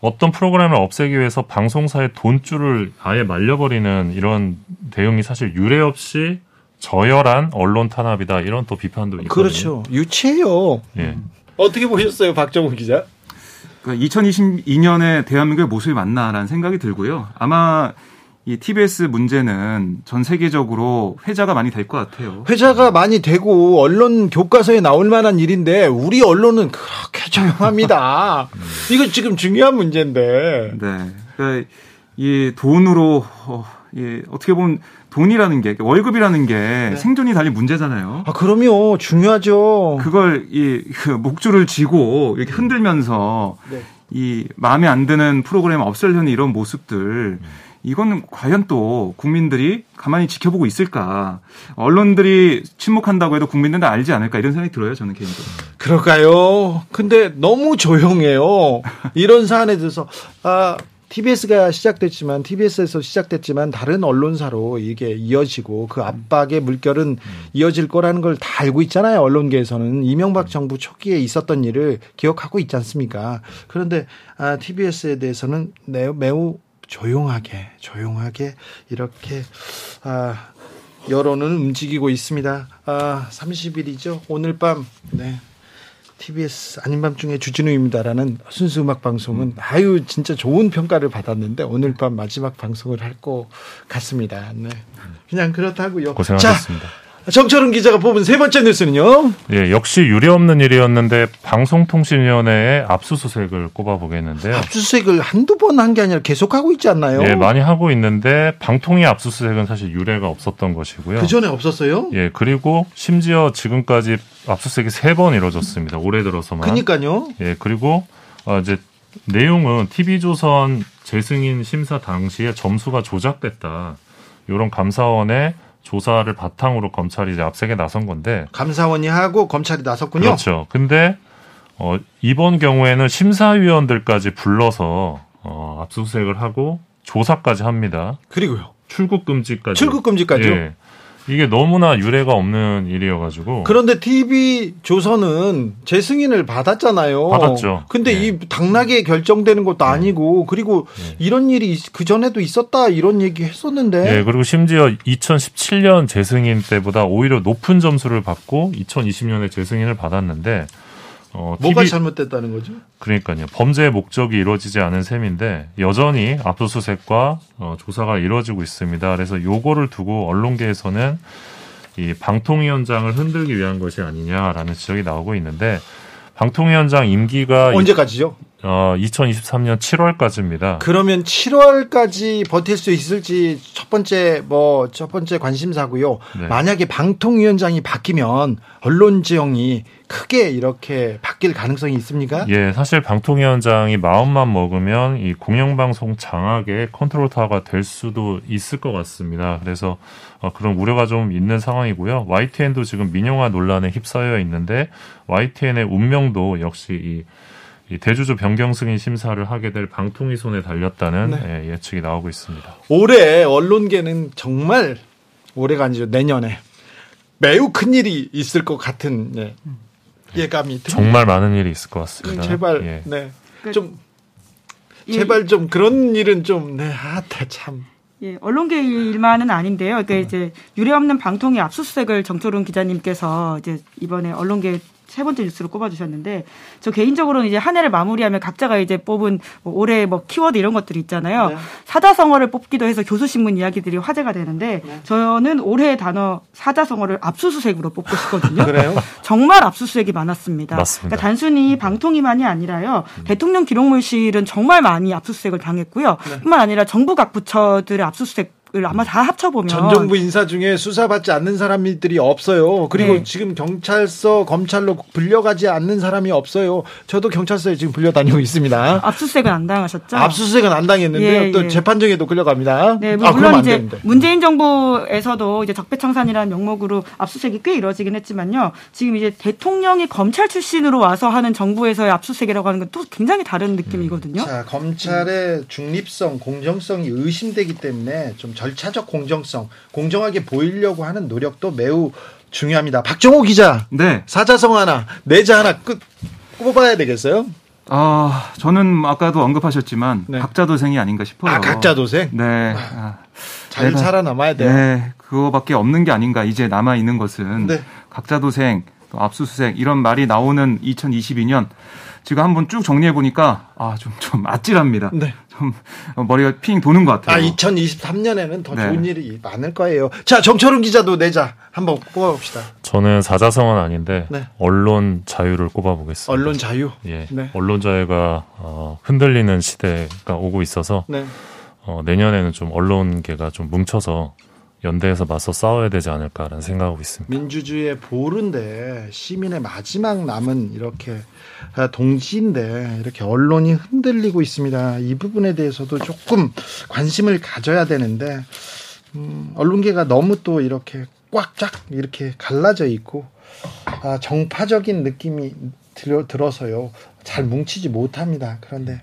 어떤 프로그램을 없애기 위해서 방송사의 돈줄을 아예 말려버리는 이런 대응이 사실 유례 없이 저열한 언론 탄압이다 이런 또 비판도 있거든요. 그렇죠. 유치해요. 예. 어떻게 보셨어요, 박정우 기자? 그러니까 2022년에 대한민국의 모습이 맞나라는 생각이 들고요. 아마 이 TBS 문제는 전 세계적으로 회자가 많이 될 것 같아요. 회자가 많이 되고 언론 교과서에 나올 만한 일인데 우리 언론은 그렇게 조용합니다. 음. 이거 지금 중요한 문제인데. 네. 그러니까 이 돈으로 어, 예, 어떻게 보면 돈이라는 게 월급이라는 게 네. 생존이 달린 문제잖아요. 아 그럼요 중요하죠. 그걸 이 그 목줄을 쥐고 이렇게 흔들면서 네. 이 마음에 안 드는 프로그램 없애려는 이런 모습들. 이거는 과연 또 국민들이 가만히 지켜보고 있을까? 언론들이 침묵한다고 해도 국민들은 알지 않을까 이런 생각이 들어요. 저는 개인적으로. 그럴까요? 근데 너무 조용해요. 이런 사안에 대해서 아 TBS가 시작됐지만 TBS에서 시작됐지만 다른 언론사로 이게 이어지고 그 압박의 물결은 이어질 거라는 걸 다 알고 있잖아요. 언론계에서는 이명박 정부 초기에 있었던 일을 기억하고 있지 않습니까? 그런데 아, TBS에 대해서는 매우, 매우 조용하게 조용하게 이렇게 아, 여론은 움직이고 있습니다. 아, 30일이죠. 오늘 밤 네. TBS 아닌 밤중에 주진우입니다라는 순수 음악 방송은 음. 아유 진짜 좋은 평가를 받았는데 오늘 밤 마지막 방송을 할 것 같습니다. 네. 그냥 그렇다고요. 고생하셨습니다. 자, 정철은 기자가 뽑은 세 번째 뉴스는요. 예, 역시 유례없는 일이었는데 방송통신위원회에 압수수색을 꼽아보겠는데요. 압수수색을 한두 번 한 게 아니라 계속 하고 있지 않나요? 예, 많이 하고 있는데 방통위 압수수색은 사실 유례가 없었던 것이고요. 그 전에 없었어요? 예, 그리고 심지어 지금까지 압수수색이 세 번 이루어졌습니다. 올해 들어서만. 그니까요. 예, 그리고 어, 이제 내용은 TV조선 재승인 심사 당시에 점수가 조작됐다. 이런 감사원의 조사를 바탕으로 검찰이 이제 압색에 나선 건데 감사원이 하고 검찰이 나섰군요. 그렇죠. 근데 어, 이번 경우에는 심사위원들까지 불러서 어, 압수수색을 하고 조사까지 합니다. 그리고요. 출국 금지까지. 출국 금지까지요? 예. 이게 너무나 유례가 없는 일이어가지고. 그런데 TV 조선은 재승인을 받았잖아요. 받았죠. 근데 네. 이 당락에 결정되는 것도 네. 아니고 그리고 네. 이런 일이 그 전에도 있었다 이런 얘기 했었는데. 네, 그리고 심지어 2017년 재승인 때보다 오히려 높은 점수를 받고 2020년에 재승인을 받았는데 어, 뭐가 TV... 잘못됐다는 거죠? 그러니까요. 범죄의 목적이 이루어지지 않은 셈인데 여전히 압수수색과 어, 조사가 이루어지고 있습니다. 그래서 요거를 두고 언론계에서는 이 방통위원장을 흔들기 위한 것이 아니냐라는 지적이 나오고 있는데 방통위원장 임기가 언제까지죠? 어, 2023년 7월까지입니다. 그러면 7월까지 버틸 수 있을지 첫 번째 뭐 첫 번째 관심사고요. 네. 만약에 방통위원장이 바뀌면 언론 지형이 크게 이렇게 바뀔 가능성이 있습니까? 예, 사실 방통위원장이 마음만 먹으면 이 공영방송 장악의 컨트롤 타워가 될 수도 있을 것 같습니다. 그래서 어, 그런 우려가 좀 있는 상황이고요. YTN도 지금 민영화 논란에 휩싸여 있는데 YTN의 운명도 역시 이 대주주 변경 승인 심사를 하게 될 방통위 손에 달렸다는 네. 예, 측이 나오고 있습니다. 올해 언론계는 정말 올해가 아니죠 내년에 매우 큰 일이 있을 것 같은 예, 예감이 듭니다. 정말 많은 일이 있을 것 같습니다. 음, 제발 예. 네. 그좀 제발 좀 그런 일은 좀 네, 아, 참. 예, 언론계 일만은 아닌데요. 그러니까 이제 유례 없는 방통위 압수수색을 정철훈 기자님께서 이제 이번에 언론계 세 번째 뉴스로 꼽아주셨는데 저 개인적으로는 이제 한 해를 마무리하면 각자가 이제 뽑은 뭐 올해 뭐 키워드 이런 것들이 있잖아요. 네. 사자성어를 뽑기도 해서 교수신문 이야기들이 화제가 되는데 네. 저는 올해의 단어 사자성어를 압수수색으로 뽑고 싶거든요. 그래요? 정말 압수수색이 많았습니다. 맞습니다. 그러니까 단순히 방통위만이 아니라요. 음. 대통령 기록물실은 정말 많이 압수수색을 당했고요. 네. 뿐만 아니라 정부 각 부처들의 압수수색 을 아마 다 합쳐보면 전 정부 인사 중에 수사받지 않는 사람들이 없어요. 그리고 네. 지금 경찰서 검찰로 불려가지 않는 사람이 없어요. 저도 경찰서에 지금 불려다니고 있습니다. 압수수색은 안 당하셨죠? 압수수색은 안 당했는데 예, 또 예. 재판정에도 끌려갑니다. 네, 뭐 아, 물론 이제 되는데. 문재인 정부에서도 이제 적폐청산이라는 명목으로 압수수색이 꽤 이루어지긴 했지만요. 지금 이제 대통령이 검찰 출신으로 와서 하는 정부에서의 압수수색이라고 하는 건 또 굉장히 다른 느낌이거든요. 자, 검찰의 중립성, 공정성이 의심되기 때문에 좀 절차적 공정성, 공정하게 보이려고 하는 노력도 매우 중요합니다. 박정호 기자. 네. 사자성 하나, 내자 하나 끝 뽑아야 되겠어요? 아, 저는 아까도 언급하셨지만 네. 각자 도생이 아닌가 싶어요. 아, 각자 도생? 네. 아, 잘 내가, 살아남아야 돼요. 네. 그거밖에 없는 게 아닌가. 이제 남아 있는 것은 네. 각자 도생, 또 압수수색 이런 말이 나오는 2022년 지금 한번 쭉 정리해 보니까 아 좀좀 아찔합니다. 네. 좀 머리가 핑 도는 것 같아요. 아 2023년에는 더 네. 좋은 일이 많을 거예요. 자 정철훈 기자도 내자 한번 뽑아봅시다. 저는 사자성은 아닌데 네. 언론 자유를 꼽아보겠습니다. 언론 자유. 예. 네. 언론 자유가 어, 흔들리는 시대가 오고 있어서 네. 어, 내년에는 좀 언론계가 좀 뭉쳐서 연대해서 맞서 싸워야 되지 않을까라는 생각하고 있습니다. 민주주의의 보루인데 시민의 마지막 남은 이렇게 동지인데 이렇게 언론이 흔들리고 있습니다. 이 부분에 대해서도 조금 관심을 가져야 되는데 음, 언론계가 너무 또 이렇게 꽉쫙 이렇게 갈라져 있고 아, 정파적인 느낌이 들어, 들어서요 잘 뭉치지 못합니다. 그런데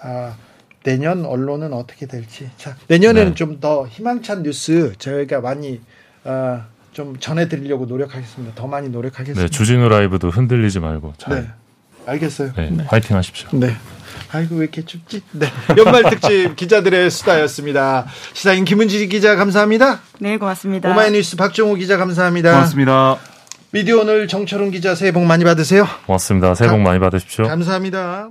아, 내년 언론은 어떻게 될지. 자, 내년에는 네. 좀더 희망찬 뉴스 저희가 많이 어, 좀 전해드리려고 노력하겠습니다. 더 많이 노력하겠습니다. 네, 주진우 라이브도 흔들리지 말고 잘. 네, 알겠어요. 네, 네. 화이팅 하십시오. 네. 아이고 왜 이렇게 춥지? 네. 연말 특집 기자들의 수다였습니다. 시사인 김은지 기자 감사합니다. 네, 고맙습니다. 오마이뉴스 박정호 기자 감사합니다. 고맙습니다. 미디어 오늘 정철훈 기자 새해 복 많이 받으세요. 고맙습니다. 새해 복 많이 받으십시오. 감사합니다.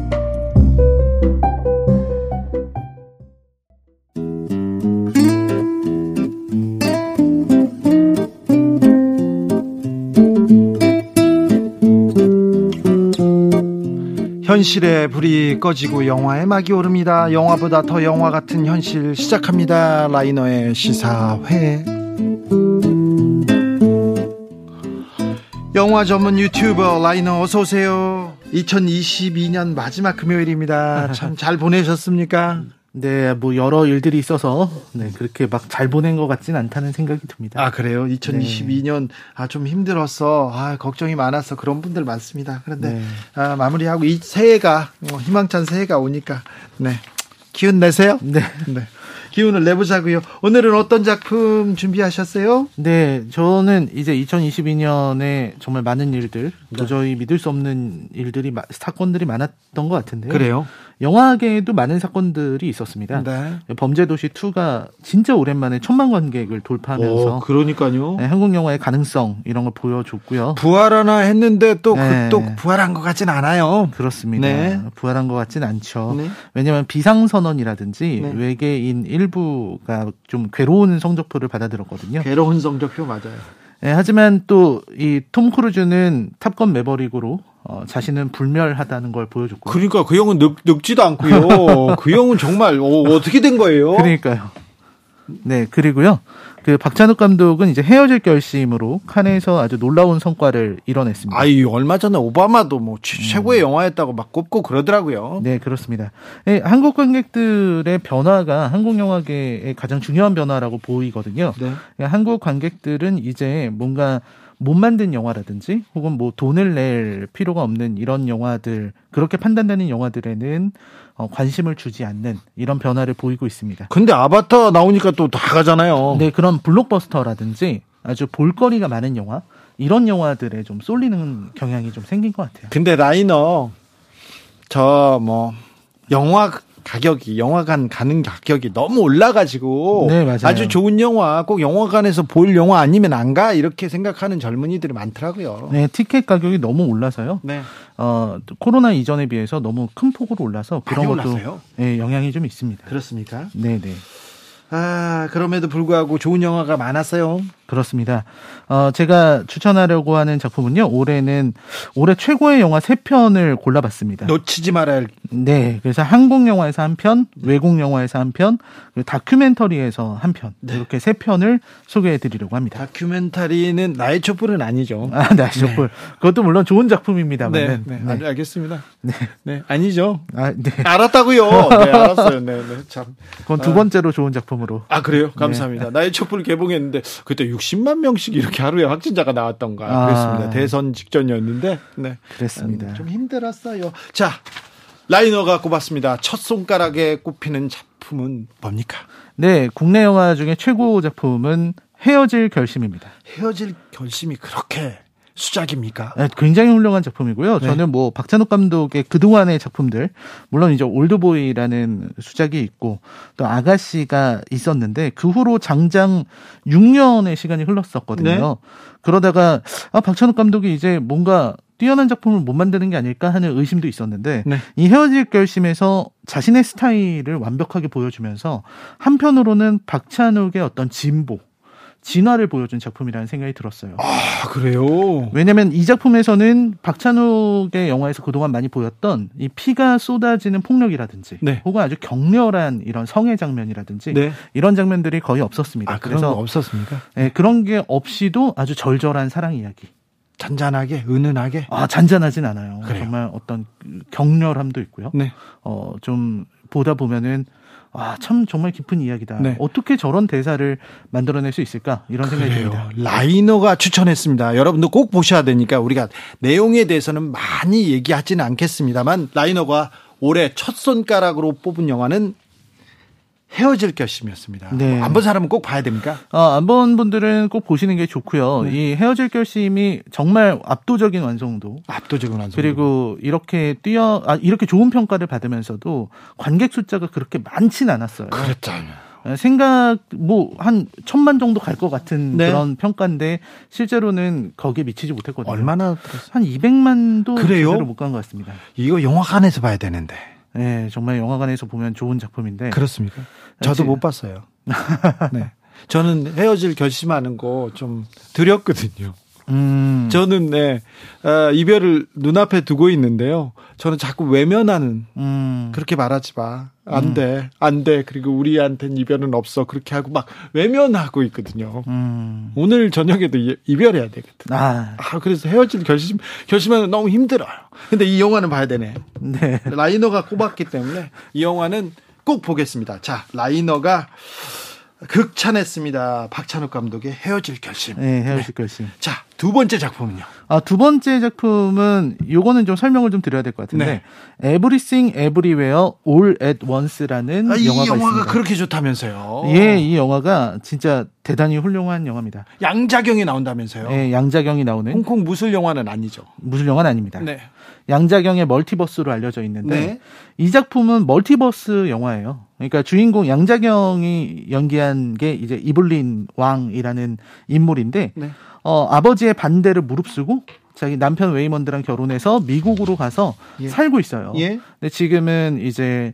현실의 불이 꺼지고 영화의 막이 오릅니다. 영화보다 더 영화 같은 현실 시작합니다. 라이너의 시사회. 영화 전문 유튜버 라이너 어서 오세요. 2022년 마지막 금요일입니다. 참 잘 보내셨습니까? 네, 뭐 여러 일들이 있어서 네, 그렇게 막 잘 보낸 것 같진 않다는 생각이 듭니다. 아 그래요? 2022년 네. 아 좀 힘들었어, 아 걱정이 많았어 그런 분들 많습니다. 그런데 네. 아, 마무리하고 이 새해가 뭐 희망찬 새해가 오니까 네 기운 내세요. 네. 네. 기운을 내보자고요. 오늘은 어떤 작품 준비하셨어요? 네, 저는 이제 2022년에 정말 많은 일들, 네. 도저히 믿을 수 없는 일들이 사건들이 많았던 것 같은데요. 그래요? 영화계에도 많은 사건들이 있었습니다. 네. 범죄도시 2가 진짜 오랜만에 천만 관객을 돌파하면서 오, 그러니까요. 네, 한국 영화의 가능성 이런 걸 보여줬고요. 부활하나 했는데 또, 그 네. 그, 또 부활한 것 같진 않아요. 그렇습니다. 네. 부활한 것 같진 않죠. 네. 왜냐하면 비상선언이라든지 네. 외계인 일부가 좀 괴로운 성적표를 받아들었거든요. 괴로운 성적표 맞아요. 네, 하지만 또 이 톰 크루즈는 탑건 매버릭으로 어, 자신은 불멸하다는 걸 보여줬고. 그러니까 그 형은 늙, 늙지도 않고요. 그 형은 정말 어, 어떻게 된 거예요? 그러니까요. 네, 그리고요. 그 박찬욱 감독은 이제 헤어질 결심으로 칸에서 아주 놀라운 성과를 이뤄냈습니다. 아이 얼마 전에 오바마도 뭐 최고의 음. 영화였다고 막 꼽고 그러더라고요. 네 그렇습니다. 네, 한국 관객들의 변화가 한국 영화계의 가장 중요한 변화라고 보이거든요. 네. 그러니까 한국 관객들은 이제 뭔가 못 만든 영화라든지 혹은 뭐 돈을 낼 필요가 없는 이런 영화들 그렇게 판단되는 영화들에는 어, 관심을 주지 않는 이런 변화를 보이고 있습니다. 근데 아바타 나오니까 또 다 가잖아요. 네, 그런 블록버스터라든지 아주 볼거리가 많은 영화 이런 영화들에 좀 쏠리는 경향이 좀 생긴 것 같아요. 근데 라이너 저 뭐 영화 가격이 영화관 가는 가격이 너무 올라가지고 네, 맞아요. 아주 좋은 영화 꼭 영화관에서 볼 영화 아니면 안 가 이렇게 생각하는 젊은이들이 많더라고요. 네, 티켓 가격이 너무 올라서요. 네. 어, 코로나 이전에 비해서 너무 큰 폭으로 올라서 그런 것도 네, 영향이 좀 있습니다. 그렇습니까? 네, 네. 아, 자, 그럼에도 불구하고 좋은 영화가 많았어요. 그렇습니다. 어, 제가 추천하려고 하는 작품은요, 올해는 올해 최고의 영화 세편을 골라봤습니다. 놓치지 말아야 할. 네. 그래서 한국 영화에서 한 편, 외국 영화에서 한 편, 그리고 다큐멘터리에서 한 편. 네. 이렇게 세 편을 소개해 드리려고 합니다. 다큐멘터리는 나의 촛불은 아니죠. 아, 나의 촛불. 네. 그것도 물론 좋은 작품입니다만. 네, 네. 네. 알겠습니다. 네. 네. 아니죠. 아, 네. 알았다고요. 네, 알았어요. 네, 네. 참. 그건 두 번째로 좋은 작품으로. 아, 그래요? 감사합니다. 나의 촛불 개봉했는데 그때 60만 명씩 이렇게 하루에 확진자가 나왔던가 아. 그랬습니다. 대선 직전이었는데 네. 그랬습니다. 음, 좀 힘들었어요. 자, 라이너가 꼽았습니다. 첫 손가락에 꼽히는 작품은 뭡니까? 네, 국내 영화 중에 최고 작품은 헤어질 결심입니다. 헤어질 결심이 그렇게 수작입니까? 네, 굉장히 훌륭한 작품이고요. 네. 저는 뭐 박찬욱 감독의 그동안의 작품들, 물론 이제 올드보이라는 수작이 있고 또 아가씨가 있었는데 그 후로 장장 6년의 시간이 흘렀었거든요. 네. 그러다가 아 박찬욱 감독이 이제 뭔가 뛰어난 작품을 못 만드는 게 아닐까 하는 의심도 있었는데 네. 이 헤어질 결심에서 자신의 스타일을 완벽하게 보여주면서 한편으로는 박찬욱의 어떤 진보 진화를 보여준 작품이라는 생각이 들었어요. 아, 그래요? 왜냐면 이 작품에서는 박찬욱의 영화에서 그동안 많이 보였던 이 피가 쏟아지는 폭력이라든지 네. 혹은 아주 격렬한 이런 성애 장면이라든지 네. 이런 장면들이 거의 없었습니다. 아, 그래서 없었습니까? 네, 그런 게 없이도 아주 절절한 사랑 이야기. 잔잔하게, 은은하게? 아, 잔잔하진 않아요. 그래요. 정말 어떤 격렬함도 있고요. 네. 어, 좀 보다 보면은 아, 참 정말 깊은 이야기다. 네. 어떻게 저런 대사를 만들어낼 수 있을까? 이런 그래요. 생각이 듭니다. 라이너가 추천했습니다. 여러분도 꼭 보셔야 되니까 우리가 내용에 대해서는 많이 얘기하지는 않겠습니다만 라이너가 올해 첫 손가락으로 뽑은 영화는 헤어질 결심이었습니다. 네. 뭐 안본 사람은 꼭 봐야 됩니까? 아, 안 본 분들은 꼭 보시는 게 좋고요. 네. 이 헤어질 결심이 정말 압도적인 완성도. 압도적인 완성도. 그리고 이렇게 뛰어, 아, 이렇게 좋은 평가를 받으면서도 관객 숫자가 그렇게 많지는 않았어요. 그랬잖아요. 아, 생각 뭐 한 천만 정도 갈 것 같은 네. 그런 평가인데 실제로는 거기에 미치지 못했거든요. 얼마나 한 200만도 그래요? 못간 것 같습니다. 이거 영화관에서 봐야 되는데. 네, 정말 영화관에서 보면 좋은 작품인데. 그렇습니까? 저도 못 봤어요. 네. 저는 헤어질 결심하는 거좀 드렸거든요. 음. 저는 네 어, 이별을 눈앞에 두고 있는데요. 저는 자꾸 외면하는 음. 그렇게 말하지 마. 안 돼. 음. 안 돼. 그리고 우리한테는 이별은 없어. 그렇게 하고 막 외면하고 있거든요. 음. 오늘 저녁에도 이별해야 되거든. 아. 아, 그래서 헤어질 결심 결심하는 너무 힘들어요. 근데 이 영화는 봐야 되네. 네. 라이너가 꼽았기 때문에 이 영화는 꼭 보겠습니다. 자, 라이너가 극찬했습니다. 박찬욱 감독의 헤어질 결심. 네, 헤어질 네. 결심. 자, 두 번째 작품은요. 아, 두 번째 작품은 요거는 좀 설명을 좀 드려야 될 것 같은데 네. Everything Everywhere All at Once라는 아, 영화가 있습니다. 이 영화가 그렇게 좋다면서요. 예, 이 영화가 진짜 대단히 훌륭한 영화입니다. 양자경이 나온다면서요. 예, 양자경이 나오는 홍콩 무술 영화는 아니죠. 무술 영화는 아닙니다. 네. 양자경의 멀티버스로 알려져 있는데 네. 이 작품은 멀티버스 영화예요. 그러니까 주인공 양자경이 연기한 게 이제 이블린 왕이라는 인물인데 네. 어, 아버지의 반대를 무릅쓰고 자기 남편 웨이먼드랑 결혼해서 미국으로 가서 예. 살고 있어요. 예. 근데 지금은 이제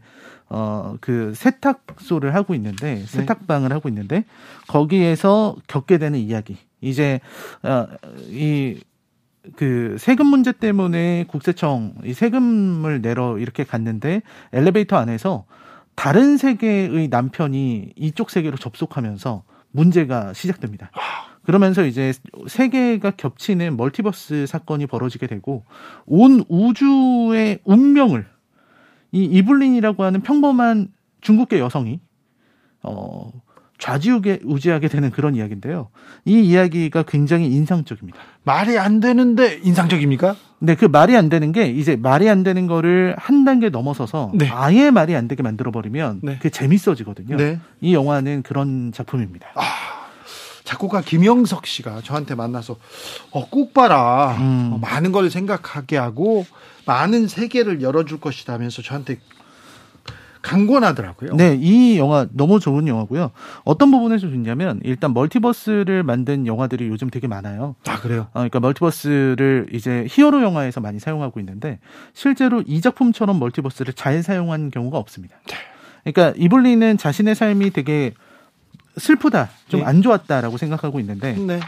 어, 그 세탁소를 하고 있는데, 네. 세탁방을 네. 하고 있는데, 거기에서 겪게 되는 이야기. 이제, 어, 이, 그 세금 문제 때문에 국세청 이 세금을 내러 이렇게 갔는데 엘리베이터 안에서 다른 세계의 남편이 이쪽 세계로 접속하면서 문제가 시작됩니다. 그러면서 이제 세계가 겹치는 멀티버스 사건이 벌어지게 되고 온 우주의 운명을 이 이블린이라고 하는 평범한 중국계 여성이 어 좌지우게 우지하게 되는 그런 이야기인데요. 이 이야기가 굉장히 인상적입니다. 말이 안 되는데 인상적입니까? 네, 그 말이 안 되는 게 이제 말이 안 되는 거를 한 단계 넘어서서 네. 아예 말이 안 되게 만들어 버리면 네. 그게 재밌어지거든요. 네. 이 영화는 그런 작품입니다. 아, 작곡가 김영석 씨가 저한테 만나서 어, 꼭 봐라. 음. 어, 많은 걸 생각하게 하고 많은 세계를 열어줄 것이다면서 저한테 강권하더라고요. 네, 이 영화 너무 좋은 영화고요. 어떤 부분에서 좋냐면 일단 멀티버스를 만든 영화들이 요즘 되게 많아요. 아 그래요? 어, 그러니까 멀티버스를 이제 히어로 영화에서 많이 사용하고 있는데 실제로 이 작품처럼 멀티버스를 잘 사용한 경우가 없습니다. 네. 그러니까 이블리는 자신의 삶이 되게 슬프다, 좀안 네. 좋았다라고 생각하고 있는데 네.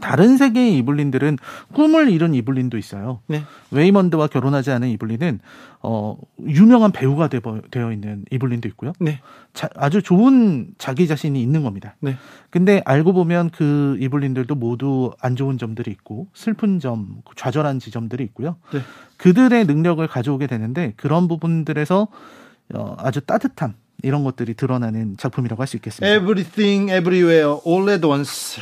다른 세계의 이블린들은 꿈을 이룬 이블린도 있어요. 네. 웨이먼드와 결혼하지 않은 이블린은 어 유명한 배우가 되어 있는 이블린도 있고요. 네. 자, 아주 좋은 자기 자신이 있는 겁니다. 네. 근데 알고 보면 그 이블린들도 모두 안 좋은 점들이 있고 슬픈 점, 좌절한 지점들이 있고요. 네. 그들의 능력을 가져오게 되는데 그런 부분들에서 어, 아주 따뜻함 이런 것들이 드러나는 작품이라고 할 수 있겠습니다. Everything, Everywhere, All at Once.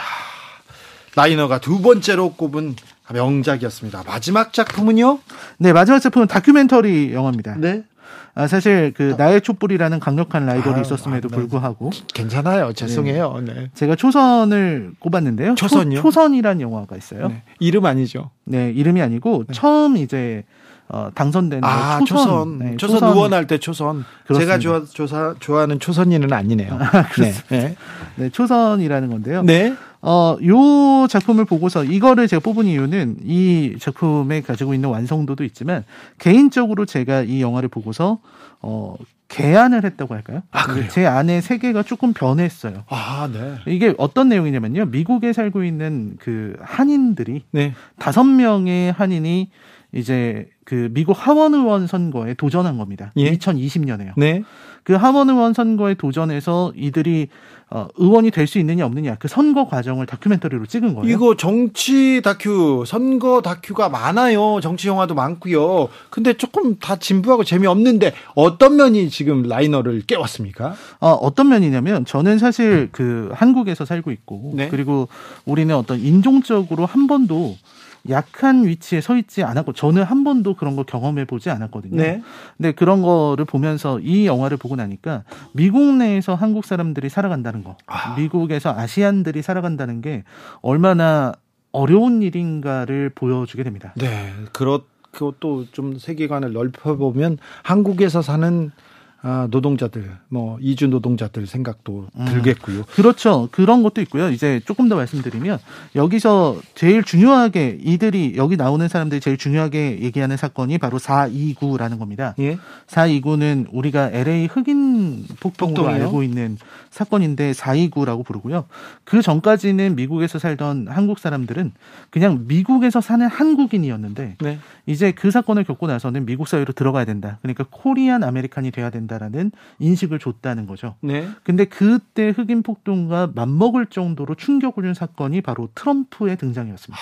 라이너가 두 번째로 꼽은 명작이었습니다. 마지막 작품은요? 네, 마지막 작품은 다큐멘터리 영화입니다. 네. 아, 사실 그 나의 촛불이라는 강력한 라이벌이 아, 있었음에도 아, 네. 불구하고 괜찮아요. 죄송해요. 네. 네. 제가 초선을 꼽았는데요. 초선요? 초, 선이란 영화가 있어요. 네. 이름 아니죠? 네, 이름이 아니고 네. 처음 이제 어, 당선된 아, 초선. 초선. 네, 초선. 초선 의원할 때 초선. 그렇습니다. 제가 좋아, 조사, 좋아하는 초선이는 아니네요. 아, 네. 네. 네. 초선이라는 건데요. 네. 어, 요 작품을 보고서 이거를 제가 뽑은 이유는 이 작품에 가지고 있는 완성도도 있지만 개인적으로 제가 이 영화를 보고서 어, 개안을 했다고 할까요? 아, 그래요? 제 안에 세계가 조금 변했어요. 아, 네. 이게 어떤 내용이냐면요. 미국에 살고 있는 그 한인들이 네. 다섯 명의 한인이 이제 그 미국 하원 의원 선거에 도전한 겁니다. 예? 2020년에요. 네. 그 하원 의원 선거에 도전해서 이들이 어, 의원이 될 수 있느냐 없느냐 그 선거 과정을 다큐멘터리로 찍은 거예요. 이거 정치 다큐, 선거 다큐가 많아요. 정치 영화도 많고요. 근데 조금 다 진부하고 재미없는데 어떤 면이 지금 라이너를 깨웠습니까? 어, 어떤 면이냐면 저는 사실 그 한국에서 살고 있고 네. 그리고 우리는 어떤 인종적으로 한 번도 약한 위치에 서 있지 않았고 저는 한 번도 그런 걸 경험해 보지 않았거든요. 네. 근데 그런 거를 보면서 이 영화를 보고 나니까 미국 내에서 한국 사람들이 살아간다는 거, 아. 미국에서 아시안들이 살아간다는 게 얼마나 어려운 일인가를 보여주게 됩니다. 네, 그렇 그것도 좀 세계관을 넓혀보면 한국에서 사는 아, 노동자들, 뭐 이주 노동자들 생각도 음. 들겠고요. 그렇죠. 그런 것도 있고요. 이제 조금 더 말씀드리면 여기서 제일 중요하게 이들이 여기 나오는 사람들이 제일 중요하게 얘기하는 사건이 바로 429라는 겁니다. 예. 429는 우리가 LA 흑인 폭동으로 알고 있는 사건인데 429라고 부르고요. 그 전까지는 미국에서 살던 한국 사람들은 그냥 미국에서 사는 한국인이었는데 네. 이제 그 사건을 겪고 나서는 미국 사회로 들어가야 된다. 그러니까 Korean American이 돼야 된다 라는 인식을 줬다는 거죠. 네. 근데 그때 흑인 폭동과 맞먹을 정도로 충격을 준 사건이 바로 트럼프의 등장이었습니다.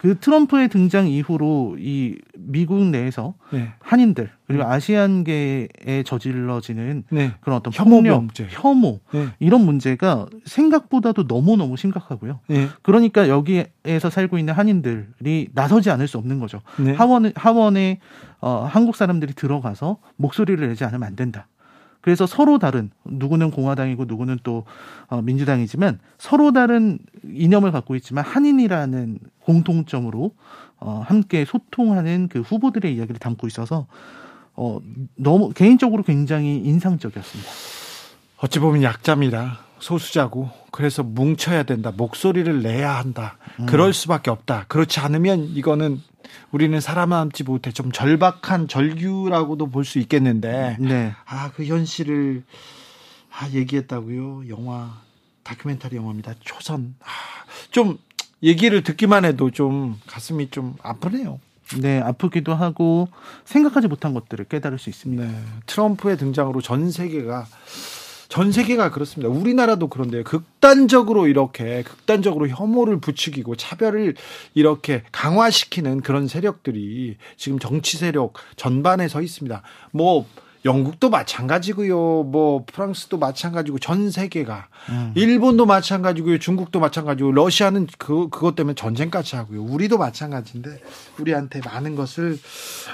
그 트럼프의 등장 이후로 이 미국 내에서 네. 한인들 그리고 네. 아시안계에 저질러지는 네. 그런 어떤 혐오 폭력, 문제. 혐오 네. 이런 문제가 생각보다도 너무 너무 심각하고요. 네. 그러니까 여기에서 살고 있는 한인들이 나서지 않을 수 없는 거죠. 네. 하원 하원에 어, 한국 사람들이 들어가서 목소리를 내지 않으면 안 된다. 그래서 서로 다른 누구는 공화당이고 누구는 또 어, 민주당이지만 서로 다른 이념을 갖고 있지만 한인이라는 공통점으로 어, 함께 소통하는 그 후보들의 이야기를 담고 있어서 어, 너무 개인적으로 굉장히 인상적이었습니다. 어찌 보면 약자입니다. 소수자고 그래서 뭉쳐야 된다. 목소리를 내야 한다. 음. 그럴 수밖에 없다. 그렇지 않으면 이거는 우리는 살아남지 못해 좀 절박한 절규라고도 볼 수 있겠는데 네. 아그 현실을 아 얘기했다고요. 영화 다큐멘터리 영화입니다. 초선. 아, 좀 얘기를 듣기만 해도 좀 가슴이 좀 아프네요. 네, 아프기도 하고 생각하지 못한 것들을 깨달을 수 있습니다. 네, 트럼프의 등장으로 전 세계가 전 세계가 그렇습니다. 우리나라도 그런데요. 극단적으로 이렇게 극단적으로 혐오를 부추기고 차별을 이렇게 강화시키는 그런 세력들이 지금 정치 세력 전반에 서 있습니다. 뭐 영국도 마찬가지고요. 뭐 프랑스도 마찬가지고 전 세계가 음. 일본도 마찬가지고요. 중국도 마찬가지고 러시아는 그 그것 때문에 전쟁까지 하고요. 우리도 마찬가지인데 우리한테 많은 것을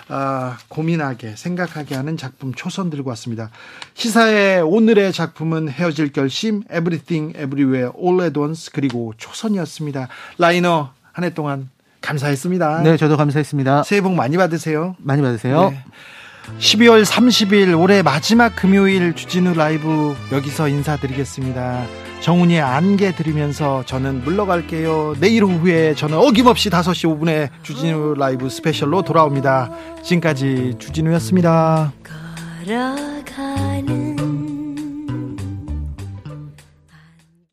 아, 고민하게 생각하게 하는 작품 초선 들고 왔습니다. 시사의 오늘의 작품은 헤어질 결심 Everything Everywhere All at Once 그리고 초선이었습니다. 라이너 한 해 동안 감사했습니다. 네, 저도 감사했습니다. 새해 복 많이 받으세요. 많이 받으세요. 네. 12월 30일 올해 마지막 금요일 주진우 라이브 여기서 인사드리겠습니다. 정훈이의 안개 들으면서 저는 물러갈게요. 내일 오후에 저는 어김없이 5시 5분에 주진우 라이브 스페셜로 돌아옵니다. 지금까지 주진우였습니다. 걸어가는